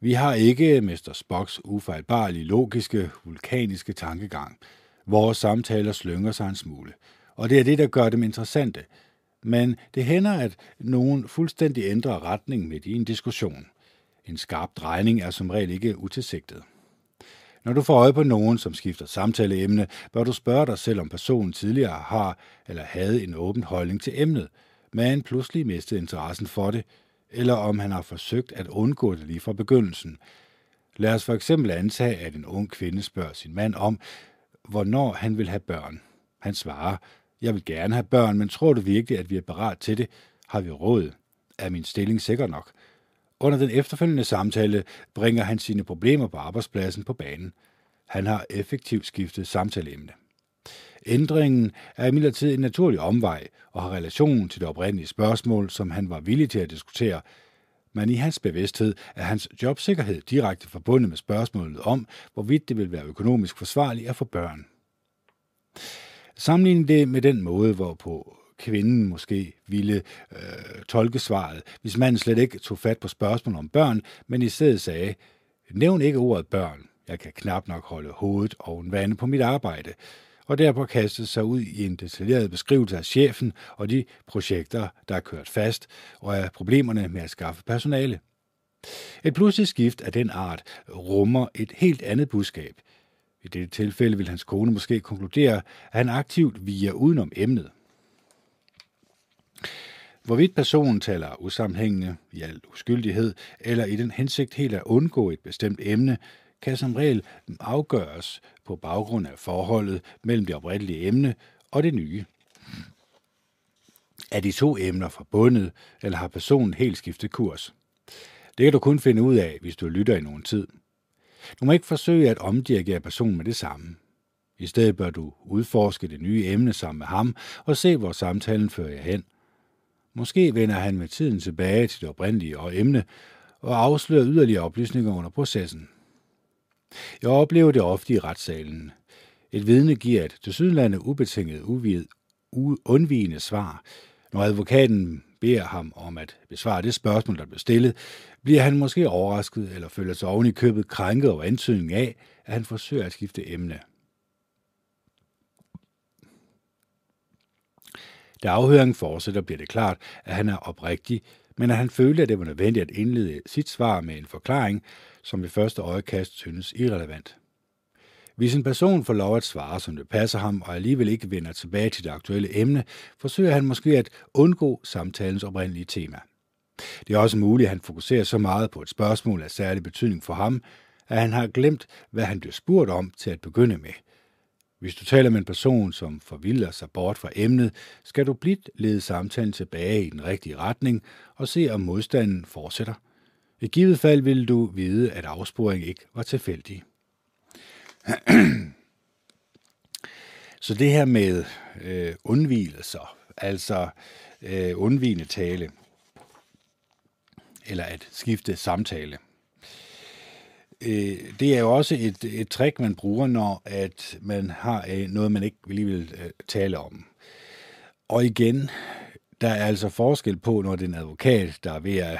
Vi har ikke Mr. Spocks ufejlbarlige, logiske, vulkaniske tankegang – Vores samtaler slynger sig en smule, og det er det, der gør dem interessante. Men det hænder, at nogen fuldstændig ændrer retning midt i en diskussion. En skarp drejning er som regel ikke utilsigtet. Når du får øje på nogen, som skifter samtaleemne, bør du spørge dig selv, om personen tidligere har eller havde en åben holdning til emnet, men pludselig mistede interessen for det, eller om han har forsøgt at undgå det lige fra begyndelsen. Lad os for eksempel antage, at en ung kvinde spørger sin mand om, hvornår han vil have børn. Han svarer, jeg vil gerne have børn, men tror du virkelig, at vi er parat til det? Har vi råd? Er min stilling sikker nok? Under den efterfølgende samtale bringer han sine problemer på arbejdspladsen på banen. Han har effektivt skiftet samtaleemne. Ændringen er imidlertid en naturlig omvej og har relation til det oprindelige spørgsmål, som han var villig til at diskutere, men i hans bevidsthed er hans jobsikkerhed direkte forbundet med spørgsmålet om, hvorvidt det vil være økonomisk forsvarligt at få børn. Sammenlign det med den måde, hvorpå kvinden måske ville øh, tolke svaret, hvis manden slet ikke tog fat på spørgsmålet om børn, men i stedet sagde, nævn ikke ordet børn, jeg kan knap nok holde hovedet oven vande på mit arbejde og derpå kastet sig ud i en detaljeret beskrivelse af chefen og de projekter, der er kørt fast, og af problemerne med at skaffe personale. Et pludseligt skift af den art rummer et helt andet budskab. I dette tilfælde vil hans kone måske konkludere, at han aktivt viger udenom emnet. Hvorvidt personen taler usammenhængende, i al uskyldighed, eller i den hensigt helt at undgå et bestemt emne, kan som regel afgøres på baggrund af forholdet mellem det oprindelige emne og det nye. Er de to emner forbundet, eller har personen helt skiftet kurs? Det kan du kun finde ud af, hvis du lytter i nogen tid. Du må ikke forsøge at omdirigere personen med det samme. I stedet bør du udforske det nye emne sammen med ham og se, hvor samtalen fører jer hen. Måske vender han med tiden tilbage til det oprindelige og emne og afslører yderligere oplysninger under processen. Jeg oplever det ofte i retssalen. Et vidne giver et tilsyneladende ubetinget uvid, undvigende svar. Når advokaten beder ham om at besvare det spørgsmål, der blev stillet, bliver han måske overrasket eller føler sig oven i købet krænket over antydningen af, at han forsøger at skifte emne. Da afhøringen fortsætter, bliver det klart, at han er oprigtig, men at han følte, at det var nødvendigt at indlede sit svar med en forklaring, som ved første øjekast synes irrelevant. Hvis en person får lov at svare, som det passer ham, og alligevel ikke vender tilbage til det aktuelle emne, forsøger han måske at undgå samtalens oprindelige tema. Det er også muligt, at han fokuserer så meget på et spørgsmål af særlig betydning for ham, at han har glemt, hvad han blev spurgt om til at begynde med. Hvis du taler med en person, som forvilder sig bort fra emnet, skal du blidt lede samtalen tilbage i den rigtige retning og se, om modstanden fortsætter. I givet fald vil du vide, at afsporing ikke var tilfældig. Så det her med øh, undvielser, altså øh, undvigende tale, eller at skifte samtale, øh, det er jo også et, et trick, man bruger, når at man har øh, noget, man ikke lige vil øh, tale om. Og igen, der er altså forskel på, når det er en advokat, der er ved at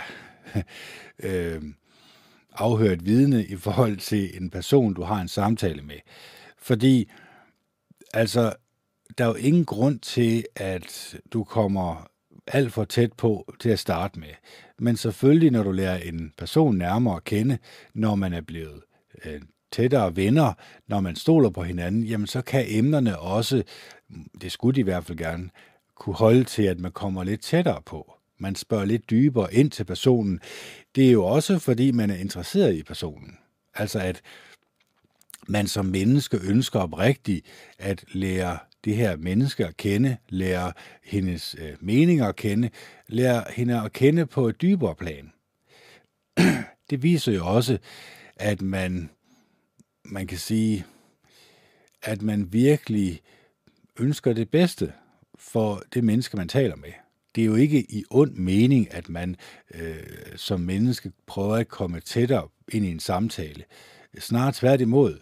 øh, afhøre et vidne i forhold til en person, du har en samtale med. Fordi, altså, der er jo ingen grund til, at du kommer alt for tæt på til at starte med. Men selvfølgelig, når du lærer en person nærmere at kende, når man er blevet øh, tættere venner, når man stoler på hinanden, jamen så kan emnerne også, det skulle de i hvert fald gerne, kunne holde til, at man kommer lidt tættere på. Man spørger lidt dybere ind til personen. Det er jo også, fordi man er interesseret i personen. Altså at man som menneske ønsker oprigtigt at lære det her menneske at kende, lære hendes øh, meninger at kende, lære hende at kende på et dybere plan. Det viser jo også, at man, man kan sige, at man virkelig ønsker det bedste for det menneske, man taler med. Det er jo ikke i ond mening, at man øh, som menneske prøver at komme tættere ind i en samtale. Snart tværtimod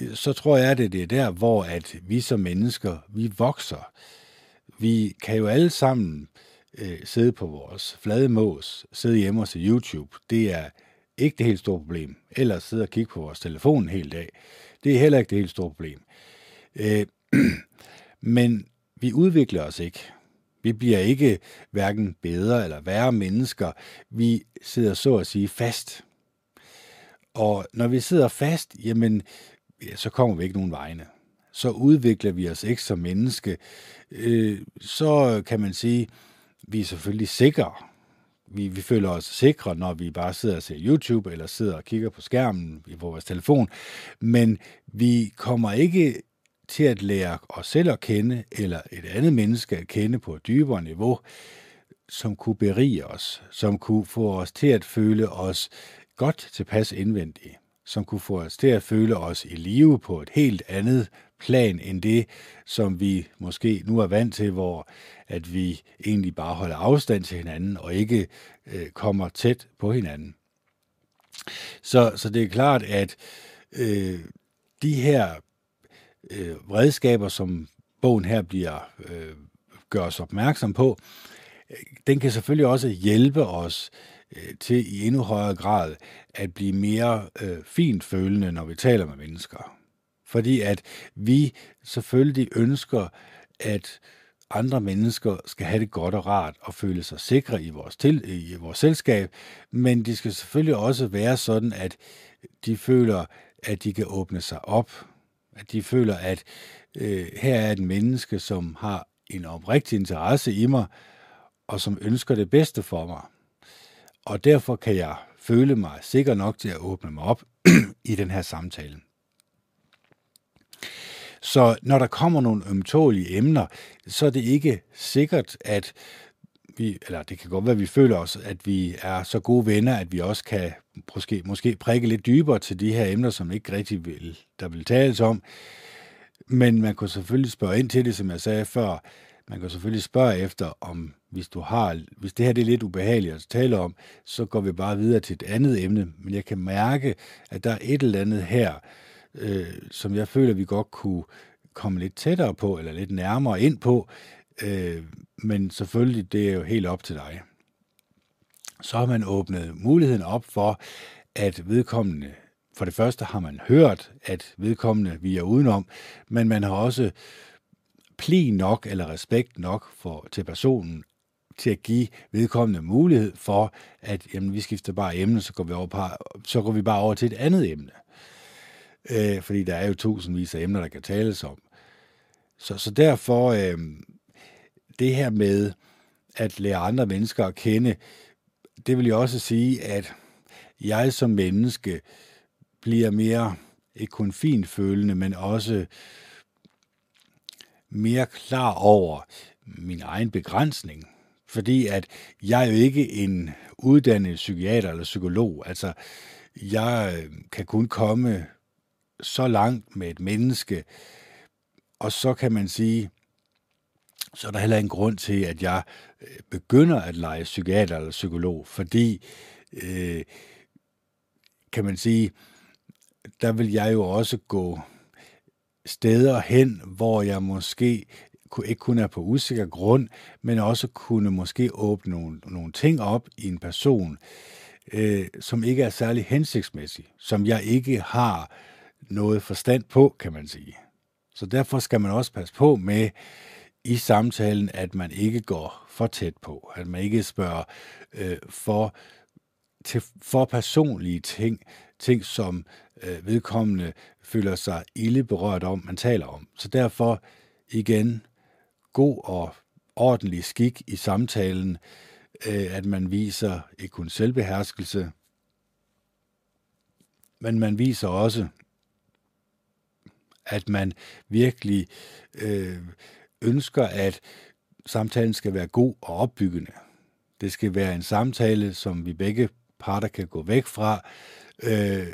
øh, så tror jeg, at det er der, hvor at vi som mennesker, vi vokser. Vi kan jo alle sammen øh, sidde på vores flade mås, sidde hjemme og se YouTube. Det er ikke det helt store problem. Eller sidde og kigge på vores telefon en hel dag. Det er heller ikke det helt store problem. Øh, men vi udvikler os ikke. Vi bliver ikke hverken bedre eller værre mennesker. Vi sidder så at sige fast. Og når vi sidder fast, jamen, ja, så kommer vi ikke nogen vegne. Så udvikler vi os ikke som menneske. Øh, så kan man sige, vi er selvfølgelig sikre. Vi, vi føler os sikre, når vi bare sidder og ser YouTube, eller sidder og kigger på skærmen på vores telefon. Men vi kommer ikke til at lære os selv at kende, eller et andet menneske at kende på et dybere niveau, som kunne berige os, som kunne få os til at føle os godt tilpas indvendigt som kunne få os til at føle os i live på et helt andet plan end det, som vi måske nu er vant til, hvor at vi egentlig bare holder afstand til hinanden og ikke øh, kommer tæt på hinanden. Så, så det er klart, at øh, de her øh, redskaber, som bogen her bliver øh, gør os opmærksom på, øh, den kan selvfølgelig også hjælpe os Øh, til i endnu højere grad at blive mere øh, fint følende, når vi taler med mennesker. Fordi at vi selvfølgelig ønsker, at andre mennesker skal have det godt og rart og føle sig sikre i vores, til, i vores selskab, men de skal selvfølgelig også være sådan, at de føler, at de kan åbne sig op, at de føler, at øh, her er et menneske, som har en oprigtig interesse i mig, og som ønsker det bedste for mig og derfor kan jeg føle mig sikker nok til at åbne mig op i den her samtale. Så når der kommer nogle ømtålige emner, så er det ikke sikkert, at vi, eller det kan godt være, at vi føler os, at vi er så gode venner, at vi også kan måske, måske prikke lidt dybere til de her emner, som ikke rigtig vil, der vil tales om. Men man kunne selvfølgelig spørge ind til det, som jeg sagde før. Man kan selvfølgelig spørge efter, om hvis du har, hvis det her det er lidt ubehageligt at tale om, så går vi bare videre til et andet emne. Men jeg kan mærke, at der er et eller andet her, øh, som jeg føler, vi godt kunne komme lidt tættere på, eller lidt nærmere ind på. Øh, men selvfølgelig, det er jo helt op til dig. Så har man åbnet muligheden op for, at vedkommende, for det første har man hørt, at vedkommende vi er udenom, men man har også pli nok eller respekt nok for, til personen, til at give vedkommende mulighed for, at jamen, vi skifter bare emne, så går vi, over på, så går vi bare over til et andet emne. Øh, fordi der er jo tusindvis af emner, der kan tales om. Så, så derfor, øh, det her med at lære andre mennesker at kende, det vil jeg også sige, at jeg som menneske bliver mere, ikke kun fint følende, men også mere klar over min egen begrænsning. Fordi at jeg er jo ikke en uddannet psykiater eller psykolog. Altså, jeg kan kun komme så langt med et menneske, og så kan man sige, så er der heller en grund til, at jeg øh, begynder at lege psykiater eller psykolog, fordi, øh, kan man sige, der vil jeg jo også gå steder hen, hvor jeg måske ikke kun er på usikker grund, men også kunne måske åbne nogle, nogle ting op i en person, øh, som ikke er særlig hensigtsmæssig, som jeg ikke har noget forstand på, kan man sige. Så derfor skal man også passe på med i samtalen, at man ikke går for tæt på, at man ikke spørger øh, for, til for personlige ting, ting som øh, vedkommende føler sig ille berørt om, man taler om. Så derfor igen, god og ordentlig skik i samtalen, øh, at man viser ikke kun selvbeherskelse, men man viser også, at man virkelig øh, ønsker, at samtalen skal være god og opbyggende. Det skal være en samtale, som vi begge parter kan gå væk fra, øh,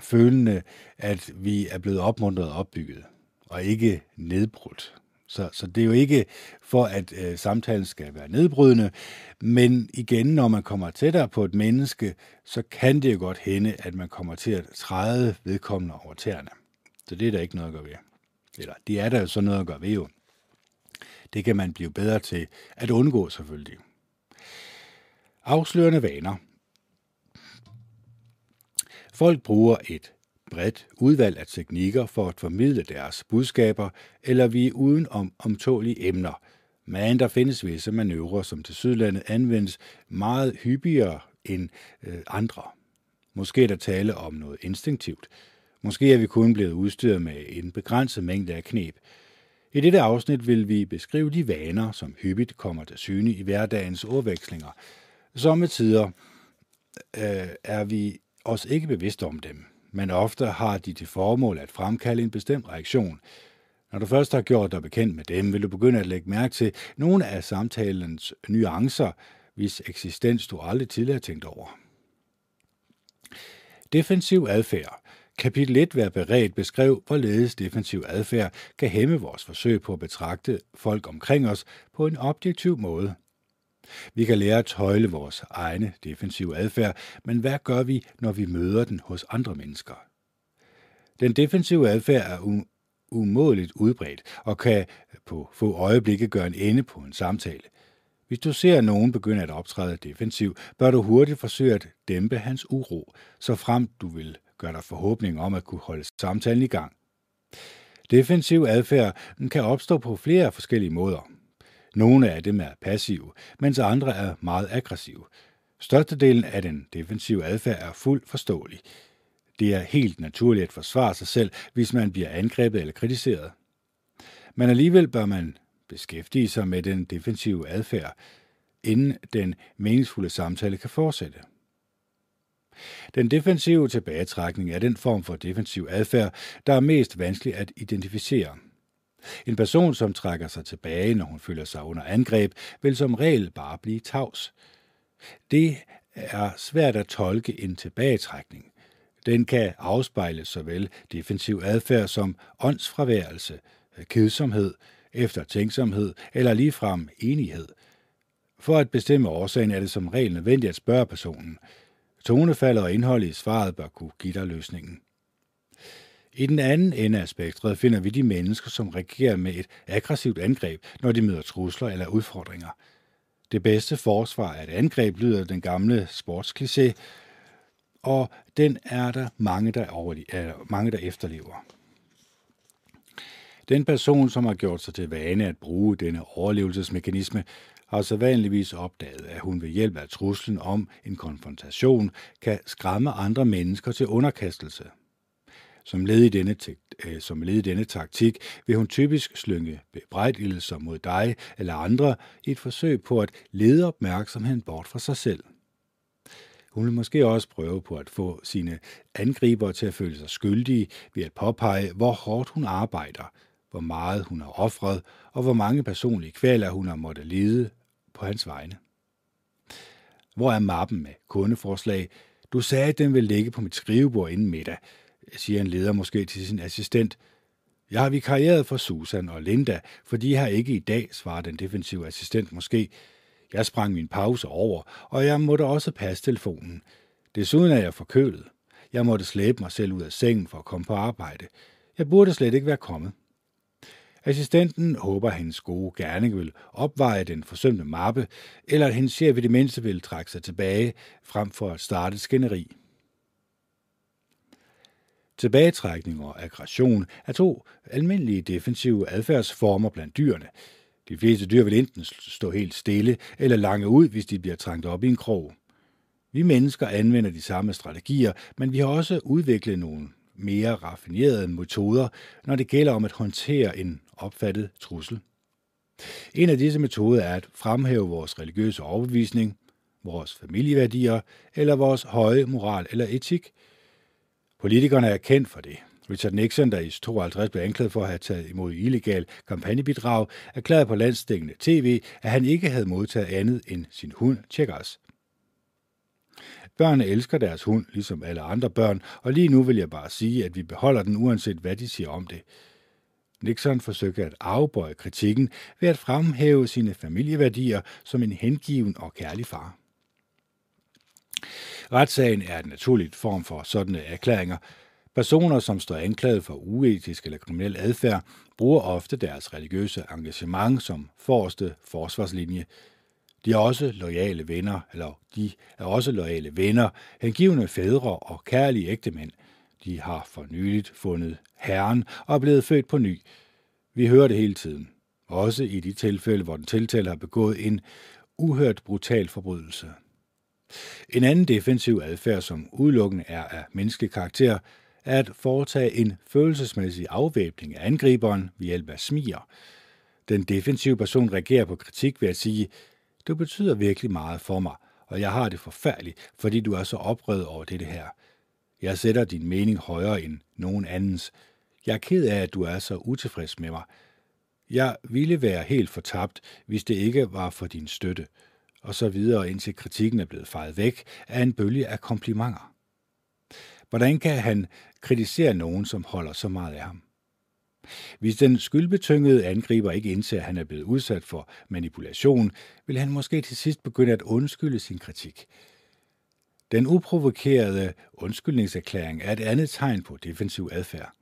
følende, at vi er blevet opmuntret og opbygget, og ikke nedbrudt. Så, så det er jo ikke for, at øh, samtalen skal være nedbrydende, men igen, når man kommer tættere på et menneske, så kan det jo godt hende, at man kommer til at træde vedkommende over tæerne. Så det er der ikke noget at gøre ved. Eller det er der jo så noget at gøre ved jo. Det kan man blive bedre til at undgå selvfølgelig. Afslørende vaner. Folk bruger et bredt udvalg af teknikker for at formidle deres budskaber, eller vi uden om omtålige emner. Men der findes visse manøvrer, som til Sydlandet anvendes meget hyppigere end øh, andre. Måske er der tale om noget instinktivt. Måske er vi kun blevet udstyret med en begrænset mængde af knep. I dette afsnit vil vi beskrive de vaner, som hyppigt kommer til syne i hverdagens ordvekslinger. Somme tider øh, er vi os ikke bevidst om dem men ofte har de til formål at fremkalde en bestemt reaktion. Når du først har gjort dig bekendt med dem, vil du begynde at lægge mærke til nogle af samtalens nuancer, hvis eksistens du aldrig tidligere har tænkt over. Defensiv adfærd. Kapitel 1 Vær beredt beskrev, hvorledes defensiv adfærd kan hæmme vores forsøg på at betragte folk omkring os på en objektiv måde. Vi kan lære at tøjle vores egne defensive adfærd, men hvad gør vi, når vi møder den hos andre mennesker? Den defensive adfærd er umådeligt udbredt og kan på få øjeblikke gøre en ende på en samtale. Hvis du ser nogen begynde at optræde defensiv, bør du hurtigt forsøge at dæmpe hans uro, så frem du vil gør der forhåbning om at kunne holde samtalen i gang. Defensiv adfærd kan opstå på flere forskellige måder. Nogle af dem er passive, mens andre er meget aggressive. Størstedelen af den defensive adfærd er fuldt forståelig. Det er helt naturligt at forsvare sig selv, hvis man bliver angrebet eller kritiseret. Men alligevel bør man beskæftige sig med den defensive adfærd, inden den meningsfulde samtale kan fortsætte. Den defensive tilbagetrækning er den form for defensiv adfærd, der er mest vanskelig at identificere – en person, som trækker sig tilbage, når hun føler sig under angreb, vil som regel bare blive tavs. Det er svært at tolke en tilbagetrækning. Den kan afspejle såvel defensiv adfærd som åndsfraværelse, kedsomhed, eftertænksomhed eller ligefrem enighed. For at bestemme årsagen er det som regel nødvendigt at spørge personen. Tonefaldet og indholdet i svaret bør kunne give dig løsningen. I den anden ende af spektret finder vi de mennesker, som reagerer med et aggressivt angreb, når de møder trusler eller udfordringer. Det bedste forsvar er et angreb, lyder den gamle sportskliché, og den er der mange, der, overle- mange, der efterlever. Den person, som har gjort sig til vane at bruge denne overlevelsesmekanisme, har så vanligvis opdaget, at hun ved hjælp af truslen om en konfrontation kan skræmme andre mennesker til underkastelse – som led i denne, øh, som led i denne taktik vil hun typisk slynge bebrejdelser mod dig eller andre i et forsøg på at lede opmærksomheden bort fra sig selv. Hun vil måske også prøve på at få sine angribere til at føle sig skyldige ved at påpege, hvor hårdt hun arbejder, hvor meget hun har offret, og hvor mange personlige kvaler hun har måttet lide på hans vegne. Hvor er mappen med kundeforslag? Du sagde, at den ville ligge på mit skrivebord inden middag, siger en leder måske til sin assistent. Jeg har vikarieret for Susan og Linda, for de har ikke i dag, svarer den defensive assistent måske. Jeg sprang min pause over, og jeg måtte også passe telefonen. Desuden er jeg forkølet. Jeg måtte slæbe mig selv ud af sengen for at komme på arbejde. Jeg burde slet ikke være kommet. Assistenten håber, at hendes gode gerning vil opveje den forsømte mappe, eller at hendes chef i det mindste vil trække sig tilbage, frem for at starte skænderi. Tilbagetrækning og aggression er to almindelige defensive adfærdsformer blandt dyrene. De fleste dyr vil enten stå helt stille eller lange ud, hvis de bliver trængt op i en krog. Vi mennesker anvender de samme strategier, men vi har også udviklet nogle mere raffinerede metoder, når det gælder om at håndtere en opfattet trussel. En af disse metoder er at fremhæve vores religiøse overbevisning, vores familieværdier eller vores høje moral eller etik. Politikerne er kendt for det. Richard Nixon, der i 52 blev anklaget for at have taget imod illegal kampagnebidrag, erklærede på landstækkende tv, at han ikke havde modtaget andet end sin hund Checkers. Børnene elsker deres hund, ligesom alle andre børn, og lige nu vil jeg bare sige, at vi beholder den, uanset hvad de siger om det. Nixon forsøgte at afbøje kritikken ved at fremhæve sine familieværdier som en hengiven og kærlig far. Retssagen er en naturligt form for sådanne erklæringer. Personer, som står anklaget for uetisk eller kriminel adfærd, bruger ofte deres religiøse engagement som forreste forsvarslinje. De er også loyale venner, eller de er også loyale venner, hengivende fædre og kærlige ægtemænd. De har for nyligt fundet Herren og er blevet født på ny. Vi hører det hele tiden. Også i de tilfælde, hvor den tiltalte har begået en uhørt brutal forbrydelse. En anden defensiv adfærd, som udelukkende er af menneskelig karakter, er at foretage en følelsesmæssig afvæbning af angriberen ved hjælp af smier. Den defensive person reagerer på kritik ved at sige, du betyder virkelig meget for mig, og jeg har det forfærdeligt, fordi du er så oprevet over dette her. Jeg sætter din mening højere end nogen andens. Jeg er ked af, at du er så utilfreds med mig. Jeg ville være helt fortabt, hvis det ikke var for din støtte. Og så videre, indtil kritikken er blevet fejet væk af en bølge af komplimenter. Hvordan kan han kritisere nogen, som holder så meget af ham? Hvis den skyldbetyngede angriber ikke indser, at han er blevet udsat for manipulation, vil han måske til sidst begynde at undskylde sin kritik. Den uprovokerede undskyldningserklæring er et andet tegn på defensiv adfærd.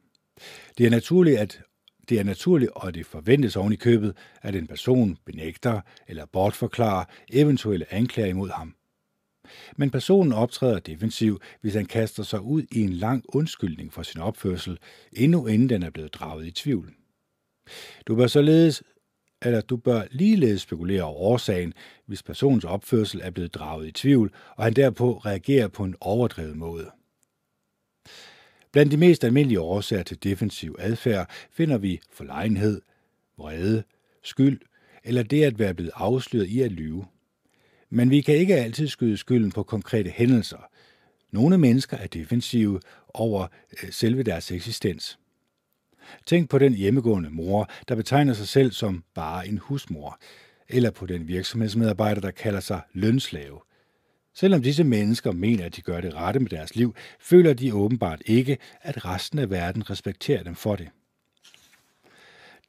Det er naturligt, at det er naturligt, og det forventes oven i købet, at en person benægter eller bortforklarer eventuelle anklager imod ham. Men personen optræder defensiv, hvis han kaster sig ud i en lang undskyldning for sin opførsel, endnu inden den er blevet draget i tvivl. Du bør således eller du bør ligeledes spekulere over årsagen, hvis personens opførsel er blevet draget i tvivl, og han derpå reagerer på en overdrevet måde. Blandt de mest almindelige årsager til defensiv adfærd finder vi forlegenhed, vrede, skyld eller det at være blevet afsløret i at lyve. Men vi kan ikke altid skyde skylden på konkrete hændelser. Nogle mennesker er defensive over øh, selve deres eksistens. Tænk på den hjemmegående mor, der betegner sig selv som bare en husmor, eller på den virksomhedsmedarbejder, der kalder sig lønslave. Selvom disse mennesker mener, at de gør det rette med deres liv, føler de åbenbart ikke, at resten af verden respekterer dem for det.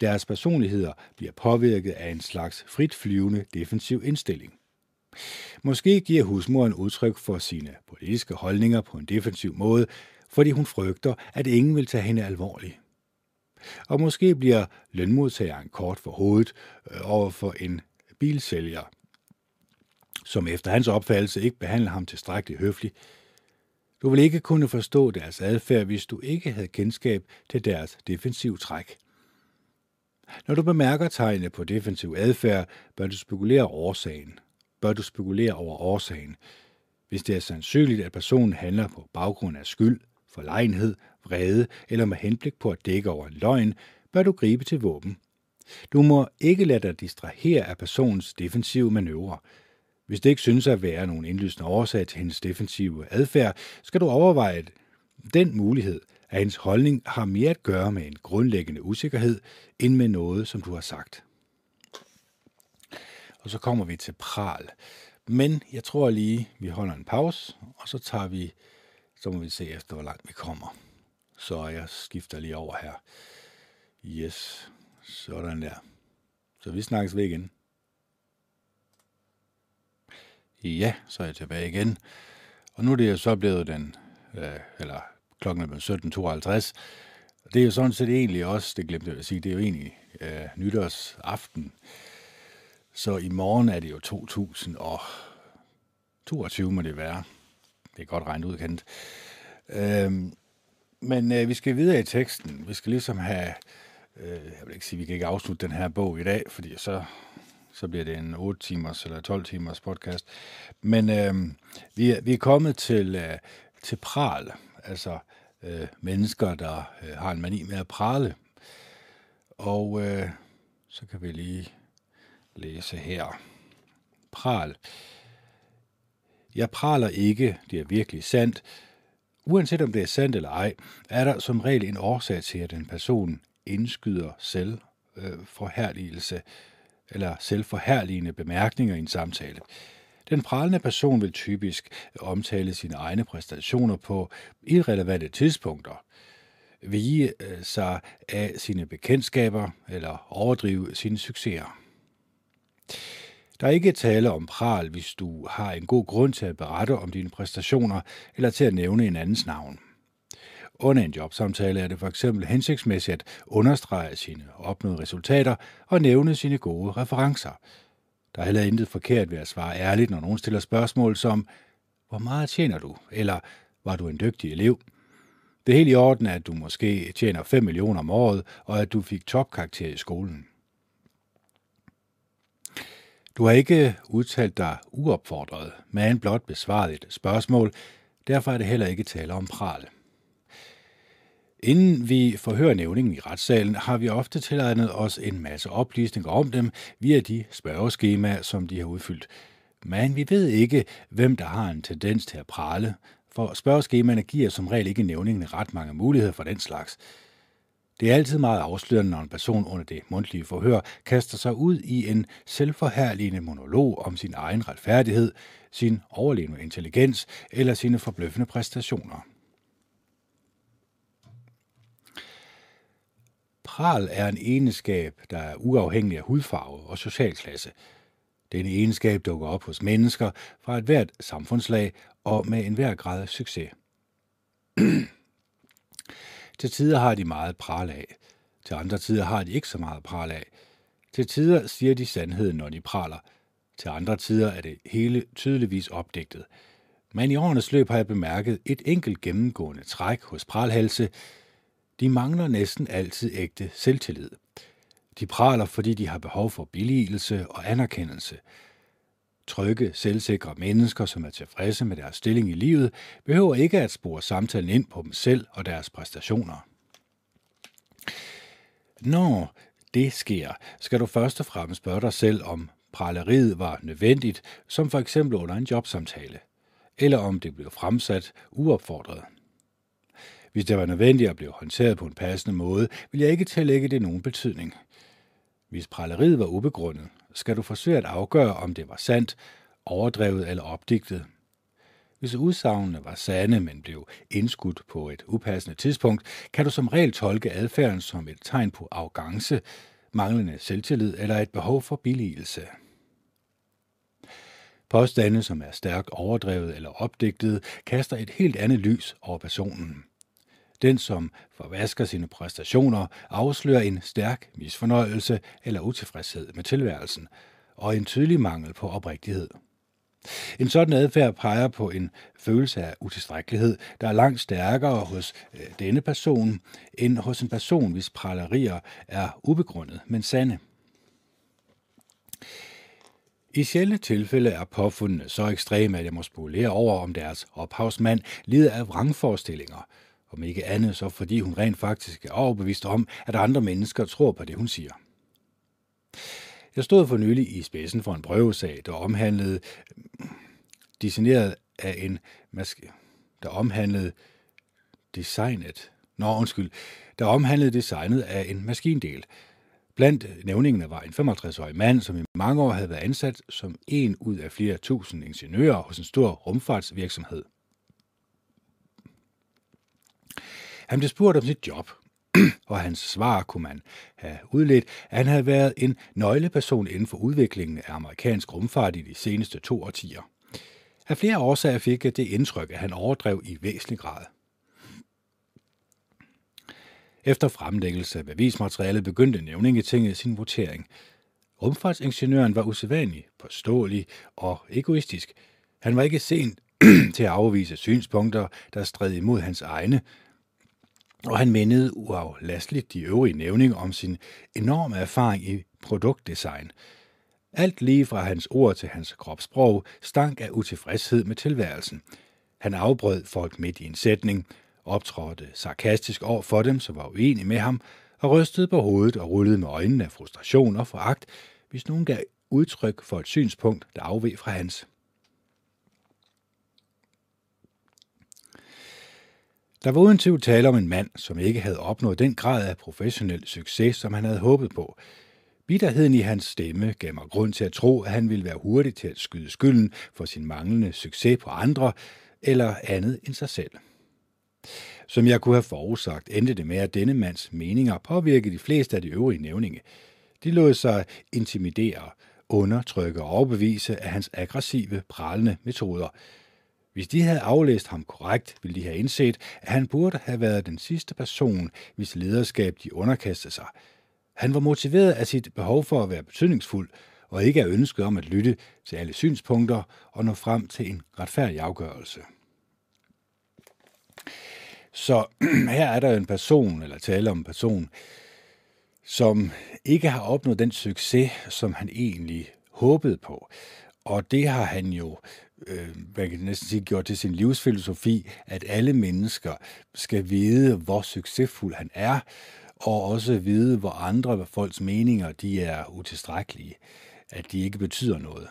Deres personligheder bliver påvirket af en slags fritflyvende defensiv indstilling. Måske giver husmoren udtryk for sine politiske holdninger på en defensiv måde, fordi hun frygter, at ingen vil tage hende alvorligt. Og måske bliver lønmodtageren kort for hovedet øh, over for en bilsælger, som efter hans opfattelse ikke behandler ham tilstrækkeligt høfligt. Du vil ikke kunne forstå deres adfærd, hvis du ikke havde kendskab til deres defensiv træk. Når du bemærker tegnene på defensiv adfærd, bør du spekulere årsagen. Bør du spekulere over årsagen. Hvis det er sandsynligt, at personen handler på baggrund af skyld, forlegenhed, vrede eller med henblik på at dække over en løgn, bør du gribe til våben. Du må ikke lade dig distrahere af personens defensive manøvrer. Hvis det ikke synes at være nogen indlysende årsag til hendes defensive adfærd, skal du overveje den mulighed, at hendes holdning har mere at gøre med en grundlæggende usikkerhed, end med noget, som du har sagt. Og så kommer vi til pral. Men jeg tror lige, vi holder en pause, og så tager vi, så må vi se efter, hvor langt vi kommer. Så jeg skifter lige over her. Yes, sådan der. Så vi snakkes ved igen. Ja, så er jeg tilbage igen. Og nu er det jo så blevet den, øh, eller klokken er 17.52. Det er jo sådan set egentlig også, det glemte jeg at sige, det er jo egentlig øh, nytårsaften. Så i morgen er det jo 2022, må det være. Det er godt regnet ud, kendt. Øhm, men øh, vi skal videre i teksten. Vi skal ligesom have, øh, jeg vil ikke sige, vi kan ikke afslutte den her bog i dag, fordi så, så bliver det en 8 timers eller 12 timers podcast. Men øh, vi, er, vi er kommet til, øh, til pral, altså øh, mennesker, der øh, har en mani med at prale. Og øh, så kan vi lige læse her. Pral. Jeg praler ikke, det er virkelig sandt. Uanset om det er sandt eller ej, er der som regel en årsag til, at en person indskyder selv øh, eller selvforherligende bemærkninger i en samtale. Den pralende person vil typisk omtale sine egne præstationer på irrelevante tidspunkter, vige øh, sig af sine bekendtskaber eller overdrive sine succeser. Der er ikke tale om pral, hvis du har en god grund til at berette om dine præstationer eller til at nævne en andens navn. Under en jobsamtale er det for eksempel hensigtsmæssigt at understrege sine opnåede resultater og nævne sine gode referencer. Der er heller intet forkert ved at svare ærligt, når nogen stiller spørgsmål som, hvor meget tjener du? Eller var du en dygtig elev? Det er helt i orden, at du måske tjener 5 millioner om året, og at du fik topkarakter i skolen. Du har ikke udtalt dig uopfordret, men blot besvaret et spørgsmål. Derfor er det heller ikke tale om pral. Inden vi forhører nævningen i retssalen, har vi ofte tilegnet os en masse oplysninger om dem via de spørgeskemaer, som de har udfyldt. Men vi ved ikke, hvem der har en tendens til at prale, for spørgeskemaerne giver som regel ikke nævningen ret mange muligheder for den slags. Det er altid meget afslørende, når en person under det mundtlige forhør kaster sig ud i en selvforherligende monolog om sin egen retfærdighed, sin overlevende intelligens eller sine forbløffende præstationer. Pral er en egenskab, der er uafhængig af hudfarve og socialklasse. Denne egenskab dukker op hos mennesker fra et hvert samfundslag og med enhver grad af succes. Til tider har de meget pral af. Til andre tider har de ikke så meget pral af. Til tider siger de sandheden, når de praler. Til andre tider er det hele tydeligvis opdigtet. Men i årenes løb har jeg bemærket et enkelt gennemgående træk hos pralhalse. De mangler næsten altid ægte selvtillid. De praler, fordi de har behov for billigelse og anerkendelse. Trygge, selvsikre mennesker, som er tilfredse med deres stilling i livet, behøver ikke at spore samtalen ind på dem selv og deres præstationer. Når det sker, skal du først og fremmest spørge dig selv, om praleriet var nødvendigt, som for eksempel under en jobsamtale, eller om det blev fremsat uopfordret. Hvis det var nødvendigt at blive håndteret på en passende måde, vil jeg ikke tillægge det nogen betydning. Hvis praleriet var ubegrundet, skal du forsøge at afgøre, om det var sandt, overdrevet eller opdigtet. Hvis udsagnene var sande, men blev indskudt på et upassende tidspunkt, kan du som regel tolke adfærden som et tegn på arrogance, manglende selvtillid eller et behov for billigelse. Påstande, som er stærkt overdrevet eller opdigtet, kaster et helt andet lys over personen. Den, som forvasker sine præstationer, afslører en stærk misfornøjelse eller utilfredshed med tilværelsen, og en tydelig mangel på oprigtighed. En sådan adfærd peger på en følelse af utilstrækkelighed, der er langt stærkere hos øh, denne person, end hos en person, hvis pralerier er ubegrundet, men sande. I sjældne tilfælde er påfundene så ekstreme, at jeg må spolere over, om deres ophavsmand lider af vrangforestillinger, om ikke andet så fordi hun rent faktisk er overbevist om, at andre mennesker tror på det, hun siger. Jeg stod for nylig i spidsen for en prøvesag, der omhandlede designeret af en maske, der omhandlede designet Nå, undskyld. Der omhandlede designet af en maskindel. Blandt nævningene var en 55-årig mand, som i mange år havde været ansat som en ud af flere tusind ingeniører hos en stor rumfartsvirksomhed. Han blev spurgt om sit job, og hans svar kunne man have udledt, at han havde været en nøgleperson inden for udviklingen af amerikansk rumfart i de seneste to årtier. Af flere årsager fik jeg det indtryk, at han overdrev i væsentlig grad. Efter fremlæggelse af bevismaterialet begyndte nævningetinget sin votering. Rumfartsingeniøren var usædvanlig, påståelig og egoistisk. Han var ikke sent til at afvise synspunkter, der stred imod hans egne, og han mindede uaflasteligt de øvrige nævninger om sin enorme erfaring i produktdesign. Alt lige fra hans ord til hans kropssprog stank af utilfredshed med tilværelsen. Han afbrød folk midt i en sætning, optrådte sarkastisk over for dem, som var uenige med ham, og rystede på hovedet og rullede med øjnene af frustration og foragt, hvis nogen gav udtryk for et synspunkt, der afveg fra hans. Der var uden tvivl tale om en mand, som ikke havde opnået den grad af professionel succes, som han havde håbet på. Bitterheden i hans stemme gav mig grund til at tro, at han ville være hurtig til at skyde skylden for sin manglende succes på andre eller andet end sig selv. Som jeg kunne have forudsagt, endte det med, at denne mands meninger påvirkede de fleste af de øvrige nævninge. De lod sig intimidere, undertrykke og overbevise af hans aggressive, pralende metoder – hvis de havde aflæst ham korrekt, ville de have indset, at han burde have været den sidste person, hvis lederskab de underkastede sig. Han var motiveret af sit behov for at være betydningsfuld, og ikke af ønsket om at lytte til alle synspunkter og nå frem til en retfærdig afgørelse. Så her er der en person, eller tale om en person, som ikke har opnået den succes, som han egentlig håbede på. Og det har han jo øh, man kan næsten sige, gjort til sin livsfilosofi, at alle mennesker skal vide, hvor succesfuld han er, og også vide, hvor andre folks meninger de er utilstrækkelige, at de ikke betyder noget.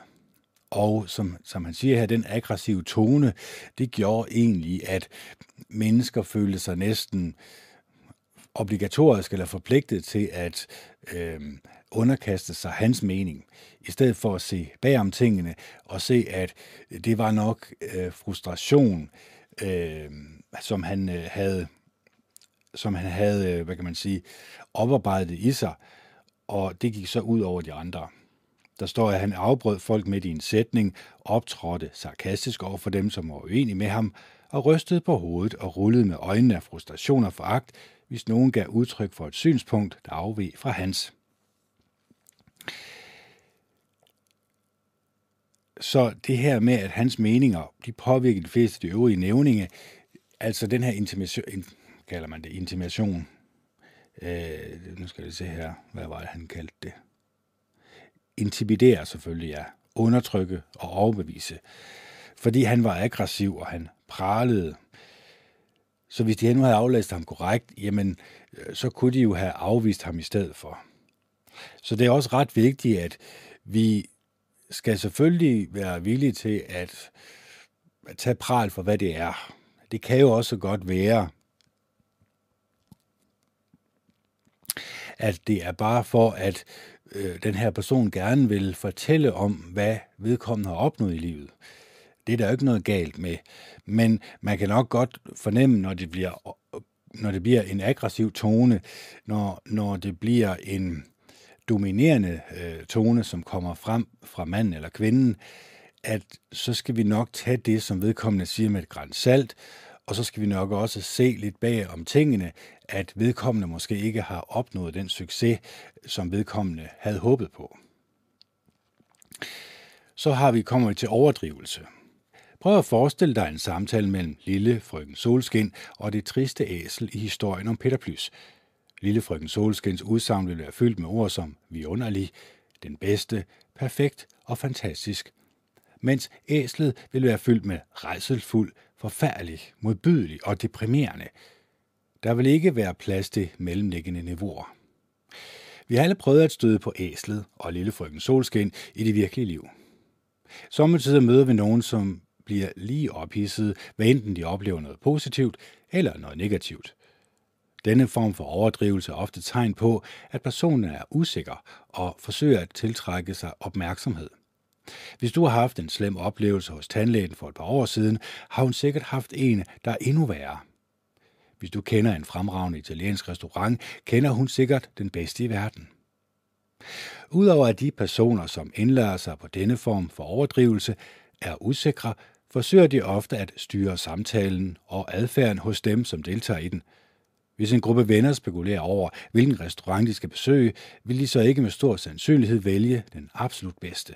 Og som, som han siger her, den aggressive tone, det gjorde egentlig, at mennesker følte sig næsten obligatorisk eller forpligtet til at øh, underkaste sig hans mening, i stedet for at se bagom tingene og se, at det var nok øh, frustration, øh, som han øh, havde som han havde, øh, hvad kan man sige, oparbejdet i sig, og det gik så ud over de andre. Der står, at han afbrød folk midt i en sætning, optrådte sarkastisk over for dem, som var uenige med ham, og rystede på hovedet og rullede med øjnene af frustration og foragt, hvis nogen gav udtryk for et synspunkt, der afveg fra hans. Så det her med, at hans meninger, de påvirker de fleste af de øvrige nævninge, altså den her intimation, kalder man det, intimation, øh, nu skal jeg se her, hvad var det, han kaldte det? Intimidere selvfølgelig, ja. Undertrykke og overbevise. Fordi han var aggressiv, og han pralede. Så hvis de nu havde aflæst ham korrekt, jamen, øh, så kunne de jo have afvist ham i stedet for. Så det er også ret vigtigt, at vi skal selvfølgelig være villig til at, at tage pral for, hvad det er. Det kan jo også godt være, at det er bare for, at øh, den her person gerne vil fortælle om, hvad vedkommende har opnået i livet. Det er der jo ikke noget galt med. Men man kan nok godt fornemme, når det bliver, når det bliver en aggressiv tone, når, når det bliver en, dominerende øh, tone, som kommer frem fra manden eller kvinden, at så skal vi nok tage det, som vedkommende siger med et græns salt, og så skal vi nok også se lidt bag om tingene, at vedkommende måske ikke har opnået den succes, som vedkommende havde håbet på. Så har vi kommet til overdrivelse. Prøv at forestille dig en samtale mellem lille frøken Solskin og det triste æsel i historien om Peter Plys. Lille frøken Solskins udsagn vil være fyldt med ord som vidunderlig, den bedste, perfekt og fantastisk. Mens æslet vil være fyldt med rejselfuld, forfærdelig, modbydelig og deprimerende. Der vil ikke være plads til mellemliggende niveauer. Vi har alle prøvet at støde på æslet og lille frøken Solskin i det virkelige liv. Sommetider møder vi nogen, som bliver lige ophidset, hvad enten de oplever noget positivt eller noget negativt. Denne form for overdrivelse er ofte tegn på, at personen er usikker og forsøger at tiltrække sig opmærksomhed. Hvis du har haft en slem oplevelse hos tandlægen for et par år siden, har hun sikkert haft en, der er endnu værre. Hvis du kender en fremragende italiensk restaurant, kender hun sikkert den bedste i verden. Udover at de personer, som indlader sig på denne form for overdrivelse, er usikre, forsøger de ofte at styre samtalen og adfærden hos dem, som deltager i den. Hvis en gruppe venner spekulerer over, hvilken restaurant de skal besøge, vil de så ikke med stor sandsynlighed vælge den absolut bedste.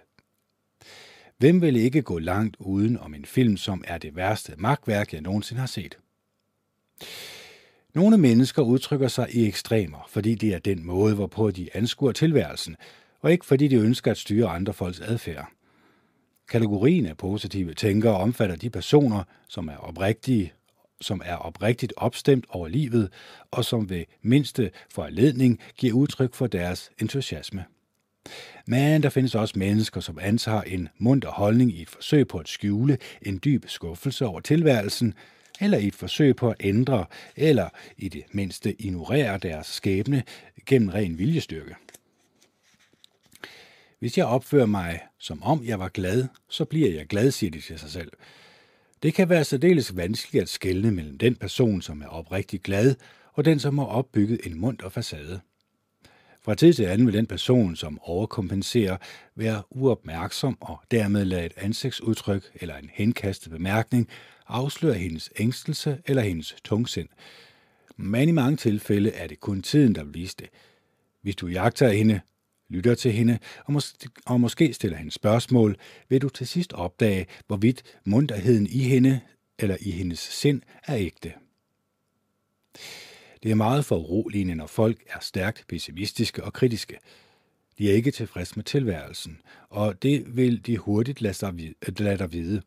Hvem vil ikke gå langt uden om en film, som er det værste magtværk, jeg nogensinde har set? Nogle mennesker udtrykker sig i ekstremer, fordi det er den måde, hvorpå de anskuer tilværelsen, og ikke fordi de ønsker at styre andre folks adfærd. Kategorien af positive tænkere omfatter de personer, som er oprigtige, som er oprigtigt opstemt over livet, og som ved mindste forledning giver udtryk for deres entusiasme. Men der findes også mennesker, som antager en munter holdning i et forsøg på at skjule en dyb skuffelse over tilværelsen, eller i et forsøg på at ændre, eller i det mindste ignorere deres skæbne gennem ren viljestyrke. Hvis jeg opfører mig, som om jeg var glad, så bliver jeg glad, siger de til sig selv. Det kan være særdeles vanskeligt at skelne mellem den person, som er oprigtigt glad, og den, som har opbygget en munter facade. Fra tid til anden vil den person, som overkompenserer, være uopmærksom og dermed lade et ansigtsudtryk eller en henkastet bemærkning afsløre hendes ængstelse eller hendes tungsind. Men i mange tilfælde er det kun tiden, der vil vise det. Hvis du jagter hende, lytter til hende og, mås- og måske stiller hende spørgsmål, vil du til sidst opdage, hvorvidt munterheden i hende eller i hendes sind er ægte. Det er meget for uroligende, når folk er stærkt pessimistiske og kritiske. De er ikke tilfredse med tilværelsen, og det vil de hurtigt lade, sig lade dig vide.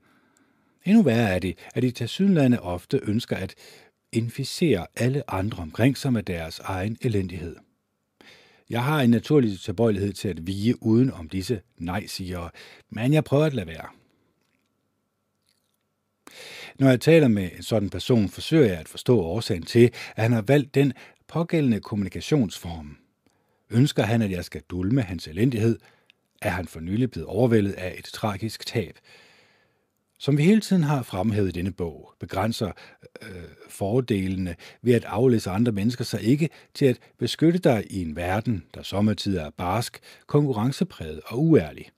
Endnu værre er det, at de tilsyneladende ofte ønsker at inficere alle andre omkring sig med deres egen elendighed. Jeg har en naturlig tilbøjelighed til at vige uden om disse nej-sigere, men jeg prøver at lade være. Når jeg taler med en sådan person, forsøger jeg at forstå årsagen til, at han har valgt den pågældende kommunikationsform. Ønsker han, at jeg skal dulme hans elendighed? Er han for nylig blevet overvældet af et tragisk tab? Som vi hele tiden har fremhævet i denne bog, begrænser øh, fordelene ved at aflæse andre mennesker sig ikke til at beskytte dig i en verden, der sommetider er barsk, konkurrencepræget og uærlig.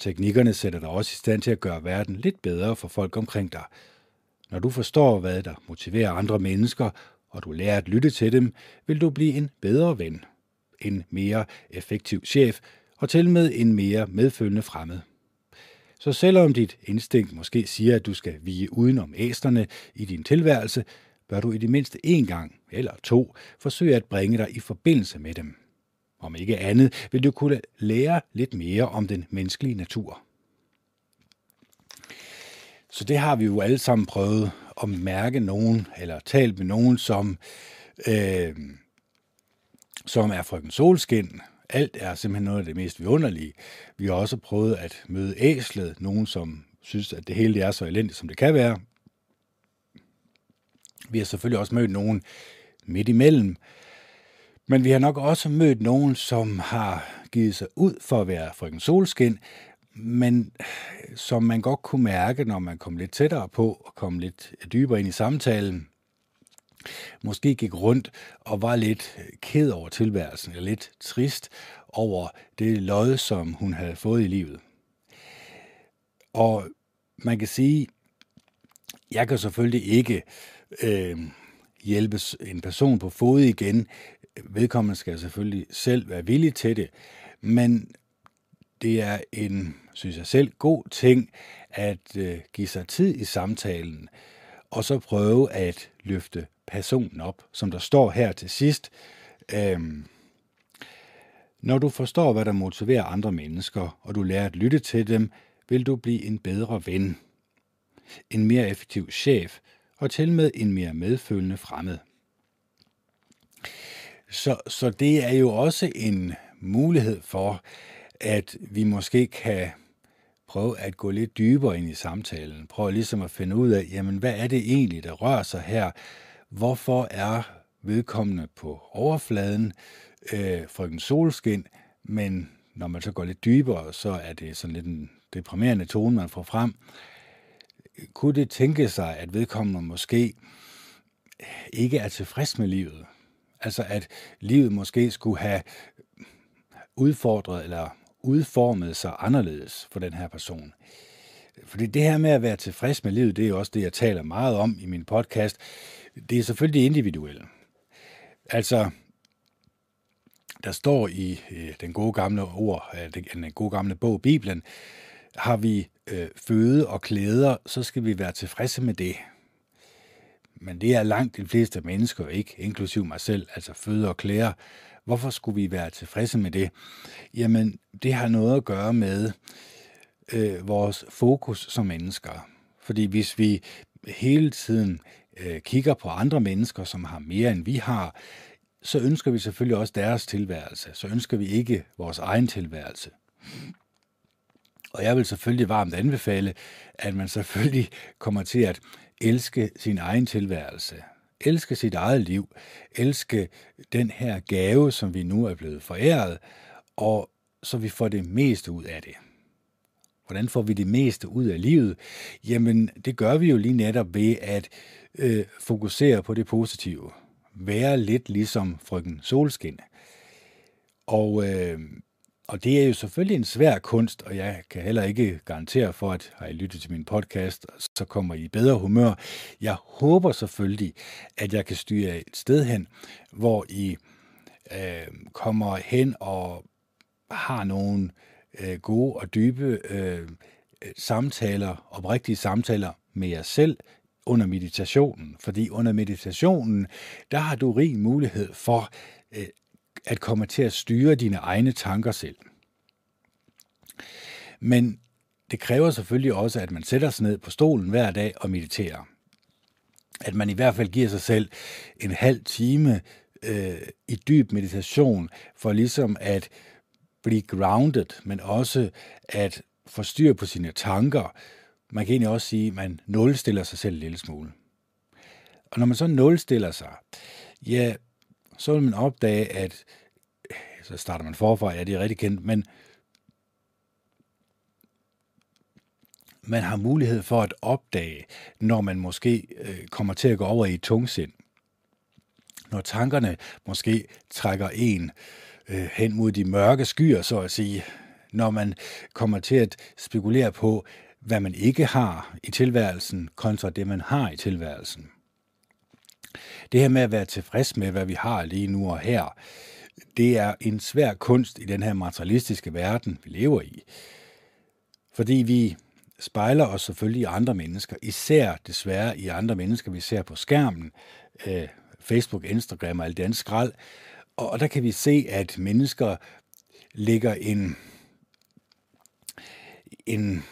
Teknikkerne sætter dig også i stand til at gøre verden lidt bedre for folk omkring dig. Når du forstår, hvad der motiverer andre mennesker, og du lærer at lytte til dem, vil du blive en bedre ven, en mere effektiv chef og til med en mere medfølende fremmed. Så selvom dit instinkt måske siger, at du skal vige udenom æsterne i din tilværelse, bør du i det mindste en gang eller to forsøge at bringe dig i forbindelse med dem. Om ikke andet vil du kunne lære lidt mere om den menneskelige natur. Så det har vi jo alle sammen prøvet at mærke nogen, eller talt med nogen, som, øh, som er frøken solskin, alt er simpelthen noget af det mest vidunderlige. Vi har også prøvet at møde æslet, nogen som synes, at det hele er så elendigt, som det kan være. Vi har selvfølgelig også mødt nogen midt imellem, men vi har nok også mødt nogen, som har givet sig ud for at være frøken solskin, men som man godt kunne mærke, når man kom lidt tættere på og kom lidt dybere ind i samtalen, måske gik rundt og var lidt ked over tilværelsen, eller lidt trist over det lod, som hun havde fået i livet. Og man kan sige, jeg kan selvfølgelig ikke øh, hjælpe en person på fod igen. Vedkommende skal selvfølgelig selv være villig til det, men det er en, synes jeg selv, god ting at øh, give sig tid i samtalen, og så prøve at løfte personen op, som der står her til sidst. Øhm, når du forstår, hvad der motiverer andre mennesker, og du lærer at lytte til dem, vil du blive en bedre ven, en mere effektiv chef og til med en mere medfølende fremmed. Så, så det er jo også en mulighed for, at vi måske kan prøve at gå lidt dybere ind i samtalen. Prøve ligesom at finde ud af, jamen hvad er det egentlig, der rører sig her? Hvorfor er vedkommende på overfladen, øh, frøken solskin, men når man så går lidt dybere, så er det sådan lidt en deprimerende tone, man får frem. Kunne det tænke sig, at vedkommende måske ikke er tilfreds med livet? Altså at livet måske skulle have udfordret eller udformet sig anderledes for den her person. Fordi det her med at være tilfreds med livet, det er jo også det, jeg taler meget om i min podcast. Det er selvfølgelig individuelt. Altså, der står i øh, den gode gamle ord, øh, den gode gamle bog, Bibelen, har vi øh, føde og klæder, så skal vi være tilfredse med det. Men det er langt de fleste mennesker ikke, inklusiv mig selv, altså føde og klæder. Hvorfor skulle vi være tilfredse med det? Jamen, det har noget at gøre med øh, vores fokus som mennesker. Fordi hvis vi hele tiden øh, kigger på andre mennesker, som har mere end vi har, så ønsker vi selvfølgelig også deres tilværelse. Så ønsker vi ikke vores egen tilværelse. Og jeg vil selvfølgelig varmt anbefale, at man selvfølgelig kommer til at elske sin egen tilværelse. Elske sit eget liv. Elske den her gave, som vi nu er blevet foræret, og så vi får det meste ud af det. Hvordan får vi det meste ud af livet? Jamen, det gør vi jo lige netop ved at øh, fokusere på det positive. Være lidt ligesom frøken Solskin. Og, øh, og det er jo selvfølgelig en svær kunst, og jeg kan heller ikke garantere for, at har I lyttet til min podcast, så kommer I i bedre humør. Jeg håber selvfølgelig, at jeg kan styre et sted hen, hvor I øh, kommer hen og har nogle øh, gode og dybe øh, samtaler, oprigtige samtaler med jer selv under meditationen. Fordi under meditationen, der har du rig mulighed for øh, at komme til at styre dine egne tanker selv. Men det kræver selvfølgelig også, at man sætter sig ned på stolen hver dag og mediterer. At man i hvert fald giver sig selv en halv time øh, i dyb meditation, for ligesom at blive grounded, men også at få styr på sine tanker. Man kan egentlig også sige, at man nulstiller sig selv en lille smule. Og når man så nulstiller sig, ja, så vil man opdage, at så starter man forfra, ja, det er rigtig kendt, men man har mulighed for at opdage, når man måske øh, kommer til at gå over i et tungsind. Når tankerne måske trækker en øh, hen mod de mørke skyer, så at sige. Når man kommer til at spekulere på, hvad man ikke har i tilværelsen, kontra det, man har i tilværelsen. Det her med at være tilfreds med, hvad vi har lige nu og her, det er en svær kunst i den her materialistiske verden, vi lever i. Fordi vi spejler os selvfølgelig i andre mennesker, især desværre i andre mennesker, vi ser på skærmen, øh, Facebook, Instagram og alt det andet skrald. Og der kan vi se, at mennesker ligger en, en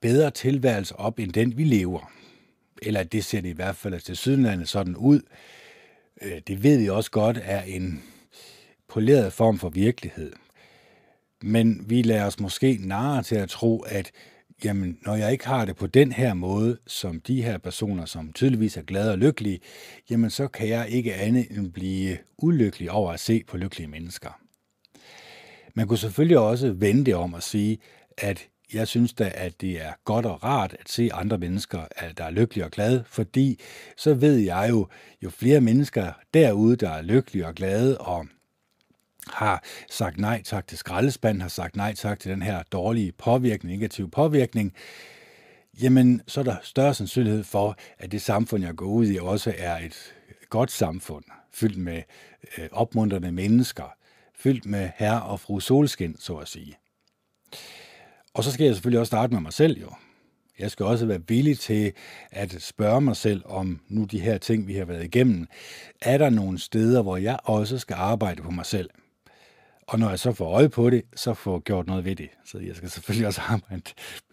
bedre tilværelse op, end den vi lever. Eller det ser det i hvert fald til Sydlandet sådan ud. Øh, det ved vi også godt er en poleret form for virkelighed. Men vi lader os måske narre til at tro, at jamen, når jeg ikke har det på den her måde, som de her personer, som tydeligvis er glade og lykkelige, jamen så kan jeg ikke andet end blive ulykkelig over at se på lykkelige mennesker. Man kunne selvfølgelig også vende det om og sige, at jeg synes da, at det er godt og rart at se andre mennesker, øh, der er lykkelige og glade, fordi så ved jeg jo, jo flere mennesker derude, der er lykkelige og glade og har sagt nej tak til skraldespanden, har sagt nej tak til den her dårlige påvirkning, negativ påvirkning, jamen så er der større sandsynlighed for, at det samfund, jeg går ud i, også er et godt samfund, fyldt med øh, opmuntrende mennesker, fyldt med herre og fru solskin, så at sige. Og så skal jeg selvfølgelig også starte med mig selv jo. Jeg skal også være villig til at spørge mig selv om nu de her ting, vi har været igennem. Er der nogle steder, hvor jeg også skal arbejde på mig selv? Og når jeg så får øje på det, så får gjort noget ved det. Så jeg skal selvfølgelig også arbejde.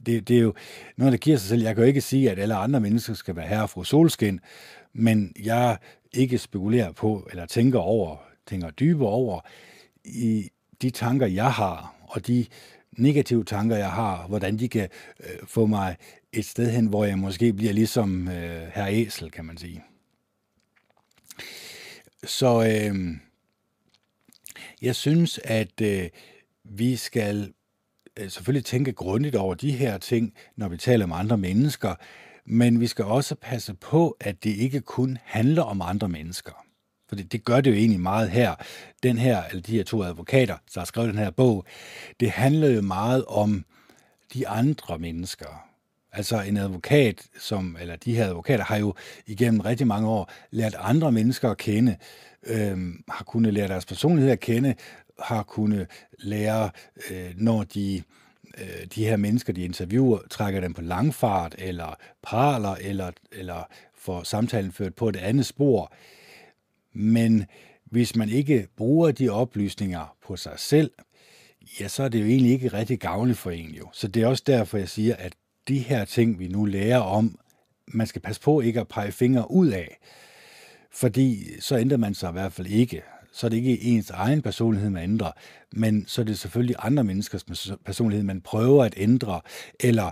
Det, det er jo noget, der giver sig selv. Jeg kan jo ikke sige, at alle andre mennesker skal være herre fru solskin, men jeg ikke spekulerer på, eller tænker over, tænker dybere over, i de tanker, jeg har, og de negative tanker, jeg har, hvordan de kan øh, få mig et sted hen, hvor jeg måske bliver ligesom øh, herr Æsel, kan man sige. Så øh, jeg synes, at øh, vi skal øh, selvfølgelig tænke grundigt over de her ting, når vi taler om andre mennesker, men vi skal også passe på, at det ikke kun handler om andre mennesker. For det, det gør det jo egentlig meget her. Den her, eller de her to advokater, der har skrevet den her bog, det handler jo meget om de andre mennesker. Altså en advokat, som, eller de her advokater, har jo igennem rigtig mange år lært andre mennesker at kende, øhm, har kunnet lære deres personlighed at kende, har kunnet lære, øh, når de øh, de her mennesker, de interviewer, trækker dem på langfart, eller praler, eller, eller får samtalen ført på et andet spor. Men hvis man ikke bruger de oplysninger på sig selv, ja, så er det jo egentlig ikke rigtig gavnligt for en jo. Så det er også derfor, jeg siger, at de her ting, vi nu lærer om, man skal passe på ikke at pege fingre ud af, fordi så ændrer man sig i hvert fald ikke. Så er det ikke ens egen personlighed, man ændrer, men så er det selvfølgelig andre menneskers personlighed, man prøver at ændre, eller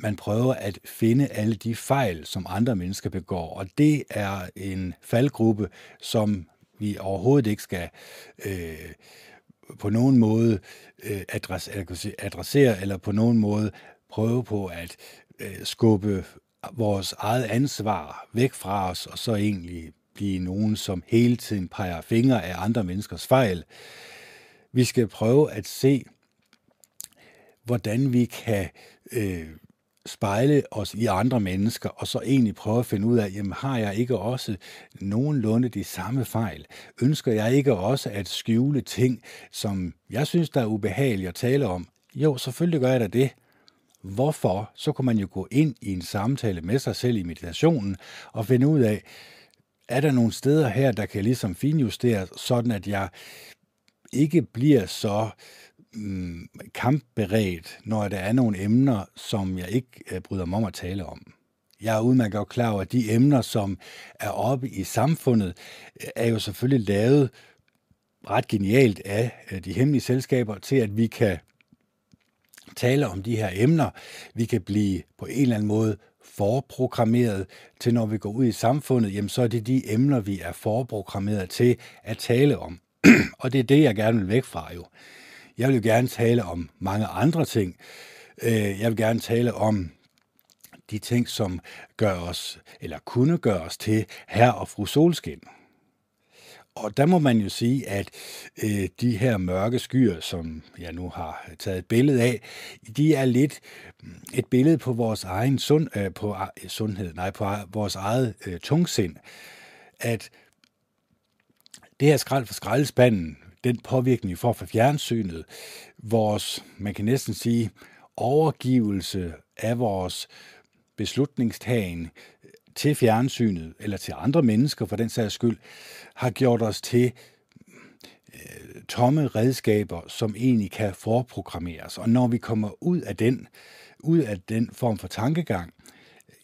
man prøver at finde alle de fejl, som andre mennesker begår. Og det er en faldgruppe, som vi overhovedet ikke skal øh, på nogen måde øh, adressere, adressere, eller på nogen måde prøve på at øh, skubbe vores eget ansvar væk fra os, og så egentlig blive nogen, som hele tiden peger fingre af andre menneskers fejl. Vi skal prøve at se, hvordan vi kan øh, spejle os i andre mennesker, og så egentlig prøve at finde ud af, jamen har jeg ikke også nogenlunde de samme fejl? Ønsker jeg ikke også at skjule ting, som jeg synes, der er ubehageligt at tale om? Jo, selvfølgelig gør jeg da det. Hvorfor? Så kan man jo gå ind i en samtale med sig selv i meditationen og finde ud af, er der nogle steder her, der kan ligesom finjusteres, sådan at jeg ikke bliver så mm, kampberedt, når der er nogle emner, som jeg ikke øh, bryder mig om at tale om. Jeg er udmærket klar over, at de emner, som er oppe i samfundet, øh, er jo selvfølgelig lavet ret genialt af øh, de hemmelige selskaber til, at vi kan tale om de her emner. Vi kan blive på en eller anden måde forprogrammeret til, når vi går ud i samfundet, jamen så er det de emner, vi er forprogrammeret til at tale om. og det er det, jeg gerne vil væk fra jo. Jeg vil jo gerne tale om mange andre ting. Øh, jeg vil gerne tale om de ting, som gør os, eller kunne gøre os til herre og fru solskin. Og der må man jo sige, at øh, de her mørke skyer, som jeg nu har taget et billede af, de er lidt et billede på vores egen sund, øh, på, øh, sundhed, nej, på vores eget øh, tungsind. At det her skrald for skraldespanden, den påvirkning, vi får fra fjernsynet, vores, man kan næsten sige, overgivelse af vores beslutningstagen til fjernsynet, eller til andre mennesker for den sags skyld, har gjort os til øh, tomme redskaber, som egentlig kan forprogrammeres. Og når vi kommer ud af den, ud af den form for tankegang,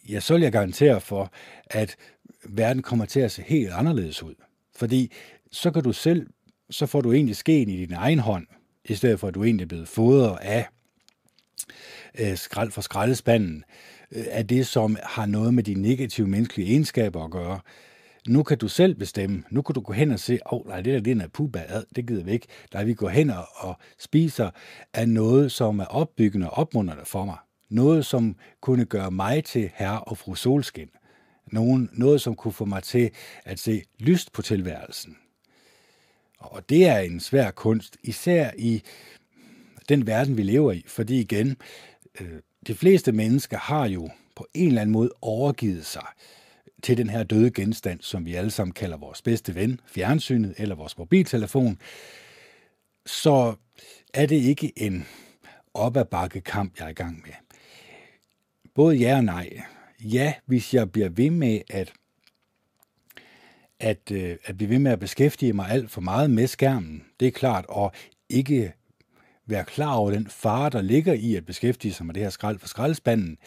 ja, så vil jeg garantere for, at verden kommer til at se helt anderledes ud. Fordi så kan du selv, så får du egentlig skeen i din egen hånd, i stedet for at du egentlig er blevet fodret af øh, skrald for skraldespanden, øh, af det, som har noget med de negative menneskelige egenskaber at gøre. Nu kan du selv bestemme. Nu kan du gå hen og se, åh, oh, nej, det der det er puba, det gider vi ikke. Der vi går hen og, og spiser af noget, som er opbyggende og opmuntrende for mig. Noget, som kunne gøre mig til herre og fru solskin. Nogen, noget, som kunne få mig til at se lyst på tilværelsen. Og det er en svær kunst, især i den verden, vi lever i. Fordi igen, øh, de fleste mennesker har jo på en eller anden måde overgivet sig til den her døde genstand, som vi alle sammen kalder vores bedste ven, fjernsynet eller vores mobiltelefon, så er det ikke en op ad bakke kamp, jeg er i gang med. Både ja og nej. Ja, hvis jeg bliver ved med at at, øh, at blive ved med at beskæftige mig alt for meget med skærmen, det er klart, og ikke være klar over den fare, der ligger i at beskæftige sig med det her skrald for skraldespanden,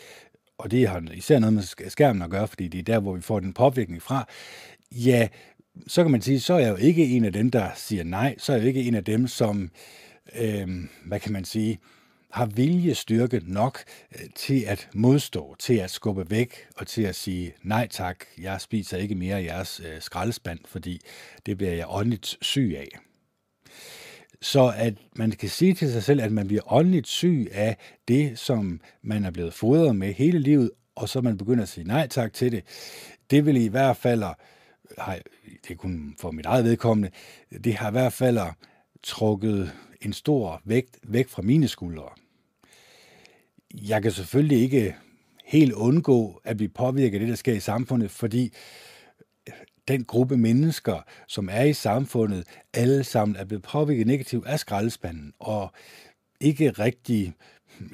og det har især noget med skærmen at gøre, fordi det er der, hvor vi får den påvirkning fra, ja, så kan man sige, så er jeg jo ikke en af dem, der siger nej, så er jeg jo ikke en af dem, som, øh, hvad kan man sige, har viljestyrke nok øh, til at modstå, til at skubbe væk og til at sige, nej tak, jeg spiser ikke mere af jeres øh, skraldespand, fordi det bliver jeg åndeligt syg af. Så at man kan sige til sig selv, at man bliver åndeligt syg af det, som man er blevet fodret med hele livet, og så man begynder at sige nej tak til det, det vil i hvert fald, øh, det er kun for mit eget vedkommende, det har i hvert fald trukket en stor vægt væk fra mine skuldre. Jeg kan selvfølgelig ikke helt undgå at blive påvirket af det, der sker i samfundet, fordi den gruppe mennesker, som er i samfundet, alle sammen er blevet påvirket negativt af skraldespanden, og ikke rigtig,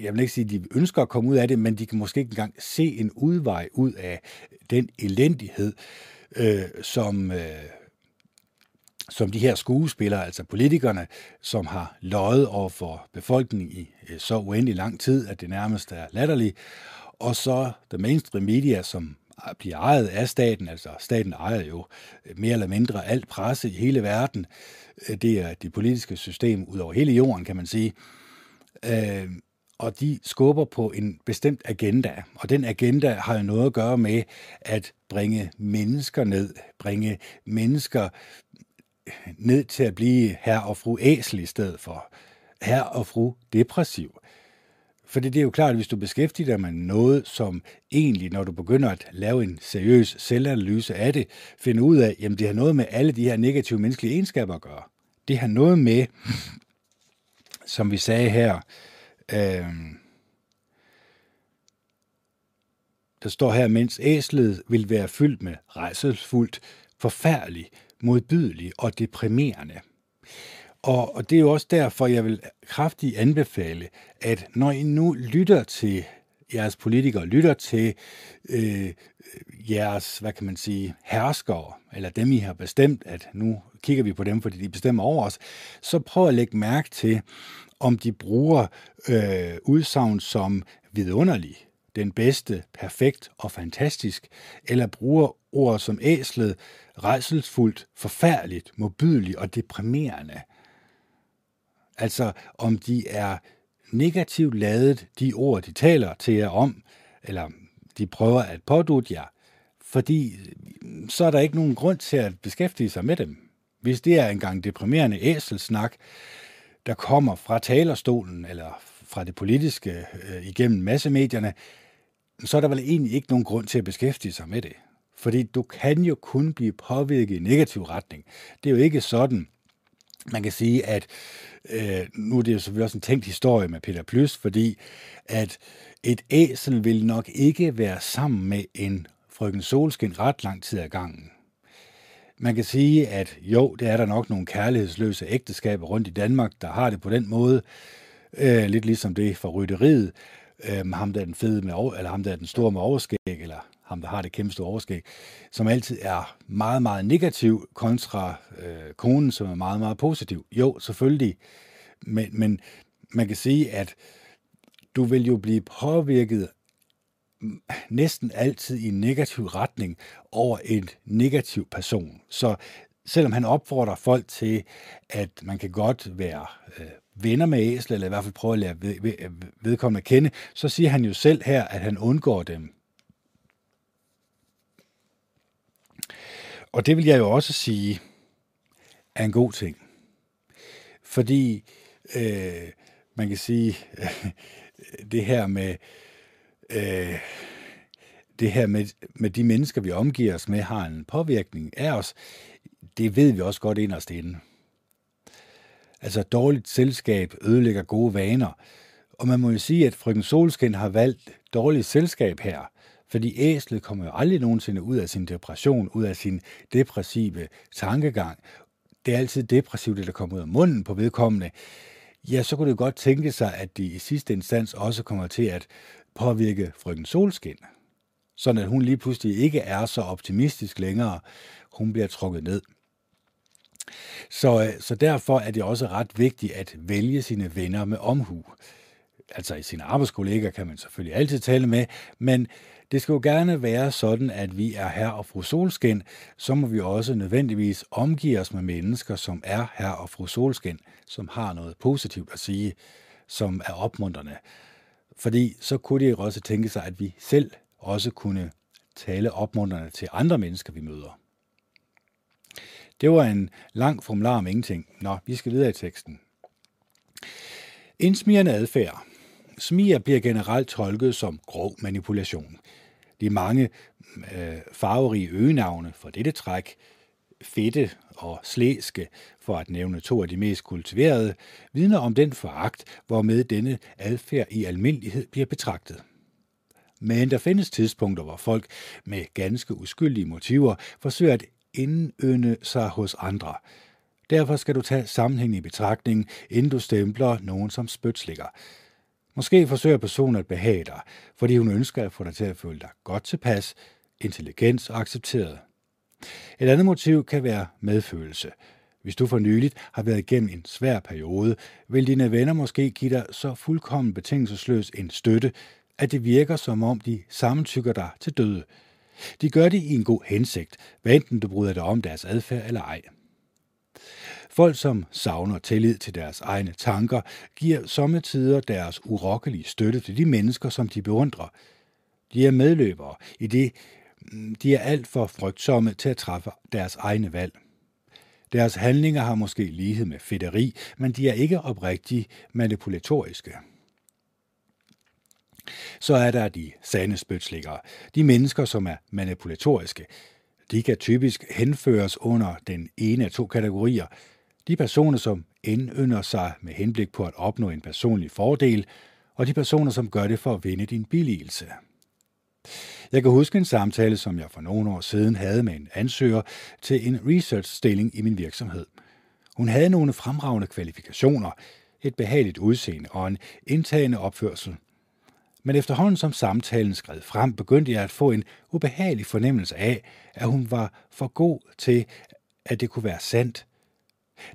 jeg vil ikke sige, at de ønsker at komme ud af det, men de kan måske ikke engang se en udvej ud af den elendighed, øh, som, øh, som de her skuespillere, altså politikerne, som har løjet over for befolkningen i øh, så uendelig lang tid, at det nærmest er latterligt, og så the mainstream media, som bliver ejet af staten, altså staten ejer jo øh, mere eller mindre alt presse i hele verden. Øh, det er det politiske system ud over hele jorden, kan man sige. Øh, og de skubber på en bestemt agenda, og den agenda har jo noget at gøre med at bringe mennesker ned, bringe mennesker ned til at blive herre og fru æsel i stedet for herre og fru depressiv. For det er jo klart, at hvis du beskæftiger dig med noget, som egentlig, når du begynder at lave en seriøs selvanalyse af det, finder ud af, at det har noget med alle de her negative menneskelige egenskaber at gøre. Det har noget med, som vi sagde her, øh, der står her, mens æslet vil være fyldt med rejselsfuldt, forfærdelig, modbydelig og deprimerende. Og, og det er jo også derfor, jeg vil kraftigt anbefale, at når I nu lytter til jeres politikere, lytter til øh, jeres, hvad kan man sige, herskere, eller dem I har bestemt, at nu kigger vi på dem, fordi de bestemmer over os, så prøv at lægge mærke til, om de bruger øh, udsagn som vidunderlig, den bedste, perfekt og fantastisk, eller bruger ord som æslet, rejselsfuldt, forfærdeligt, modbydeligt og deprimerende. Altså om de er negativt ladet, de ord, de taler til jer om, eller de prøver at pådute jer, fordi mm, så er der ikke nogen grund til at beskæftige sig med dem. Hvis det er engang deprimerende æselsnak, der kommer fra talerstolen eller fra det politiske øh, igennem massemedierne, så er der vel egentlig ikke nogen grund til at beskæftige sig med det. Fordi du kan jo kun blive påvirket i negativ retning. Det er jo ikke sådan, man kan sige, at øh, nu er det jo selvfølgelig også en tænkt historie med Peter Plys, fordi at et æsel vil nok ikke være sammen med en frøken Solskin ret lang tid ad gangen. Man kan sige, at jo, det er der nok nogle kærlighedsløse ægteskaber rundt i Danmark, der har det på den måde, øh, lidt ligesom det for rytteriet, øh, ham der er den fede med, eller ham der er den store med overskæg, eller ham der har det kæmpe store overskæg, som altid er meget, meget negativ kontra øh, konen, som er meget, meget positiv. Jo, selvfølgelig, men, men man kan sige, at du vil jo blive påvirket næsten altid i en negativ retning over en negativ person. Så selvom han opfordrer folk til, at man kan godt være øh, venner med æsler, eller i hvert fald prøve at lære ved, ved, vedkommende at kende, så siger han jo selv her, at han undgår dem. Og det vil jeg jo også sige er en god ting. Fordi øh, man kan sige, øh, det her med øh, det her med, med de mennesker, vi omgiver os med, har en påvirkning af os, det ved vi også godt inderst inde. Altså dårligt selskab ødelægger gode vaner. Og man må jo sige, at frøken Solskin har valgt dårligt selskab her, fordi æslet kommer jo aldrig nogensinde ud af sin depression, ud af sin depressive tankegang. Det er altid depressivt, det der kommer ud af munden på vedkommende. Ja, så kunne det godt tænke sig, at de i sidste instans også kommer til at påvirke frøken Solskin. Sådan at hun lige pludselig ikke er så optimistisk længere. Hun bliver trukket ned. Så, øh, så derfor er det også ret vigtigt at vælge sine venner med omhu. Altså i sine arbejdskolleger kan man selvfølgelig altid tale med, men det skal jo gerne være sådan, at vi er her og fru Solskin, så må vi også nødvendigvis omgive os med mennesker, som er her og fru Solskin, som har noget positivt at sige. som er opmuntrende. Fordi så kunne de også tænke sig, at vi selv også kunne tale opmuntrende til andre mennesker, vi møder. Det var en lang formular om ingenting. Nå, vi skal videre i teksten. Indsmirrende adfærd. Smier bliver generelt tolket som grov manipulation. De mange øh, farverige øgenavne for dette træk, fedte og slæske, for at nævne to af de mest kultiverede, vidner om den foragt, hvormed denne adfærd i almindelighed bliver betragtet. Men der findes tidspunkter, hvor folk med ganske uskyldige motiver forsøger at indønde sig hos andre. Derfor skal du tage sammenhæng i betragtning, inden du stempler nogen som spytslikker. Måske forsøger personen at behage dig, fordi hun ønsker at få dig til at føle dig godt tilpas, intelligent og accepteret. Et andet motiv kan være medfølelse. Hvis du for nyligt har været igennem en svær periode, vil dine venner måske give dig så fuldkommen betingelsesløs en støtte, at det virker som om de samtykker dig til døde. De gør det i en god hensigt, hvad enten du bryder dig om deres adfærd eller ej. Folk, som savner tillid til deres egne tanker, giver sommetider deres urokkelige støtte til de mennesker, som de beundrer. De er medløbere i det, mm, de er alt for frygtsomme til at træffe deres egne valg. Deres handlinger har måske lighed med fedteri, men de er ikke oprigtigt manipulatoriske. Så er der de sande spytslikkere, de mennesker, som er manipulatoriske. De kan typisk henføres under den ene af to kategorier. De personer, som indynder sig med henblik på at opnå en personlig fordel, og de personer, som gør det for at vinde din billigelse. Jeg kan huske en samtale, som jeg for nogle år siden havde med en ansøger til en research-stilling i min virksomhed. Hun havde nogle fremragende kvalifikationer, et behageligt udseende og en indtagende opførsel – men efterhånden som samtalen skred frem, begyndte jeg at få en ubehagelig fornemmelse af, at hun var for god til, at det kunne være sandt.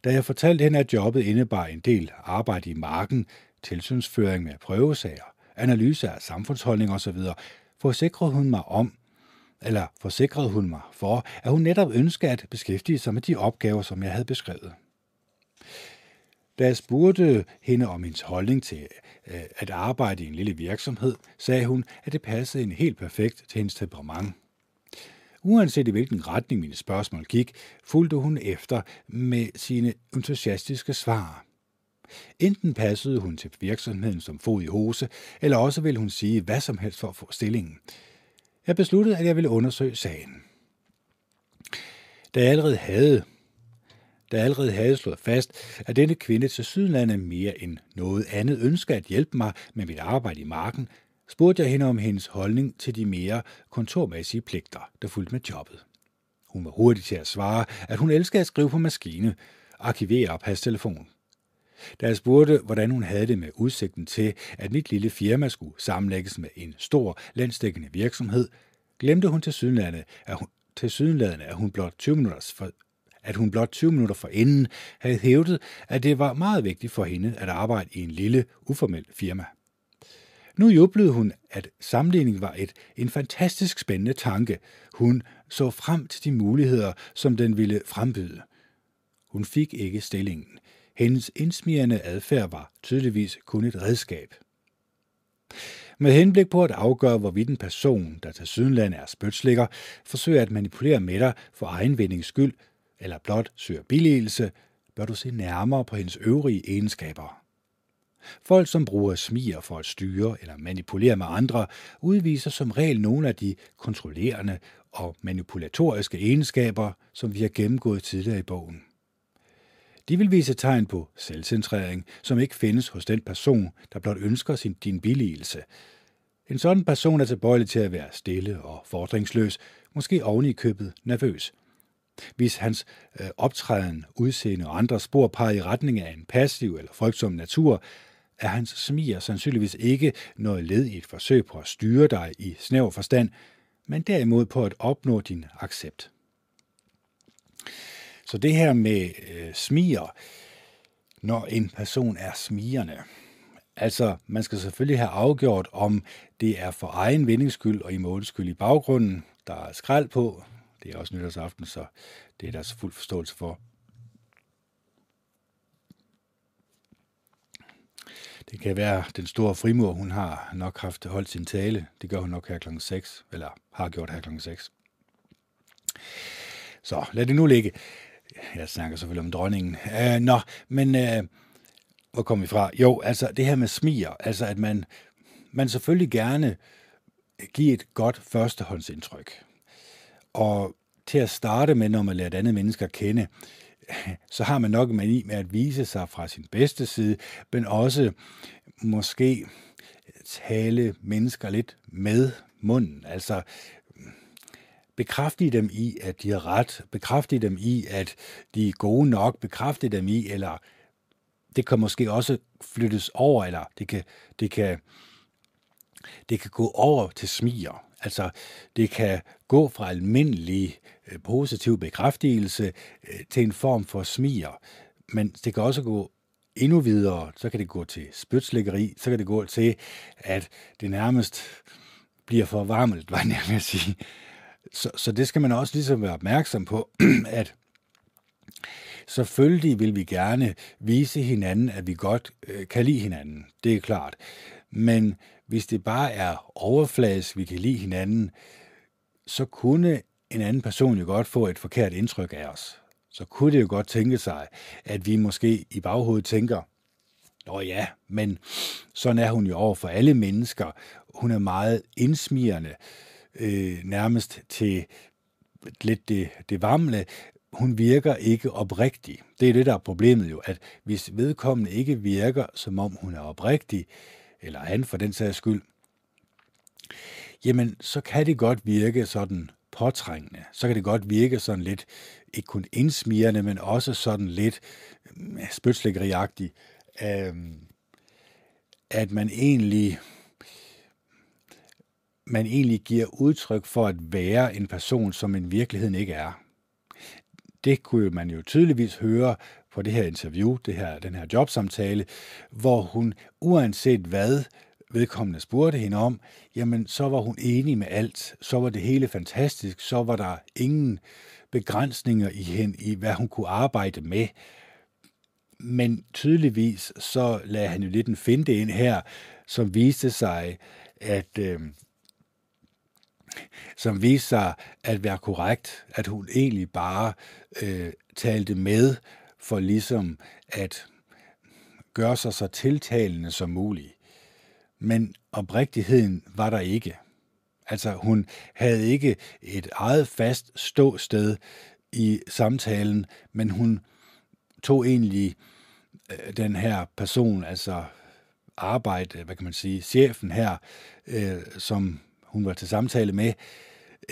Da jeg fortalte hende, at jobbet indebar en del arbejde i marken, tilsynsføring med prøvesager, analyse af samfundsholdning osv., forsikrede hun mig om, eller forsikrede hun mig for, at hun netop ønskede at beskæftige sig med de opgaver, som jeg havde beskrevet. Da jeg spurgte hende om hendes holdning til øh, at arbejde i en lille virksomhed, sagde hun, at det passede hende helt perfekt til hendes temperament. Uanset i hvilken retning mine spørgsmål gik, fulgte hun efter med sine entusiastiske svar. Enten passede hun til virksomheden som fod i hose, eller også ville hun sige hvad som helst for at få stillingen. Jeg besluttede, at jeg ville undersøge sagen. Da jeg allerede havde der allerede havde slået fast, at denne kvinde til Sydlandet mere end noget andet ønsker at hjælpe mig med mit arbejde i marken, spurgte jeg hende om hendes holdning til de mere kontormæssige pligter, der fulgte med jobbet. Hun var hurtig til at svare, at hun elskede at skrive på maskine, arkivere og passe telefon. Da jeg spurgte, hvordan hun havde det med udsigten til, at mit lille firma skulle sammenlægges med en stor, landsdækkende virksomhed, glemte hun til sydenlandet, at hun, til sydenladende, at hun blot 20 minutters for, at hun blot 20 minutter forinden havde hævdet, at det var meget vigtigt for hende at arbejde i en lille, uformel firma. Nu jublede hun, at sammenligning var et, en fantastisk spændende tanke. Hun så frem til de muligheder, som den ville frembyde. Hun fik ikke stillingen. Hendes indsmirrende adfærd var tydeligvis kun et redskab. Med henblik på at afgøre, hvorvidt en person, der til sydenland er spytslikker, forsøger at manipulere med dig for egen vindings skyld, eller blot søger billigelse, bør du se nærmere på hendes øvrige egenskaber. Folk, som bruger smier for at styre eller manipulere med andre, udviser som regel nogle af de kontrollerende og manipulatoriske egenskaber, som vi har gennemgået tidligere i bogen. De vil vise tegn på selvcentrering, som ikke findes hos den person, der blot ønsker sin, din billigelse. En sådan person er tilbøjelig til at være stille og fordringsløs, måske oven i købet nervøs – hvis hans øh, optræden, udseende og andre spor peger i retning af en passiv eller frygtsom natur, er hans smier sandsynligvis ikke noget led i et forsøg på at styre dig i snæver forstand, men derimod på at opnå din accept. Så det her med øh, smier, når en person er smigerne, altså man skal selvfølgelig have afgjort, om det er for egen vindingsskyld og i målskyld i baggrunden, der er skrald på, det er også nytårsaften, så det er der så fuld forståelse for. Det kan være, den store frimur, hun har nok haft holdt sin tale. Det gør hun nok her klokken 6, eller har gjort her klokken 6. Så lad det nu ligge. Jeg snakker selvfølgelig om dronningen. Uh, nå, men uh, hvor kom vi fra? Jo, altså det her med smiger, altså at man, man selvfølgelig gerne giver et godt førstehåndsindtryk. Og til at starte med, når man lærer et andet menneske at kende, så har man nok mani med at vise sig fra sin bedste side, men også måske tale mennesker lidt med munden. Altså bekræfte dem i, at de har ret, bekræfte dem i, at de er gode nok, bekræfte dem i, eller det kan måske også flyttes over, eller det kan, det kan, det kan gå over til smiger. Altså, det kan gå fra almindelig øh, positiv bekræftelse øh, til en form for smiger, men det kan også gå endnu videre, så kan det gå til spytslæggeri, så kan det gå til, at det nærmest bliver for varmt, var jeg at sige. Så, så det skal man også ligesom være opmærksom på, at selvfølgelig vil vi gerne vise hinanden, at vi godt øh, kan lide hinanden. Det er klart. Men hvis det bare er overfladisk, vi kan lide hinanden, så kunne en anden person jo godt få et forkert indtryk af os. Så kunne det jo godt tænke sig, at vi måske i baghovedet tænker, Nå ja, men sådan er hun jo over for alle mennesker. Hun er meget indsmirrende, øh, nærmest til lidt det, det varmle. Hun virker ikke oprigtig. Det er det, der er problemet jo, at hvis vedkommende ikke virker, som om hun er oprigtig, eller han for den sags skyld, jamen så kan det godt virke sådan påtrængende. Så kan det godt virke sådan lidt, ikke kun indsmirrende, men også sådan lidt mm, øh, at man egentlig man egentlig giver udtryk for at være en person, som en virkeligheden ikke er. Det kunne man jo tydeligvis høre på det her interview, det her, den her jobsamtale, hvor hun uanset hvad vedkommende spurgte hende om, jamen så var hun enig med alt. Så var det hele fantastisk. Så var der ingen begrænsninger i hende, i hvad hun kunne arbejde med. Men tydeligvis så lagde han jo lidt en finte ind her, som viste sig, at øh, som viste sig at være korrekt, at hun egentlig bare øh, talte med for ligesom at gøre sig så tiltalende som muligt. Men oprigtigheden var der ikke. Altså hun havde ikke et eget fast ståsted i samtalen, men hun tog egentlig øh, den her person, altså arbejde, hvad kan man sige, chefen her, øh, som hun var til samtale med,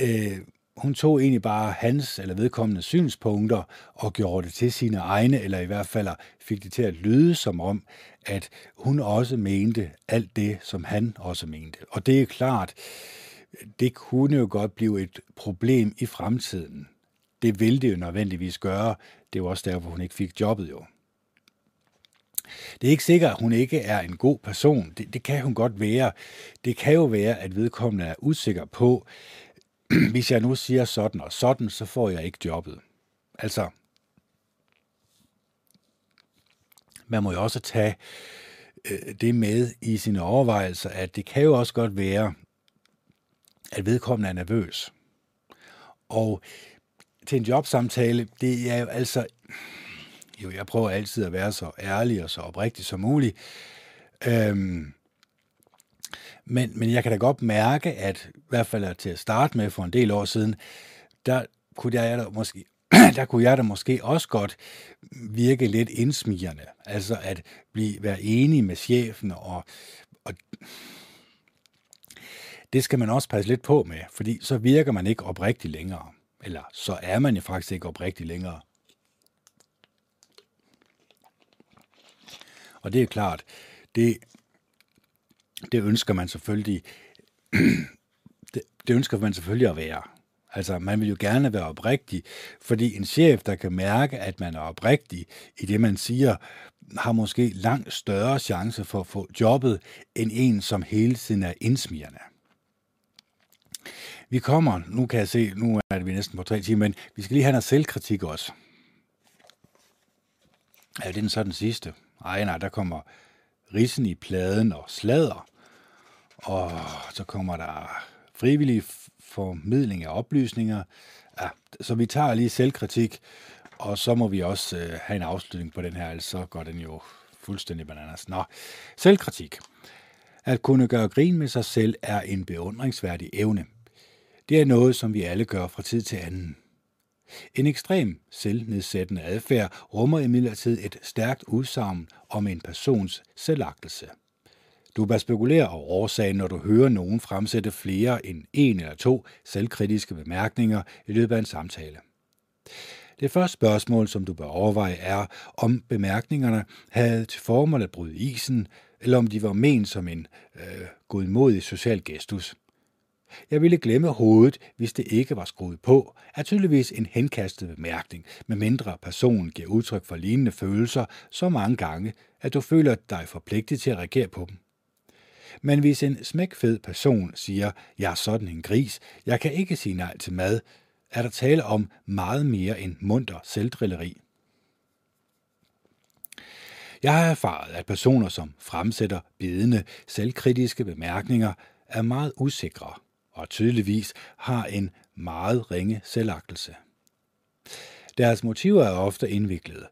øh, hun tog egentlig bare hans eller vedkommende synspunkter og gjorde det til sine egne, eller i hvert fald fik det til at lyde som om, at hun også mente alt det, som han også mente. Og det er klart, det kunne jo godt blive et problem i fremtiden. Det ville det jo nødvendigvis gøre. Det var også derfor, hun ikke fik jobbet jo. Det er ikke sikkert, at hun ikke er en god person. Det, det kan hun godt være. Det kan jo være, at vedkommende er usikker på, hvis jeg nu siger sådan og sådan, så får jeg ikke jobbet. Altså, man må jo også tage øh, det med i sine overvejelser, at det kan jo også godt være, at vedkommende er nervøs. Og til en jobsamtale, det er jo altså, jo, jeg prøver altid at være så ærlig og så oprigtig som muligt. Øhm, men, men jeg kan da godt mærke, at i hvert fald til at starte med for en del år siden, der kunne jeg da måske, der kunne jeg da måske også godt virke lidt indsmirrende. Altså at blive, være enig med chefen, og, og det skal man også passe lidt på med, fordi så virker man ikke oprigtig længere. Eller så er man jo faktisk ikke oprigtig længere. Og det er klart, det, det ønsker man selvfølgelig, det, det ønsker man selvfølgelig at være. Altså, man vil jo gerne være oprigtig, fordi en chef, der kan mærke, at man er oprigtig i det, man siger, har måske langt større chance for at få jobbet, end en, som hele tiden er indsmirrende. Vi kommer, nu kan jeg se, nu er det vi næsten på tre timer, men vi skal lige have noget selvkritik også. Det er den så den sidste. Ej, nej, der kommer rissen i pladen og slader. Og så kommer der frivillig formidling af oplysninger. Ja, så vi tager lige selvkritik, og så må vi også øh, have en afslutning på den her, ellers så går den jo fuldstændig bananas. Nå, selvkritik. At kunne gøre grin med sig selv er en beundringsværdig evne. Det er noget, som vi alle gør fra tid til anden. En ekstrem selvnedsættende adfærd rummer imidlertid et stærkt udsagn om en persons selvagtelse. Du bør spekulere over årsagen, når du hører nogen fremsætte flere end en eller to selvkritiske bemærkninger i løbet af en samtale. Det første spørgsmål, som du bør overveje, er, om bemærkningerne havde til formål at bryde isen, eller om de var ment som en øh, godmodig social gestus. Jeg ville glemme hovedet, hvis det ikke var skruet på, er tydeligvis en henkastet bemærkning, medmindre personen giver udtryk for lignende følelser så mange gange, at du føler dig forpligtet til at reagere på dem. Men hvis en smækfed person siger, jeg er sådan en gris, jeg kan ikke sige nej til mad, er der tale om meget mere end munter selvdrilleri. Jeg har erfaret, at personer, som fremsætter bidende, selvkritiske bemærkninger, er meget usikre og tydeligvis har en meget ringe selvagtelse. Deres motiver er ofte indviklede.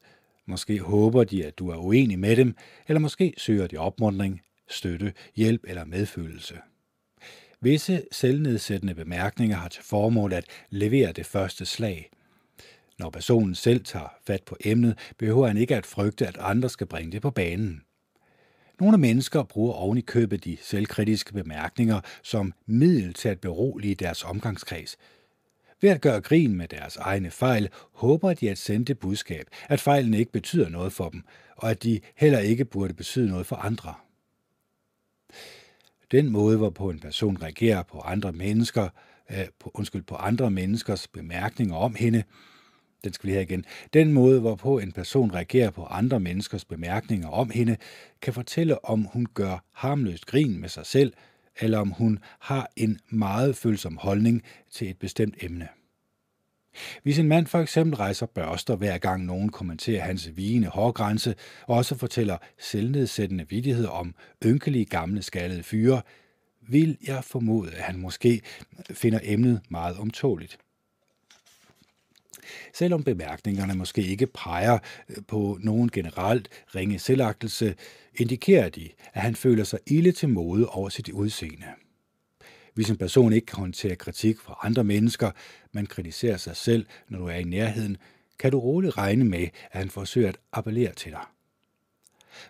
Måske håber de, at du er uenig med dem, eller måske søger de opmundring, støtte, hjælp eller medfølelse. Visse selvnedsættende bemærkninger har til formål at levere det første slag. Når personen selv tager fat på emnet, behøver han ikke at frygte, at andre skal bringe det på banen. Nogle mennesker bruger oven i købet de selvkritiske bemærkninger som middel til at berolige deres omgangskreds. Ved at gøre grin med deres egne fejl, håber de at sende det budskab, at fejlen ikke betyder noget for dem, og at de heller ikke burde betyde noget for andre. Den måde, hvorpå en person reagerer på andre mennesker, øh, på, undskyld, på andre menneskers bemærkninger om hende, den skal vi her igen. Den måde, hvorpå en person reagerer på andre menneskers bemærkninger om hende, kan fortælle, om hun gør harmløst grin med sig selv, eller om hun har en meget følsom holdning til et bestemt emne. Hvis en mand for eksempel rejser børster hver gang nogen kommenterer hans vigende hårgrænse, og også fortæller selvnedsættende vidigheder om ynkelige gamle skaldede fyre, vil jeg formode, at han måske finder emnet meget omtåligt. Selvom bemærkningerne måske ikke peger øh, på nogen generelt ringe selvagtelse, indikerer de, at han føler sig ille til mode over sit udseende. Hvis en person ikke kan håndtere kritik fra andre mennesker, man kritiserer sig selv, når du er i nærheden, kan du roligt regne med, at han forsøger at appellere til dig.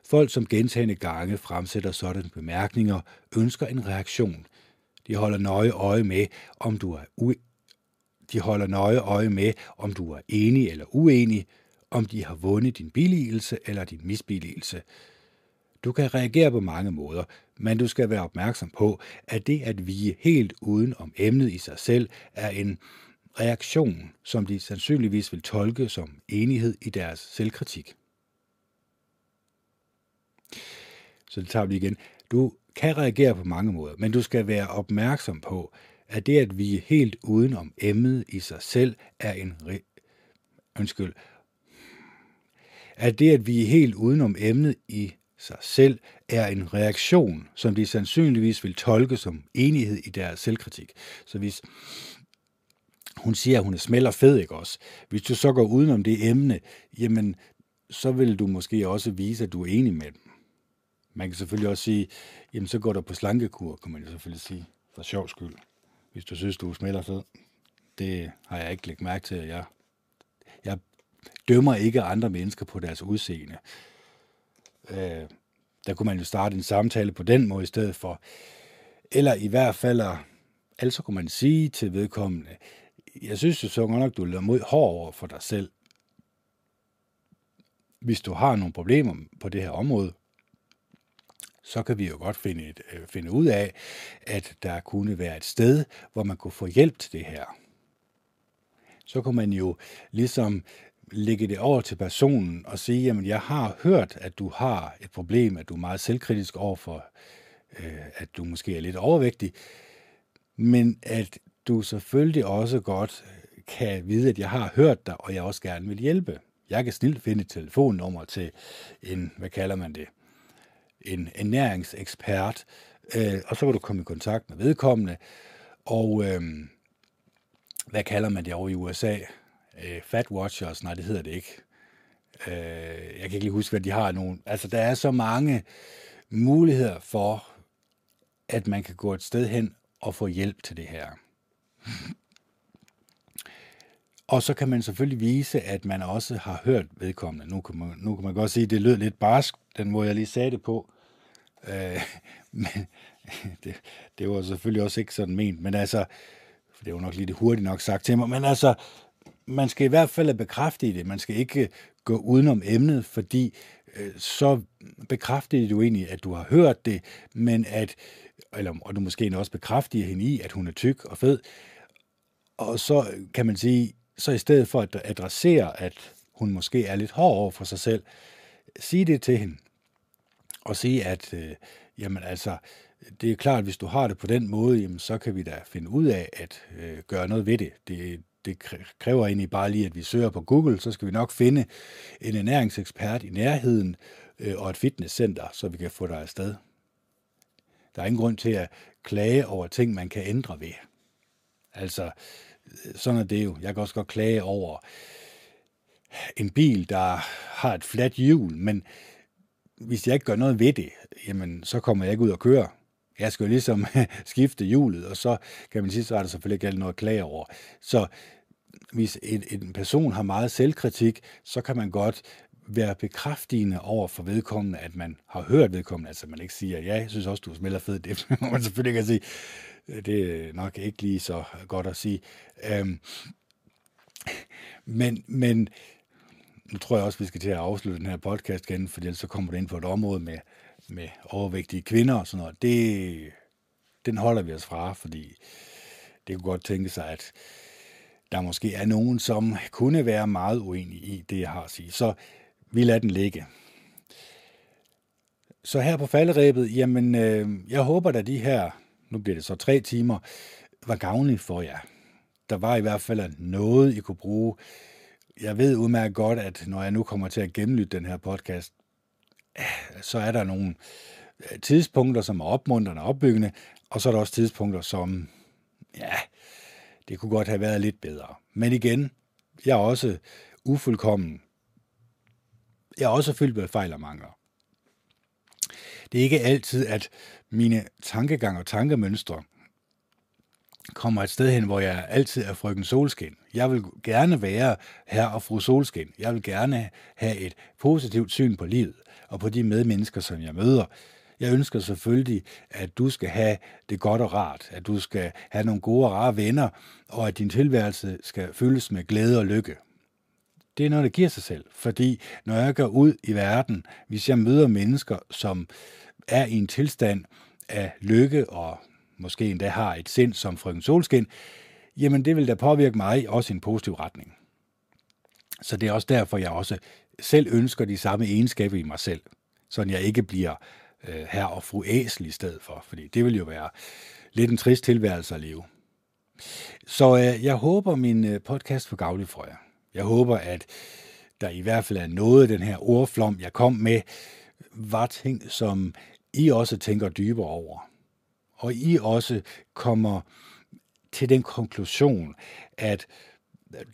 Folk, som gentagende gange fremsætter sådanne bemærkninger, ønsker en reaktion. De holder nøje øje med, om du er de holder nøje øje med, om du er enig eller uenig, om de har vundet din billigelse eller din misbilligelse. Du kan reagere på mange måder, men du skal være opmærksom på, at det at vige helt uden om emnet i sig selv er en reaktion, som de sandsynligvis vil tolke som enighed i deres selvkritik. Så det tager vi igen. Du kan reagere på mange måder, men du skal være opmærksom på, at det at vi er helt uden om emnet i sig selv er en re- undskyld, at det at vi er helt uden om emnet i sig selv er en reaktion, som de sandsynligvis vil tolke som enighed i deres selvkritik. Så hvis hun siger, at hun er smælder fed, ikke også? Hvis du så går udenom det emne, jamen, så vil du måske også vise, at du er enig med dem. Man kan selvfølgelig også sige, jamen så går der på slankekur, kan man jo selvfølgelig sige, for sjov skyld hvis du synes, du smelter fed. Det har jeg ikke lagt mærke til. Jeg, jeg dømmer ikke andre mennesker på deres udseende. Øh, der kunne man jo starte en samtale på den måde i stedet for. Eller i hvert fald, altså kunne man sige til vedkommende, jeg synes jo så godt nok, du lader mod hård over for dig selv. Hvis du har nogle problemer på det her område, så kan vi jo godt finde, et, øh, finde ud af, at der kunne være et sted, hvor man kunne få hjælp til det her. Så kunne man jo ligesom lægge det over til personen og sige, jamen jeg har hørt, at du har et problem, at du er meget selvkritisk over for, øh, at du måske er lidt overvægtig, men at du selvfølgelig også godt kan vide, at jeg har hørt dig, og jeg også gerne vil hjælpe. Jeg kan snilt finde et telefonnummer til en, hvad kalder man det, en ernæringsekspert, øh, og så kan du komme i kontakt med vedkommende, og øh, hvad kalder man det over i USA? Øh, Fat Watchers? Nej, det hedder det ikke. Øh, jeg kan ikke lige huske, hvad de har nogen. Altså, der er så mange muligheder for, at man kan gå et sted hen og få hjælp til det her. Og så kan man selvfølgelig vise, at man også har hørt vedkommende. Nu kan man, nu kan man godt sige, at det lød lidt barsk, den måde jeg lige sagde det på. Øh, men det, det var selvfølgelig også ikke sådan ment. Men altså, for det var nok lidt hurtigt nok sagt til mig, men altså, man skal i hvert fald bekræfte det. Man skal ikke gå udenom emnet, fordi øh, så bekræfter du egentlig, at du har hørt det, men at, eller, og du måske også bekræfter hende i, at hun er tyk og fed. Og så øh, kan man sige, så i stedet for at adressere, at hun måske er lidt hård over for sig selv, sige det til hende. Og sige, at øh, jamen altså, det er klart, at hvis du har det på den måde, jamen, så kan vi da finde ud af at øh, gøre noget ved det. det. Det kræver egentlig bare lige, at vi søger på Google, så skal vi nok finde en ernæringsekspert i nærheden øh, og et fitnesscenter, så vi kan få dig afsted. Der er ingen grund til at klage over ting, man kan ændre ved. Altså, sådan er det jo. Jeg kan også godt klage over en bil, der har et fladt hjul, men hvis jeg ikke gør noget ved det, jamen, så kommer jeg ikke ud og køre. Jeg skal jo ligesom skifte hjulet, og så kan man sige, så er der selvfølgelig ikke noget at klage over. Så hvis en, en person har meget selvkritik, så kan man godt være bekræftigende over for vedkommende, at man har hørt vedkommende, altså man ikke siger, ja, jeg synes også, du smelter fedt. det må man selvfølgelig kan sige. Det er nok ikke lige så godt at sige. Øhm, men, men nu tror jeg også, vi skal til at afslutte den her podcast igen, for ellers så kommer det ind på et område med, med overvægtige kvinder og sådan noget. Det, den holder vi os fra, fordi det kunne godt tænke sig, at der måske er nogen, som kunne være meget uenige i det, jeg har at sige. Så vi lader den ligge. Så her på falderæbet, jamen, øh, jeg håber, at de her, nu bliver det så tre timer, var gavnlig for jer. Der var i hvert fald noget, I kunne bruge. Jeg ved udmærket godt, at når jeg nu kommer til at genlytte den her podcast, så er der nogle øh, tidspunkter, som er opmuntrende og opbyggende, og så er der også tidspunkter, som, ja, det kunne godt have været lidt bedre. Men igen, jeg er også ufuldkommen. Jeg er også fyldt med fejl og mangler. Det er ikke altid, at mine tankegang og tankemønstre kommer et sted hen, hvor jeg altid er frøken solskin. Jeg vil gerne være her og fru solskin. Jeg vil gerne have et positivt syn på livet og på de medmennesker, som jeg møder. Jeg ønsker selvfølgelig, at du skal have det godt og rart, at du skal have nogle gode og rare venner, og at din tilværelse skal fyldes med glæde og lykke. Det er noget, der giver sig selv, fordi når jeg går ud i verden, hvis jeg møder mennesker, som er i en tilstand af lykke og måske endda har et sind som frøken Solskin, jamen det vil da påvirke mig også i en positiv retning. Så det er også derfor, jeg også selv ønsker de samme egenskaber i mig selv, så jeg ikke bliver øh, her og fru Æsel i stedet for, fordi det vil jo være lidt en trist tilværelse at leve. Så øh, jeg håber, min øh, podcast for gavlig for jer. Jeg håber, at der i hvert fald er noget af den her ordflom, jeg kom med, var ting, som I også tænker dybere over. Og I også kommer til den konklusion, at øh,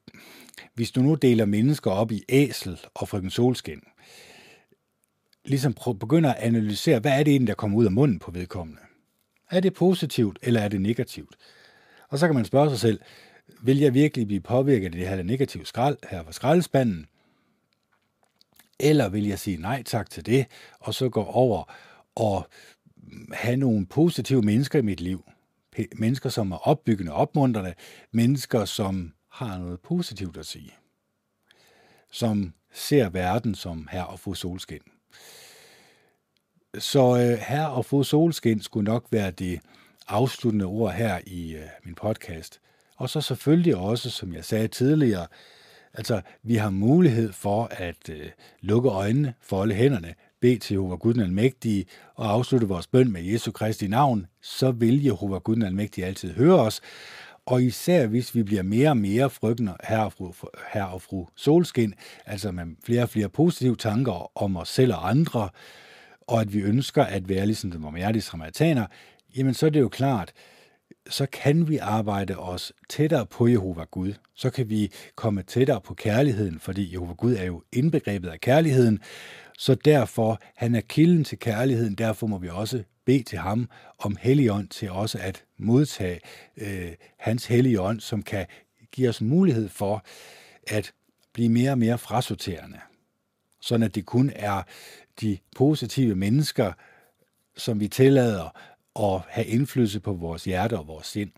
hvis du nu deler mennesker op i æsel og frøken solskin, ligesom begynder at analysere, hvad er det egentlig, der kommer ud af munden på vedkommende? Er det positivt, eller er det negativt? Og så kan man spørge sig selv, vil jeg virkelig blive påvirket af det her negative skrald her fra skraldespanden? Eller vil jeg sige nej tak til det, og så gå over og have nogle positive mennesker i mit liv? Mennesker, som er opbyggende og opmuntrende. Mennesker, som har noget positivt at sige. Som ser verden som her og få solskin. Så øh, her og få solskin skulle nok være det afsluttende ord her i øh, min podcast. Og så selvfølgelig også, som jeg sagde tidligere, altså vi har mulighed for at øh, lukke øjnene, folde hænderne, bede til Jehova Gud den Almægtige og afslutte vores bøn med Jesu Kristi navn, så vil Jehova Gud den Almægtige altid høre os. Og især hvis vi bliver mere og mere frygtende her og fru, her og fru Solskin, altså med flere og flere positive tanker om os selv og andre, og at vi ønsker at være ligesom den barmhjertige samaritaner, jamen så er det jo klart, så kan vi arbejde os tættere på Jehova Gud. Så kan vi komme tættere på kærligheden, fordi Jehova Gud er jo indbegrebet af kærligheden. Så derfor, han er kilden til kærligheden, derfor må vi også bede til ham om Helligånd til også at modtage øh, hans Helligånd, som kan give os mulighed for at blive mere og mere frasorterende. Sådan at det kun er de positive mennesker, som vi tillader at have indflydelse på vores hjerte og vores sind.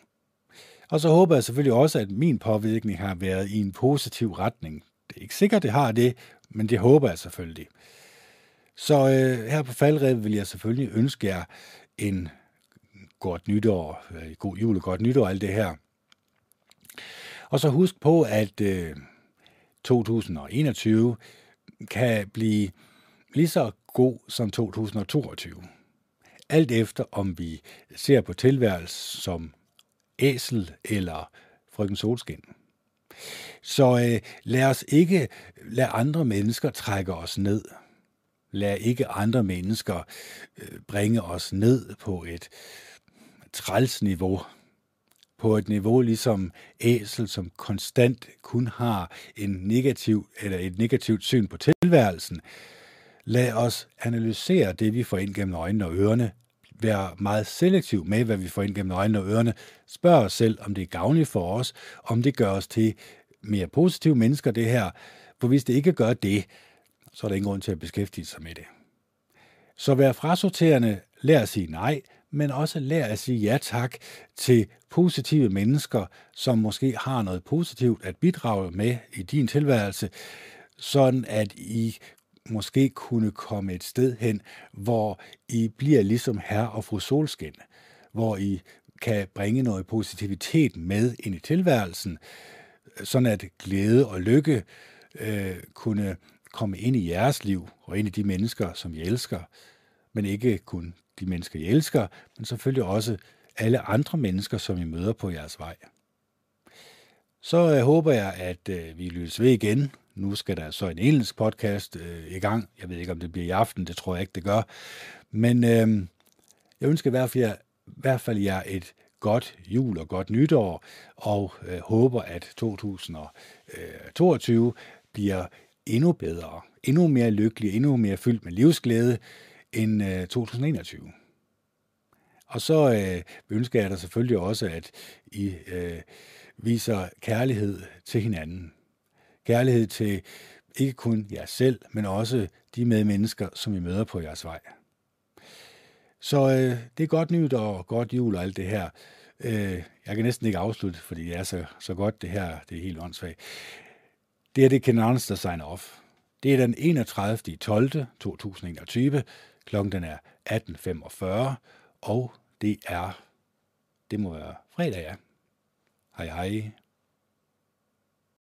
Og så håber jeg selvfølgelig også, at min påvirkning har været i en positiv retning. Det er ikke sikkert, det har det, men det håber jeg selvfølgelig. Så øh, her på faldrevet vil jeg selvfølgelig ønske jer en godt nytår, øh, god jul og godt nytår, alt det her. Og så husk på, at øh, 2021 kan blive lige så god som 2022. Alt efter om vi ser på tilværelsen som æsel eller frøken solskin. Så øh, lad os ikke lade andre mennesker trække os ned. Lad ikke andre mennesker øh, bringe os ned på et trælsniveau, på et niveau ligesom æsel, som konstant kun har en negativ eller et negativt syn på tilværelsen. Lad os analysere det, vi får ind gennem øjnene og ørerne, være meget selektiv med, hvad vi får ind gennem øjnene og ørerne. Spørg os selv, om det er gavnligt for os, om det gør os til mere positive mennesker, det her. For hvis det ikke gør det, så er der ingen grund til at beskæftige sig med det. Så vær frasorterende, lær at sige nej, men også lær at sige ja tak til positive mennesker, som måske har noget positivt at bidrage med i din tilværelse, sådan at I måske kunne komme et sted hen, hvor I bliver ligesom herre og fru solskin, hvor I kan bringe noget positivitet med ind i tilværelsen, sådan at glæde og lykke øh, kunne komme ind i jeres liv og ind i de mennesker, som I elsker, men ikke kun de mennesker, I elsker, men selvfølgelig også alle andre mennesker, som I møder på jeres vej. Så øh, håber jeg, at øh, vi lyttes ved igen. Nu skal der så en engelsk podcast øh, i gang. Jeg ved ikke, om det bliver i aften. Det tror jeg ikke, det gør. Men øh, jeg ønsker i hvert fald, jer, i hvert fald jer et godt jul og godt nytår, og øh, håber, at 2022 øh, bliver endnu bedre, endnu mere lykkelig, endnu mere fyldt med livsglæde end øh, 2021. Og så øh, ønsker jeg dig selvfølgelig også, at I øh, viser kærlighed til hinanden. Kærlighed til ikke kun jer selv, men også de medmennesker, som I møder på jeres vej. Så øh, det er godt nyt og godt jul og alt det her. Øh, jeg kan næsten ikke afslutte, fordi det er så, så godt det her. Det er helt åndssvagt. Det er det Ken Arnes, der signer off. Det er den 31. 12. 2021. Klokken den er 18.45, og det er, det må være fredag, ja. Hej hej.